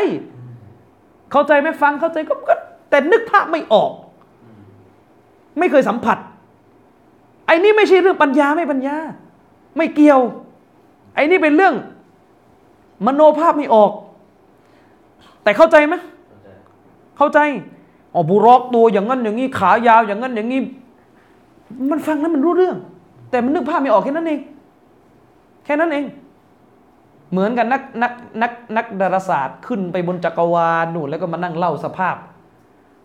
เข้าใจไหมฟังเข้าใจก็ก็แต่นึกภาพไม่ออก ไม่เคยสัมผัส ไอ้นี่ไม่ใช่เรื่องปัญญาไม่ปัญญา ไม่เกี่ยว ไอ้นี่เป็นเรื่อง มโนภาพไม่ออก แต่เข้าใจไหมเข้าใจอ๋อบุรอกตัวอย่างนั้นอย่างนี้ขายาวอย่างนั้นอย่างนี้ มันฟังแล้วมันรู้เรื่อง แต่มันนึกภาพไม่ออกแค่นั้นเอง แค่นั้นเอง เหมือนกันนักนักนักนักดาราศาสตร์ขึ้นไปบนจักรวาลนู่นแล้วก็มานั่งเล่าสภาพ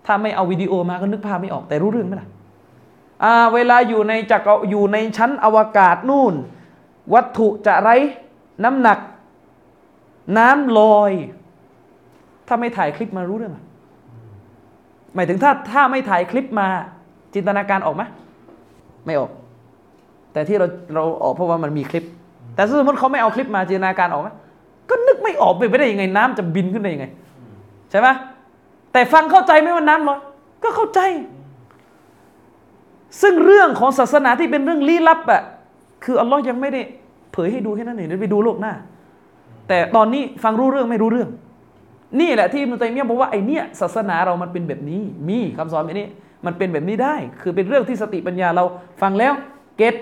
ถ้าไม่เอาวิดีโอมาก็นึกภาพไม่ออกแต่รู้เรื่องไหมล่ะอ่าเวลาอยู่ในจักรอยู่ในชั้นอวกาศนู่น วัตถุจะไรน้ำหนัก น้ำลอย ถ้าไม่ถ่ายคลิปมารู้เรื่องอะหมายถึงถ้าถ้าไม่ถ่ายคลิปมา จินตนาการออกไหมไม่ออก แต่ที่เราเราออกเพราะว่ามันมีคลิป แต่สมมติเขาไม่เอาคลิปมาจินตนาการออกไหมก็นึกไม่ออกไปนไปได้ยังไง น้ำจะบินขึ้นได้ยังไง ใช่ไหมแต่ฟังเข้าใจไหมว่าน้ำลอยก็เข้าใจ ซึ่งเรื่องของศาสนาที่เป็นเรื่องลี้ลับอะคืออัลลอฮ์ยังไม่ได้เผยให้ดูแค่นั้นเองเดี๋ยวไปดูโลกหน้า แต่ตอนนี้ฟังรู้เรื่องไม่รู้เรื่อง นี่แหละที่มุตัยมียบอกว่าไอเนี้ยศาสนาเรามันเป็นแบบนี้ มีคำสอนแบบนี้ มันเป็นแบบนี้ได้ คือเป็นเรื่องที่สติปัญญาเราฟังแล้วเก็ต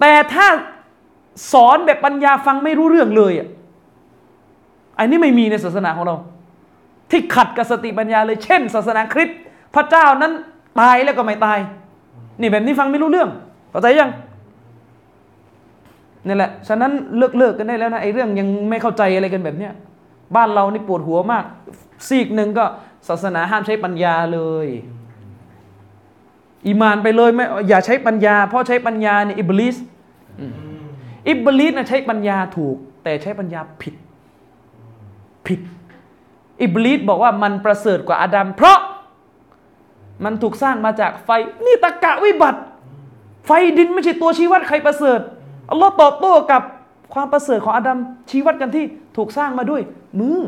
แต่ถ้าสอนแบบปัญญาฟังไม่รู้เรื่องเลยอะอันนี้ไม่มีในศาสนาของเรา ที่ขัดกับสติปัญญาเลยเช่น ศาสนาคริสต์พระเจ้านั้นตายแล้วก็ไม่ตาย นี่แบบนี้ฟังไม่รู้เรื่องเข้าใจยัง นี่แหละ ฉะนั้นเลิกเลิกกันได้แล้วนะไอ้เรื่องยังไม่เข้าใจอะไรกันแบบเนี้ยบ้านเรานี่ปวดหัวมาก ซีกหนึ่งก็ศาสนาห้ามใช้ปัญญาเลยอีมานไปเลยไม่อย่าใช้ปัญญา เพราะใช้ปัญญาเนี่ยอิบลิสอิบลิสนะใช้ปัญญาถูก แต่ใช้ปัญญาผิด ผิด อิบลิสบอกว่ามันประเสริฐกว่าอาดัมเพราะมันถูกสร้างมาจากไฟ นี่ตะกะวิบัติ ไฟดินไม่ใช่ตัวชี้วัดใครประเสริฐ อัลลอฮ์ตอบโต้กับความประเสริฐของอาดัมชี้วัดกันที่ถูกสร้างมาด้วยมือ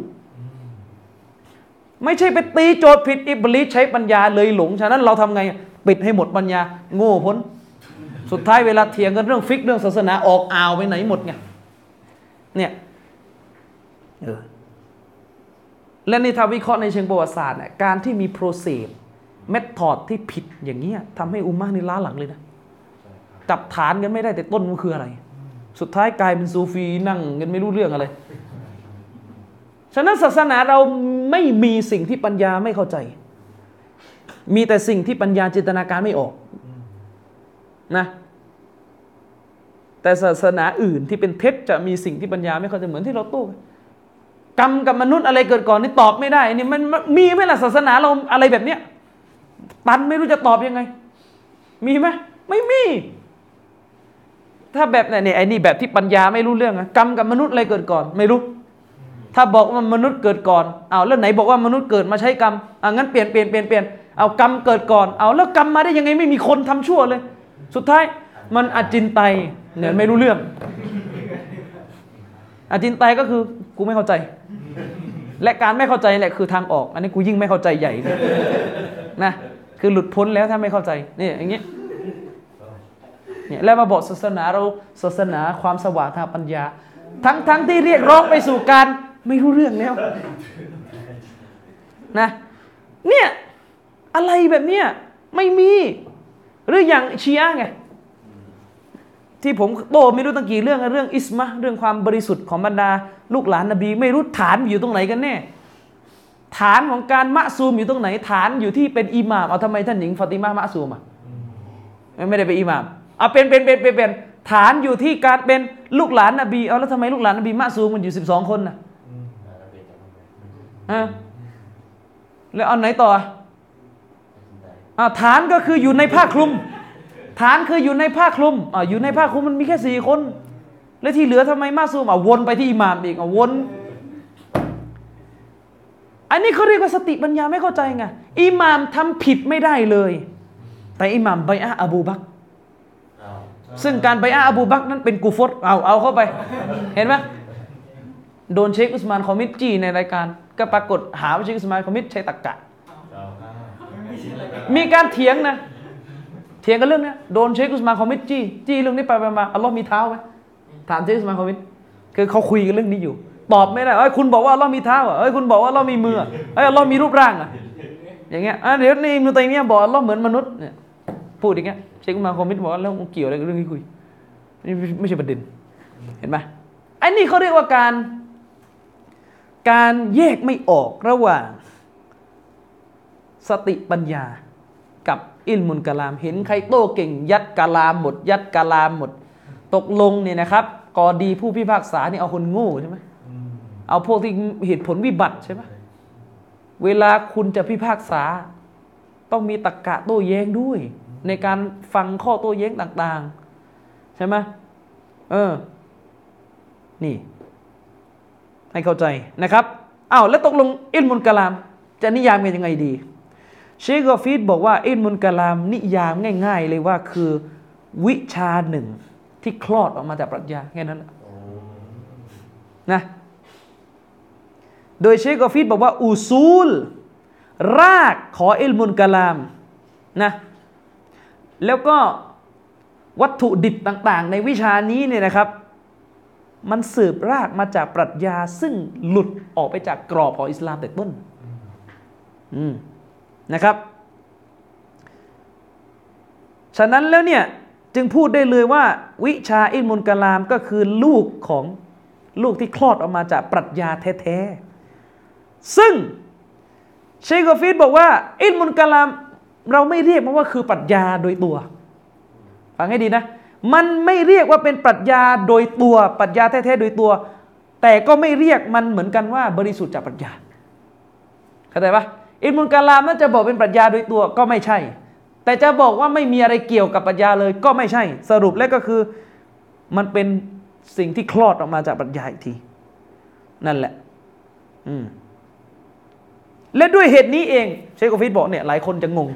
ไม่ใช่ไปตีโจทย์ผิดอิบลิสใช้ปัญญาเลยหลง ฉะนั้นเราทำไงปิดให้หมดปัญญา โง่พ้น สุดท้ายเวลาเถียงกันเรื่องฟิกฮ์เรื่องศาสนาออกอ่าวไปไหนหมดไงเนี่ยเออและนี่ถ้าวิเคราะห์ในเชิงประวัติศาสตร์เนี่ยการที่มี process method ที่ผิดอย่างเงี้ยทำให้อุมมะนี่ล้าหลังเลยนะ จับฐานกันไม่ได้แต่ต้นมันคืออะไร สุดท้ายกลายเป็นซูฟีนั่งกันไม่รู้เรื่องอะไร ฉะนั้นศาสนาเราไม่มีสิ่งที่ปัญญาไม่เข้าใจ มีแต่สิ่งที่ปัญญาจินตนาการไม่ออกนะแต่ศาสนาอื่นที่เป็นเท็จจะมีสิ่งที่ปัญญาไม่เข้าใจเหมือนที่เราโต้กันกรรมกับมนุษย์อะไรเกิดก่อนนี่ตอบไม่ได้นี่มันมันมีไหมล่ะศาสนาเราอะไรแบบเนี้ยตันไม่รู้จะตอบยังไง มีไหมไม่มี ถ้าแบบเนี่ยเนี่ยไอ้นี่แบบที่ปัญญาไม่รู้เรื่องอะกรรมกับมนุษย์อะไรเกิดก่อน ไม่รู้ ถ้าบอกว่ามนุษย์เกิดก่อนเอาแล้วไหนบอกว่ามนุษย์เกิดมาใช้กรรมอะงั้นเปลี่ยนเปลี่ยนเปลี่ยนเปลี่ยนเอากรรมเกิดก่อนเอาแล้วกรรมมาได้ยังไงไม่มีคนทำชั่วเลย สุดท้ายมันอจินไตยเนี่ยไม่รู้เรื่องอจินไตยก็คือกูไม่เข้าใจ และการไม่เข้าใจแหละคือทางออก อันนี้กูยิ่งไม่เข้าใจใหญ่เลยนะคือหลุดพ้นแล้วถ้าไม่เข้าใจนี่อย่างเงี้ย เนี่ยแล้วมาบอกศาสนาเราศาสนาความสว่างทางปัญญา ทั้งทั้งที่เรียกร้องไปสู่การไม่รู้เรื่องแล้วนะเนี่ยอะไรแบบเนี้ยไม่มีหรืออย่างชียะไงที่ผมโตไม่รู้ตั้งกี่เรื่องเรื่องอิสมะเรื่องความบริสุทธิ์ของบรรดา ลูกหลานนบี ไม่รู้ฐานอยู่ตรงไหนกันแน่ฐานของการมะซูมอยู่ตรงไหน ฐานอยู่ที่เป็นอิหม่ามเอาทำไมท่านหญิงฟาติมะห์มะซูมอะไม่ได้เป็นอิหม่าม เอาเป็นเป็นเป็นเป็นเป็นฐานอยู่ที่การเป็นลูกหลานนบีเอาแล้วทำไมลูกหลานนบีมะซูมมันอยู่สิบสองคนน่ะเราเป็นจะทำไงอะแล้วเอาไหนต่ออะตัดสินใจอ่าฐานก็คืออยู่ในผ้าคลุม ฐานคืออยู่ในผ้าคลุมอ่าอยู่ในผ้าคลุมมันมีแค่สี่คน แล้วที่เหลือทำไมมาซูมอะวนไปที่อิหม่ามอีกอะวน อันนี้เขาเรียกว่าสติปัญญาไม่เข้าใจไงอิหม่ามทำผิดไม่ได้เลย แต่อิหม่ามไบอะห์อบูบักรเอา ซึ่งการไบอะห์อบูบักรนั้นเป็นกูฟรเอาเอาเข้าไป เห็นไหมโดนเชคอุสมานคอมิดจี้ในรายการ ก็ปรากฏหาว่าเชคอุสมานคอมิดใช้ตรรกะเอามีการเถียงนะ เถียงกันเรื่องเนี้ยโดนเชคอุสมานคอมิดจี้จี้เรื่องนี้ไปไปมาอัลลอฮ์มีเท้าไหมถามเชคอุสมานคอมิดคือเขาคุยกันเรื่องนี้อยู่ ตอบไม่ได้เอ้ยคุณบอกว่าอัลลอฮ์มีเท้าอะเอ้ยคุณบอกว่าอัลลอฮ์มีมืออะเอ้ยอัลลอฮ์มีรูปร่างอะอย่างเงี้ยอะเดี๋ยวนี่อิบนุตัยมียะห์บอกอัลลอฮ์เหมือนมนุษย์เนี่ยพูดอย่างเงี้ยเชคอุสมานคอมิดบอกว่าแล้วมันเกี่ยวอะไรกับเรื่องที่คุยนี่ไม่ใช่ประเด็น เห็นไหมไอ้นี่เขาเรียกว่าการ การแยกไม่ออกระหว่าง สติปัญญากับอิลมุนกะลาม เห็นใครโต้เก่ง ยัดกะลามหมด ยัดกะลามหมด ตกลงเนี่ยนะครับกอดีผู้พิพากษานี่เอาคนโง่ใช่ไหมเอาพวกที่เหตุผลวิบัติใช่ไหมเวลาคุณจะพิพากษา ต้องมีตรกกะโต้แย้งด้วยอื ในการฟังข้อโต้แย้งต่างๆ ใช่ไหมเออ นี่ ให้เข้าใจนะครับอ้าวแล้วตกลงอิลมุลกะลาม จะนิยามกันยังไงดี เชคกอฟีดบอกว่าอิลมุลกะลาม นิยามง่าย ๆ เลยว่าคือวิชาหนึ่งที่คลอดออกมาจากปรัชญาแค่นั้นแหละโอ้นะโดยเชคกอฟีดบอกว่า อูซูล รากขออิลมุลกะลามนะ แล้วก็วัตถุดิบต่างๆ ในวิชานี้เนี่ยนะครับ มันสืบรากมาจากปรัชญาซึ่งหลุดออกไปจากกรอบของอิสลามแต่ต้นนะครับ ฉะนั้นแล้วเนี่ยจึงพูดได้เลยว่า วิชาอิลมุลกะลามก็คือลูกของลูกที่คลอดออกมาจากปรัชญาแท้ๆ ซึ่งเชคกฟีดบอกว่า อิลมุลกะลาม เราไม่เรียกมันว่าคือปรัชญาโดยตัวฟังให้ดีนะ มันไม่เรียกว่าเป็นปรัชญาโดยตัวปรัชญาแท้ๆโดยตัว แต่ก็ไม่เรียกมันเหมือนกันว่าบริสุทธิ์จากปรัชญาเข้าใจปะอิลมุลกะลามน่าจะบอกเป็นปรัชญาโดยตัวก็ไม่ใช่ แต่จะบอกว่าไม่มีอะไรเกี่ยวกับปรัชญาเลยก็ไม่ใช่ สรุปแล้วก็คือมันเป็นสิ่งที่คลอดออกมาจากปรัชญาอีกที นั่นแหละ อืมและด้วยเหตุนี้เอง เชคโกฟิดบอกเนี่ยหลายคนจะงง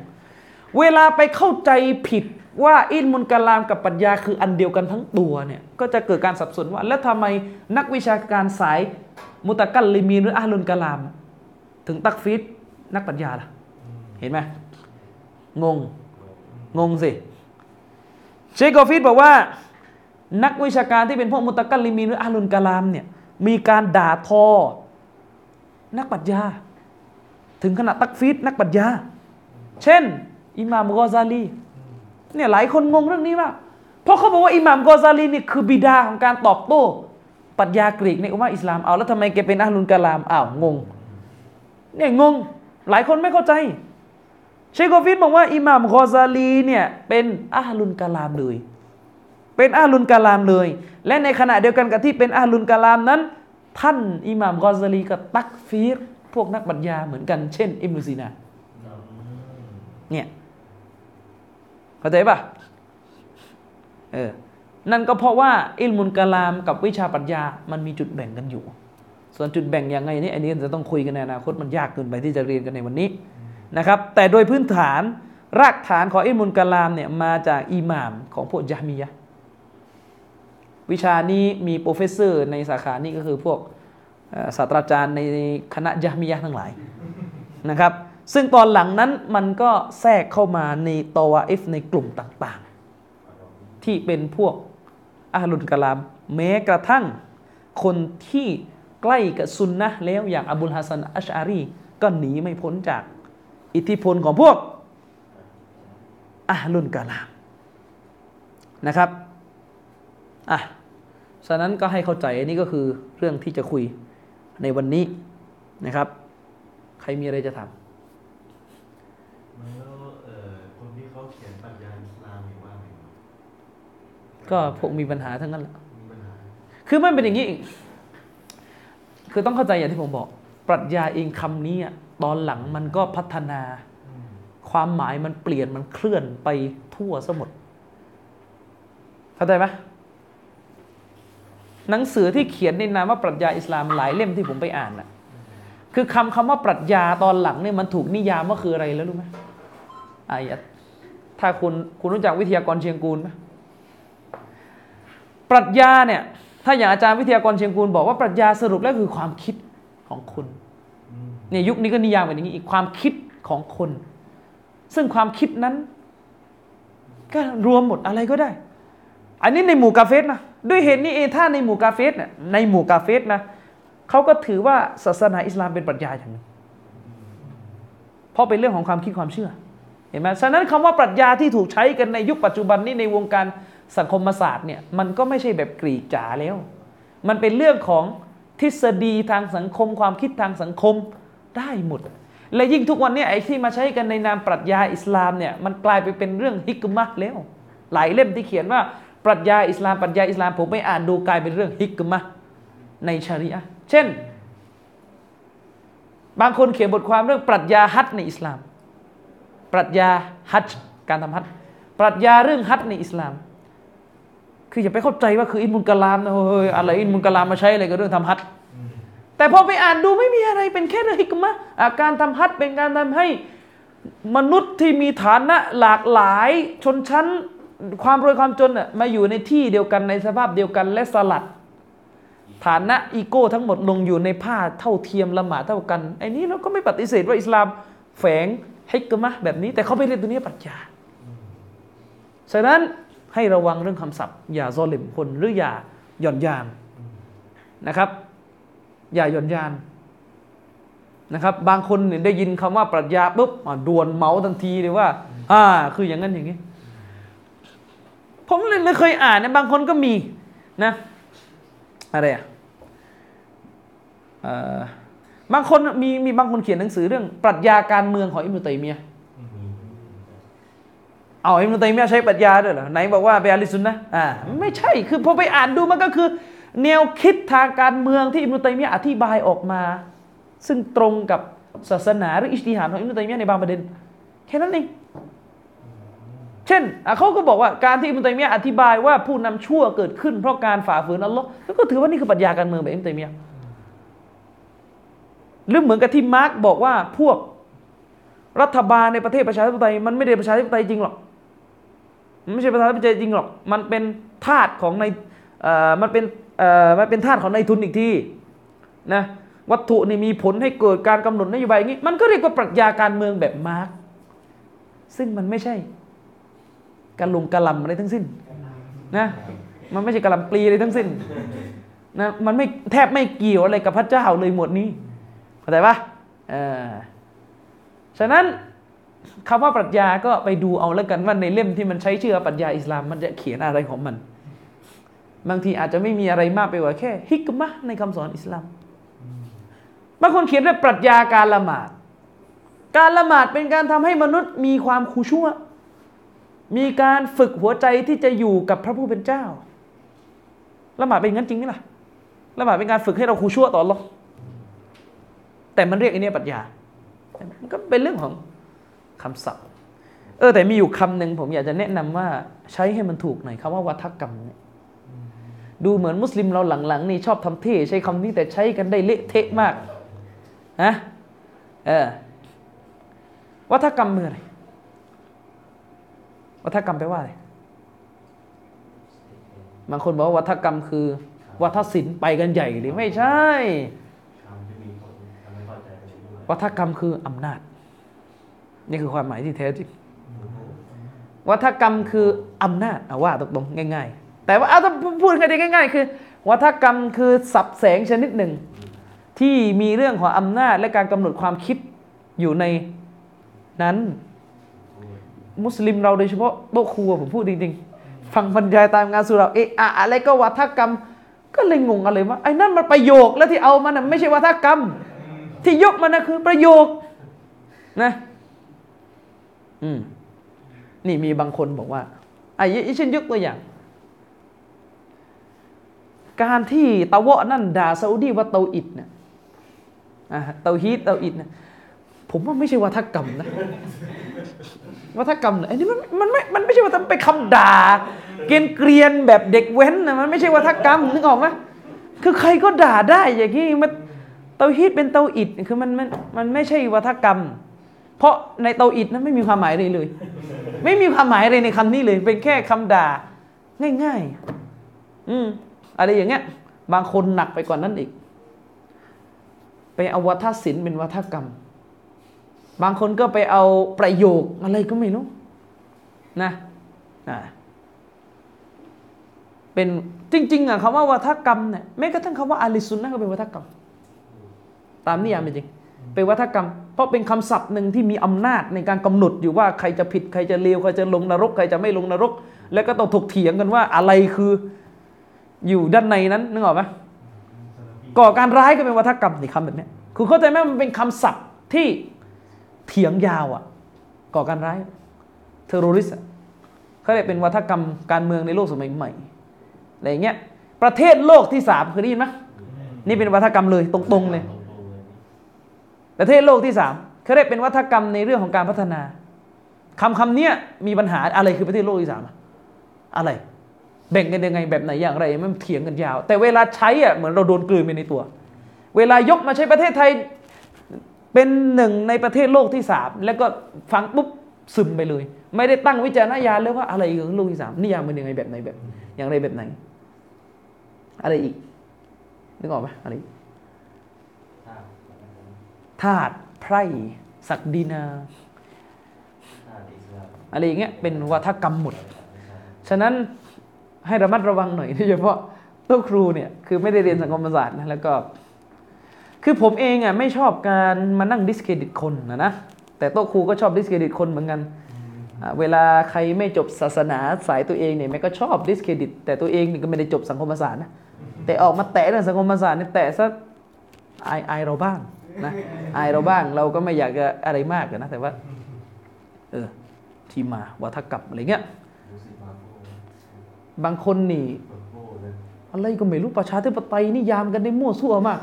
เวลาไปเข้าใจผิดว่าอินมุลกะลามกับปรัชญาคืออันเดียวกันทั้งตัวเนี่ย ก็จะเกิดการสับสนว่า แล้วทำไมนักวิชาการสายมุตะกัลลิมีหรืออาลุนกะลาม ถึงตักฟิดนักปรัชญาล่ะ เห็นไหมงง งงสิเชคกอฟิดบอกว่า นักวิชาการที่เป็นพวกมุตะกัลลิมีหรืออาลุนกะลามเนี่ยมีการด่าทอ นักปรัชญา ถึงขนาดตักฟีดนักปรัชญา เช่น อิหม่ามกอซาลีเนี่ยหลายคนงงเรื่องนี้มากเพราะเขาบอกว่าอิหม่ามกอซาลีนี่คือบิดาของการตอบโต้ปรัชญากรีกในอุมมะอิสลามเอาแล้วทำไมแกเป็นอาลุนกะลามอ้าวงงเนี่ยงง หลายคนไม่เข้าใจ เชโกฟิดบอกว่าอิหม่ามกอซาลีเนี่ยเป็นอาลุนกะลามเลย เป็นอาลุนกะลามเลย และในขณะเดียวกันกับที่เป็นอาลุนกะลามนั้น ท่านอิหม่ามกอซาลีก็ตักฟีรพวกนักปรัชญาเหมือนกันเช่น อิมรุซีนาเนี่ย เข้าใจปะเออนั่นก็เพราะว่าอิลมุลกะลามกับวิชาปรัชญา มันมีจุดแบ่งกันอยู่ ส่วนจุดแบ่งยังไงนี่อันนี้จะต้องคุยกันในอนาคตมันยากเกินไปที่จะเรียนกันในวันนี้นะครับ แต่โดยพื้นฐานรากฐานของอิลมุลกะลามเนี่ยมาจากอิหม่ามของพวกญะฮ์มียะวิชานี้มี professor ในสาขานี้ก็คือพวกศาสตราจารย์ในคณะยะมียะทั้งหลายนะครับ ซึ่งตอนหลังนั้นมันก็แทรกเข้ามาในตอวาอิฟในกลุ่มต่างๆ ที่เป็นพวกอาลุนกะลาม แม้กระทั่งคนที่ใกล้กับซุนนะแล้วอย่างอบุลฮัสซันอัชอารีก็หนีไม่พ้นจากอิทธิพลของพวกอาลุนกะลามนะครับอะฉะนั้นก็ให้เข้าใจอันนี้ก็คือเรื่องที่จะคุยในวันนี้นะครับ ใครมีอะไรจะถาม แล้วเอ่อคนที่เขาเขียนปรัชญาอิสลามนี่ว่าไงวะ ก็พวกมีปัญหาทั้งนั้นแหละคือมันเป็นอย่างนี้อีกคือต้องเข้าใจอย่างที่ผมบอก ปรัชญาเองคำนี้อะตอนหลังมันก็พัฒนา ความหมายมันเปลี่ยนมันเคลื่อนไปทั่วสมดเข้าใจไหมหนังสือที่เขียนในนามว่าปรัชญาอิสลามหลายเล่มที่ผมไปอ่านน่ะ คือคำคำว่าปรัชญาตอนหลังเนี่ยมันถูกนิยามว่าคืออะไรแล้วรู้ไหมอายะถ้าคุณคุณรู้จักวิทยากรเชียงกูลไหม ปรัชญาเนี่ยถ้าอย่างอาจารย์วิทยากรเชียงกูลบอกว่าปรัชญาสรุปแล้วคือความคิดของคุณเนี่ยยุคนี้ก็นิยามเป็นอย่างนี้อีกความคิดของคน ซึ่งความคิดนั้น ก็รวมหมดอะไรก็ได้ อันนี้ในหมู่กาเฟสนะด้วยเหตุนี้เองถ้าในหมู่กาเฟสเนี่ยในหมู่กาเฟสนะเขาก็ถือว่าศาสนาอิสลามเป็นปรัชญาอย่างหนึ่งเพราะเป็นเรื่องของความคิดความเชื่อเห็นไหมฉะนั้นคำว่าปรัชญาที่ถูกใช้กันในยุคปัจจุบันนี้ในวงการ สังคมศาสตร์เนี่ยมันก็ไม่ใช่แบบกรีกจ๋าแล้ว มันเป็นเรื่องของทฤษฎีทางสังคม ความคิดทางสังคมได้หมด และยิ่งทุกวันนี้ไอ้ที่มาใช้กันในนามปรัชญาอิสลามเนี่ยมันกลายไปเป็นเรื่องฮิกมะแล้ว หลายเล่มที่เขียนว่าปรัชญาอิสลามปรัชญาอิสลามผมไปอ่านดูกลายเป็นเรื่องฮิกมะในชารีอะเช่น บางคนเขียนบทความเรื่องปรัชญาฮัจญ์ในอิสลาม ปรัชญาฮัจการทำฮัจญ์ปรัชญาเรื่องฮัจญ์ในอิสลาม คืออย่าไปเข้าใจว่าคืออินมุลกะลามนะเฮ้ยอะไรอินมุลกะลามมาใช้อะไรกับเรื่องทำฮัจญ์แต่พอไปอ่านดูไม่มีอะไรเป็นแค่เรื่องฮิกมะห์อะการทำฮัจญ์เป็นการทำให้มนุษย์ที่มีฐานะหลากหลายชนชั้นความรวยความจนน่ะมาอยู่ในที่เดียวกันในสภาพเดียวกันและสลัด ฐานะอีโก้ทั้งหมดลงอยู่ในผ้าเท่าเทียมละหมาดเท่ากันไอ้นี้เราก็ไม่ปฏิเสธว่าอิสลามแฝงฮิกมะห์แบบนี้ แต่เขาไปเรียนตัวนี้ปรัชญาฉะนั้น ให้ระวังเรื่องคำศัพท์ อย่าซลิมคนหรืออย่าหย่อนยานนะครับ อย่าหย่อนยานนะครับ บางคนเนี่ยได้ยินคำว่าปรัชญาปุ๊บอะด่วนเหมาทันทีเลยว่า อ่า คืออย่างนั้นอย่างนี้ ผมเลยไม่เคยอ่านนะบางคนก็มีนะ อะไรอะบางคนมีมีบางคนเขียนหนังสือเรื่อง ปรัชญาการเมืองของอิมรุตัยมีย เอาอิมรุตัยมียะใช้ปรัชญาด้วยเหรอไหนบอกว่าไปอาลิซุนนะอ่าไม่ใช่คือพอไปอ่านดูมันก็คือ แนวคิดทางการเมืองที่อิมรุตัยมียะอธิบายออกมา ซึ่งตรงกับศาสนาหรืออิสติฮาดของอิมรุตัยมียะในบางประเด็น แค่นั้นเองเช่นเขาก็บอกว่าการที่อิมตัยมียะอธิบายว่าผู้นำชั่วเกิดขึ้นเพราะการฝ่าฝืนอัลลอฮ์ก็ถือว่านี่คือปรัชญาการเมืองแบบอิมตัยมียะหรือเหมือนกับที่มาร์กบอกว่าพวกรัฐบาลในประเทศประชาธิปไตยมันไม่ได้ประชาธิปไตยจริงหรอก มันไม่ใช่ประชานาธิปไตยจริงหรอก มันเป็นทาสของในเอ่อมันเป็นเอ่อมันเป็นทาสของในทุนอีกทีนะวัตถุนี่มีผลให้เกิดการกำหนดนโยบายอย่างนี้ มันก็เรียกว่าปรัชญาการเมืองแบบมาร์กซึ่งมันไม่ใช่การลงกระลำอะไรทั้งสิ้นนะมันไม่ใช่กระลำปลีอะไรทั้งสิ้นนะมันไม่แทบไม่เกี่ยวอะไรกับพระเจ้าเลยหมดนี้เข้าใจปะเออฉะนั้น คำว่าปรัชญาก็ไปดูเอาแล้วกันว่าในเล่มที่มันใช้ชื่อปรัชญาอิสลามมันจะเขียนอะไรของมัน บางทีอาจจะไม่มีอะไรมากไปกว่าแค่ ฮิกมะในคำสอนอิสลามบางคนเขียนว่าปรัชญาการละหมาด การละหมาดเป็นการทำให้มนุษย์มีความคูชั่ว มีการฝึกหัวใจที่จะอยู่กับพระผู้เป็นเจ้า ละหมาดเป็นงั้นจริงไหมล่ะ ละหมาดเป็นการฝึกให้เราคูชั่วต่ออัลลอแต่มันเรียกอ้เนี่ยปรัชญา มันก็เป็นเรื่องของ คำศัพท์ เออแต่มีอยู่คำหนึ่งผมอยากจะแนะนำว่าใช้ให้มันถูกหน่อยคำว่าวัฒกรรมเนี่ยดูเหมือนมุสลิมเราหลังๆนี่ชอบทำเท่ใช้คำนี้แต่ใช้กันได้เละเทะมากนะเออวัฒกรรมคืออะไรวัฒกรรมแปลว่าอะไรบางคนบอกว่าวัฒกรรมคือ วัฒศิลป์ไปกันใหญ่หรือไม่ใช่ วัฒกรรมคืออำนาจ นี่คือความหมายที่แท้จริงวัฒกรรมคืออำนาจเอาว่าตรงๆง่าย ๆ แต่ว่าเอาถ้าพูดกันได้ง่าย ๆ คือ วัฒกรรมคือสับแสงชนิดหนึ่ง ที่มีเรื่องของอำนาจและการกำหนดความคิดอยู่ในนั้น มุสลิมเราโดยเฉพาะโต๊ะครัวผมพูดจริงๆฟังบรรยายตามงานสุเราเอะอะอะไรก็วัฒกรรมก็เลยงงอะไรว่าไอ้นั่นมันประโยคแล้วที่เอามันไม่ใช่วัฒกรรม ที่ยกมันนะคือประโยคนะ อืมนี่มีบางคนบอกว่าไอ้ยฉันยกตัวอย่าง การที่ตะวะนั่นด่าซาอุดีว่าเตาอิดเนี่ยอ่าเตาฮีตเตาอิดเนี่ยผมว่าไม่ใช่วัฒกรรมนะวัฒกรรมเนี่ยไอ้นี่มันมันไม่มันไม่ใช่ว่าทำไปคำด่า เกรียนเกรียนแบบเด็กเว้นนะมันไม่ใช่วัฒกรรมนึกออกไหมคือใครก็ด่าได้อย่างนี้มันเตาฮีตเป็นเตาอิดคือมันมันมันไม่ใช่วัฒกรรม เพราะในเตาอิดนั้นไม่มีความหมายเลยเลย ไม่มีความหมายอะไรในคำนี้เลย เป็นแค่คำด่า ง่ายๆ อืมอะไรอย่างเงี้ย บางคนหนักไปกว่านั้นอีก ไปเอาวัฒศิลป์เป็นวัฒกรรม บางคนก็ไปเอาประโยคอะไรก็ไม่รู้นะอ่าเป็นจริง ๆอะคำว่าวัฒกรรมเนี่ยแม้กระทั่งคำว่าอาลิซุนนะก็เป็นวัฒกรรม ตามนิยามจริง เป็นวัฒกรรม เพราะเป็นคำศัพท์หนึ่งที่มีอำนาจในการกำหนดอยู่ว่าใครจะผิดใครจะเลวใครจะลงนรก ใครจะไม่ลงนรก แล้วก็ต้องถกเถียงกันว่าอะไรคืออยู่ด้านในนั้นนึกออกไหมก่อการร้ายก็เป็นวัฒกรรมนี่คำแบบนี้คือเข้าใจไหมมันเป็นคำศัพท์ที่เถียงยาวอะ ก่อการร้ายเทอร์โรริสต์เขาเรียกเป็นวัฒกรรมการเมืองในโลกสมัยใหม่อะไรอย่างเงี้ยประเทศโลกที่สามเคยได้ยินไหมนี่เป็นวัฒกรรมเลยตรงๆเลยตรงๆเลย ประเทศโลกที่สามเขาเรียกเป็นวัฒกรรมในเรื่องของการพัฒนาคำคำเนี้ยมีปัญหาอะไรคือประเทศโลกที่สามอะอะไร แบ่งกันยังไงแบบไหนอย่างไรมันเถียงกันยาว แต่เวลาใช้อะเหมือนเราโดนกลืนไปในตัว เวลายกมาใช้ประเทศไทยเป็นหนึ่งในประเทศโลกที่สามแล้วก็ฟังปุ๊บซึมไปเลย ไม่ได้ตั้งวิจารณญาณเลยว่าอะไรคือโลกที่สามนิยามมันยังไงแบบไหนแบบ อย่างไรแบบไหน อะไรอีกนึกออกไหมอะไรอีก ทาสไพร่ศักดินา อะไรอย่างเงี้ยเป็นวาทกรรมหมด ฉะนั้นให้ระมัดระวังหน่อยโดยเฉพาะตัวครูเนี่ยคือไม่ได้เรียนสังคมศาสตร์นะแล้วก็ คือผมเองอะไม่ชอบการมานั่ง discredit คนนะนะแต่โต๊ะครูก็ชอบ discredit คนเหมือนกัน เวลาใครไม่จบศาสนาสายตัวเองเนี่ยแม่งก็ชอบ discredit แต่ตัวเองนี่ก็ไม่ได้จบสังคมศาสตร์นะแต่ออกมาแตะเรื่องสังคมศาสตร์เนี่ยแตะซะอายอายเราบ้าง นะอายเราบ้างเราก็ไม่อยากจะอะไรมากนะแต่ว่า เออ ที่มาวัฒกรรมอะไรเงี้ยบางคนนี่อะไรก็ไม่รู้ประชาธิปไตยนิยามกันได้มั่วซั่วมาก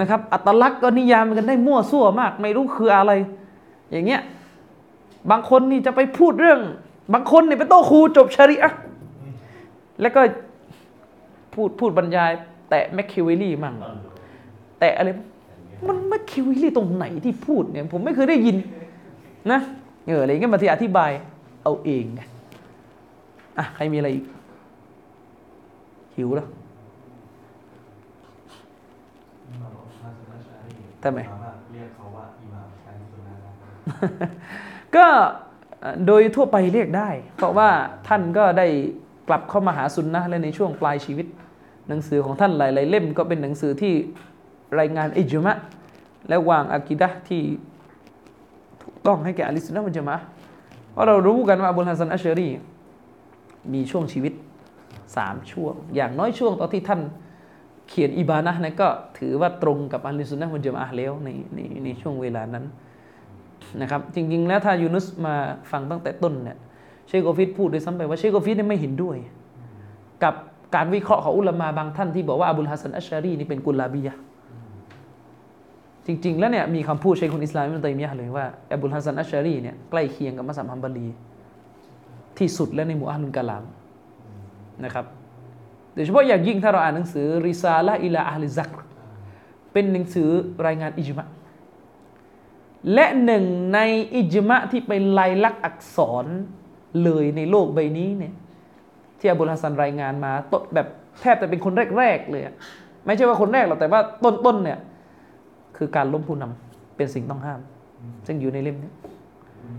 นะครับ อัตลักษณ์ก็นิยามกันได้มั่วซั่วมาก ไม่รู้คืออะไร อย่างเงี้ยบางคนนี่จะไปพูดเรื่อง บางคนนี่เป็นโต๊ะครูจบชริอะแล้วก็พูดพูดบรรยาย แตะแมคคิวเวลลี่มั่งแตะอะไร มันแมคคิวเวลลี่ตรงไหนที่พูดเนี่ย ผมไม่เคยได้ยินนะเอออะไรเงี้ยบางทีอธิบายเอาเองไงอะใครมีอะไรอีก หิวแล้วอิหม่ามฮัสซันอัชอารีทำไมสามารถเรียกเขาว่าอิหม่ามการสุนนะได้ก็เอ่อโดยทั่วไปเรียกได้ เพราะว่าท่านก็ได้กลับเข้ามาหาซุนนะห์และในช่วงปลายชีวิต หนังสือของท่านหลาย ๆ เล่มก็เป็นหนังสือที่ รายงานอิจมะและวางอากิดะที่ถูกต้องให้แก่อะลิสุนนะห์วัลญะมะเพราะเรารู้กันว่าอับุลฮัสซันอัชชารี มีช่วงชีวิตสามช่วง อย่างน้อยช่วงตอนที่ท่านเขียนอิบานะนั้นก็ถือว่าตรงกับอะลิสุนนะห์วัลญะมะแล้วในในในช่วงเวลานั้นนะครับจริง ๆ แล้วถ้ายูนุสมาฟังตั้งแต่ต้นเนี่ยเชโกฟิดพูดด้วยซ้ำไปว่าเชโกฟิดเนี่ยไม่เห็นด้วย กับการวิเคราะห์ของอุลามาบางท่านที่บอกว่าอบุลฮัสซันอัชชารีนี่เป็นกุลาบียะ จริง ๆ แล้วเนี่ยมีคำพูดเชคคุลอิสลามอิบนุตัยมียะเลยว่าอบุลฮัสซันอัชชารีเนี่ยใกล้เคียงกับมัซฮับฮัมบาลีที่สุดและในหมู่อะฮ์ลุลกะลามนะครับโดยเฉพาะอย่างยิ่งถ้าเราอ่านหนังสือริซาละอิลาอัลลิซักเป็นหนังสือรายงานอิจมะและหนึ่งในอิจมะที่เป็นลายลักษณ์อักษรเลยในโลกใบนี้เนี่ยที่อบุลฮัสซันรายงานมาต้นแบบแทบจะเป็นคนแรก ๆ เลยไม่ใช่ว่าคนแรกหรอกแต่ว่าต้นๆเนี่ย คือการล้มผู้นำเป็นสิ่งต้องห้าม ซึ่งอยู่ในเล่มนี้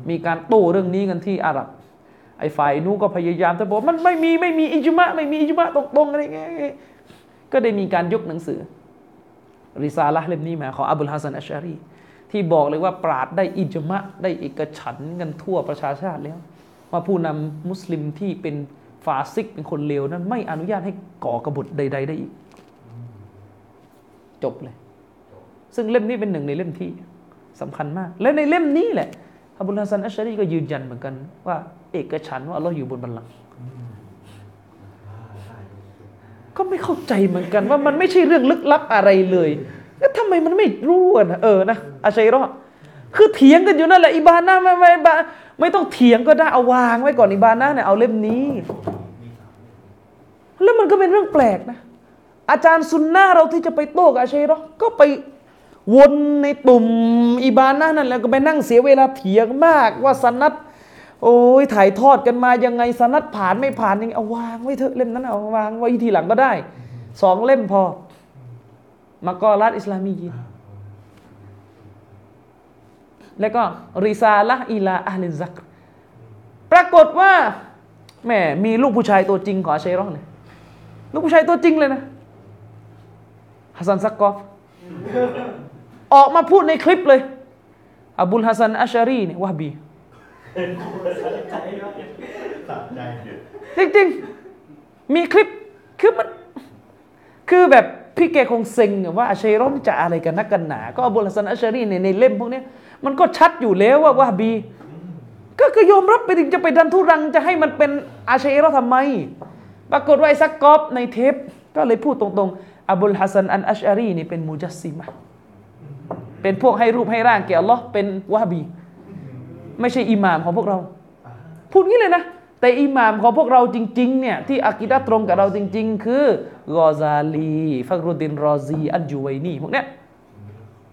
มีการโต้เรื่องนี้กันที่อาหรับ ไอ้ฝ่ายนู้นก็พยายามแต่บอกมันไม่มีไม่มีอิจมะไม่มีอิจมะตรงๆอะไรเงี้ยก็ได้มีการยกหนังสือ ริซาละห์เล่มนี้มาของอับุลฮัสซันอัชชารีที่บอกเลยว่าปราชญ์ได้อิจมะได้เอกฉันท์กันทั่วประชาชาติแล้ว ว่าผู้นำมุสลิมที่เป็นฟาซิกเป็นคนเลวนั้นไม่อนุญาตให้ก่อกบฏใด ๆ ได้อีก จบเลย ซึ่งเล่มนี้เป็นหนึ่งในเล่มที่สำคัญมาก และในเล่มนี้แหละอับุลฮัสซันอัชชารีก็ยืนยันเหมือนกันว่า เอกฉันท์ว่าอัลลอฮ์อยู่บนบัลลังก์ก็ไม่เข้าใจเหมือนกันว่ามันไม่ใช่เรื่องลึกลับอะไรเลยแล้วทำไมมันไม่รู้อะนะเออนะอาชัยรอดคือเถียงกันอยู่นั่นแหละอิบานะไม่ไม่ไม่ไม่ต้องเถียงก็ได้เอาวางไว้ก่อนอิบานะเนี่ยเอาเล่มนี้ แล้วมันก็เป็นเรื่องแปลกนะ อาจารย์ซุนนะห์เราที่จะไปโต้กับอาชัยรอก็ไป วนในตุ่มอิบานะนั่นแหละก็ไปนั่งเสียเวลาเถียงมากว่าสนัดโอ้ยถ่ายทอดกันมายังไงสนัดผ่านไม่ผ่านยังไงเอาวางไว้เถอะเล่มนั้นเอาวางไว้ทีหลังก็ได้สองเล่มพอมะกอลาตอิสลามียีนแล้วก็ริซาละอิลาอัลลิซักปรากฏว่าแหม่มีลูกผู้ชายตัวจริงของอาชัยร้อห์เลยลูกผู้ชายตัวจริงเลยนะฮัสซันซักกอฟ ออกมาพูดในคลิปเลยอบุลฮัสซันอัชชารีเนี่ยวะฮ์บีสะใจจริงๆ มีคลิปคือมันคือแบบพี่แกคงเซ็งอะว่าอาชัยรอห์นี่จะอะไรกันนักกันหนา ก็อบุลฮัสซันอัชชารีในในเล่มพวกเนี้ยมันก็ชัดอยู่แล้วว่าวะฮ์บี ก็คือยอมรับไปถึงจะไปดันทุรังจะให้มันเป็นอาชัยรอห์ทำไม ปรากฏว่าไอ้ซักกอฟในเทป ก็เลยพูดตรงๆอบุลฮัสซันอัลอัชอารีนี่เป็นมุจัสซิมะห์ เป็นพวกให้รูปให้ร่างแก่อัลลอฮ์เป็นวะฮ์บี ไม่ใช่อิหม่ามของพวกเรา พูดงี้เลยนะ แต่อิหม่ามของพวกเราจริง ๆ เนี่ย ที่อากิดะตรงกับเราจริง ๆ คือกอซาลีฟักรุดินรอซีอันจูไวนีพวกเนี้ย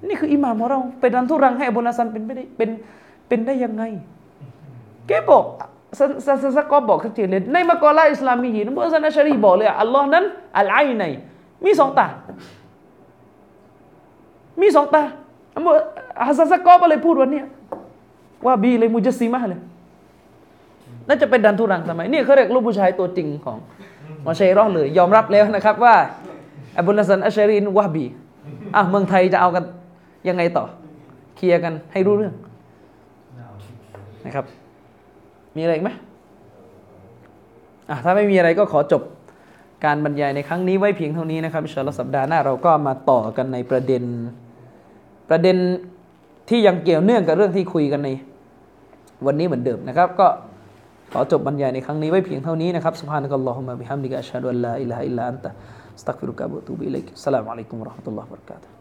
นี่คืออิหม่ามของเราเป็นรันทุรังให้อบุลสซันเป็นไม่ได้เป็นเป็นได้ยังไง แกบอกซะซะซะซะก็บอกชัดเจนเลยในมกกอลาอิสลามีหินมุสซันอัชชารีบอกเลยอัลลอฮ์นั้นอัลไอในมีสองตา มีสองตา ฮัสซันซะก็เลยพูดวันนี้ว่าบีเลยมุจซิมะห์เลยน่าจะเป็นดันทุรังทำไมนี่เขาเรียกลูกผู้ชายตัวจริงของมอชัยรอเลย ยอมรับแล้วนะครับว่าอับุลฮัสันอัชชรีนวะบีอะเมืองไทยจะเอากันยังไงต่อ เคลียร์กันให้รู้เรื่องน่าเอาที่นะครับ มีอะไรอีกไหมอะถ้าไม่มีอะไรก็ขอจบการบรรยายในครั้งนี้ไว้เพียงเท่านี้นะครับอินชาอัลลอฮ์สัปดาห์หน้าเราก็มาต่อกันในประเด็น ประเด็นที่ยังเกี่ยวเนื่องกับเรื่องที่คุยกันในวันนี้เหมือนเดิมนะครับ ก็ขอจบบรรยายในครั้งนี้ไว้เพียงเท่านี้นะครับسبحانك اللهم وبحمدك أشهد أن لا إله إلا أنت أستغفرك وأتوب إليك السلام عليكم ورحمة الله وبركاته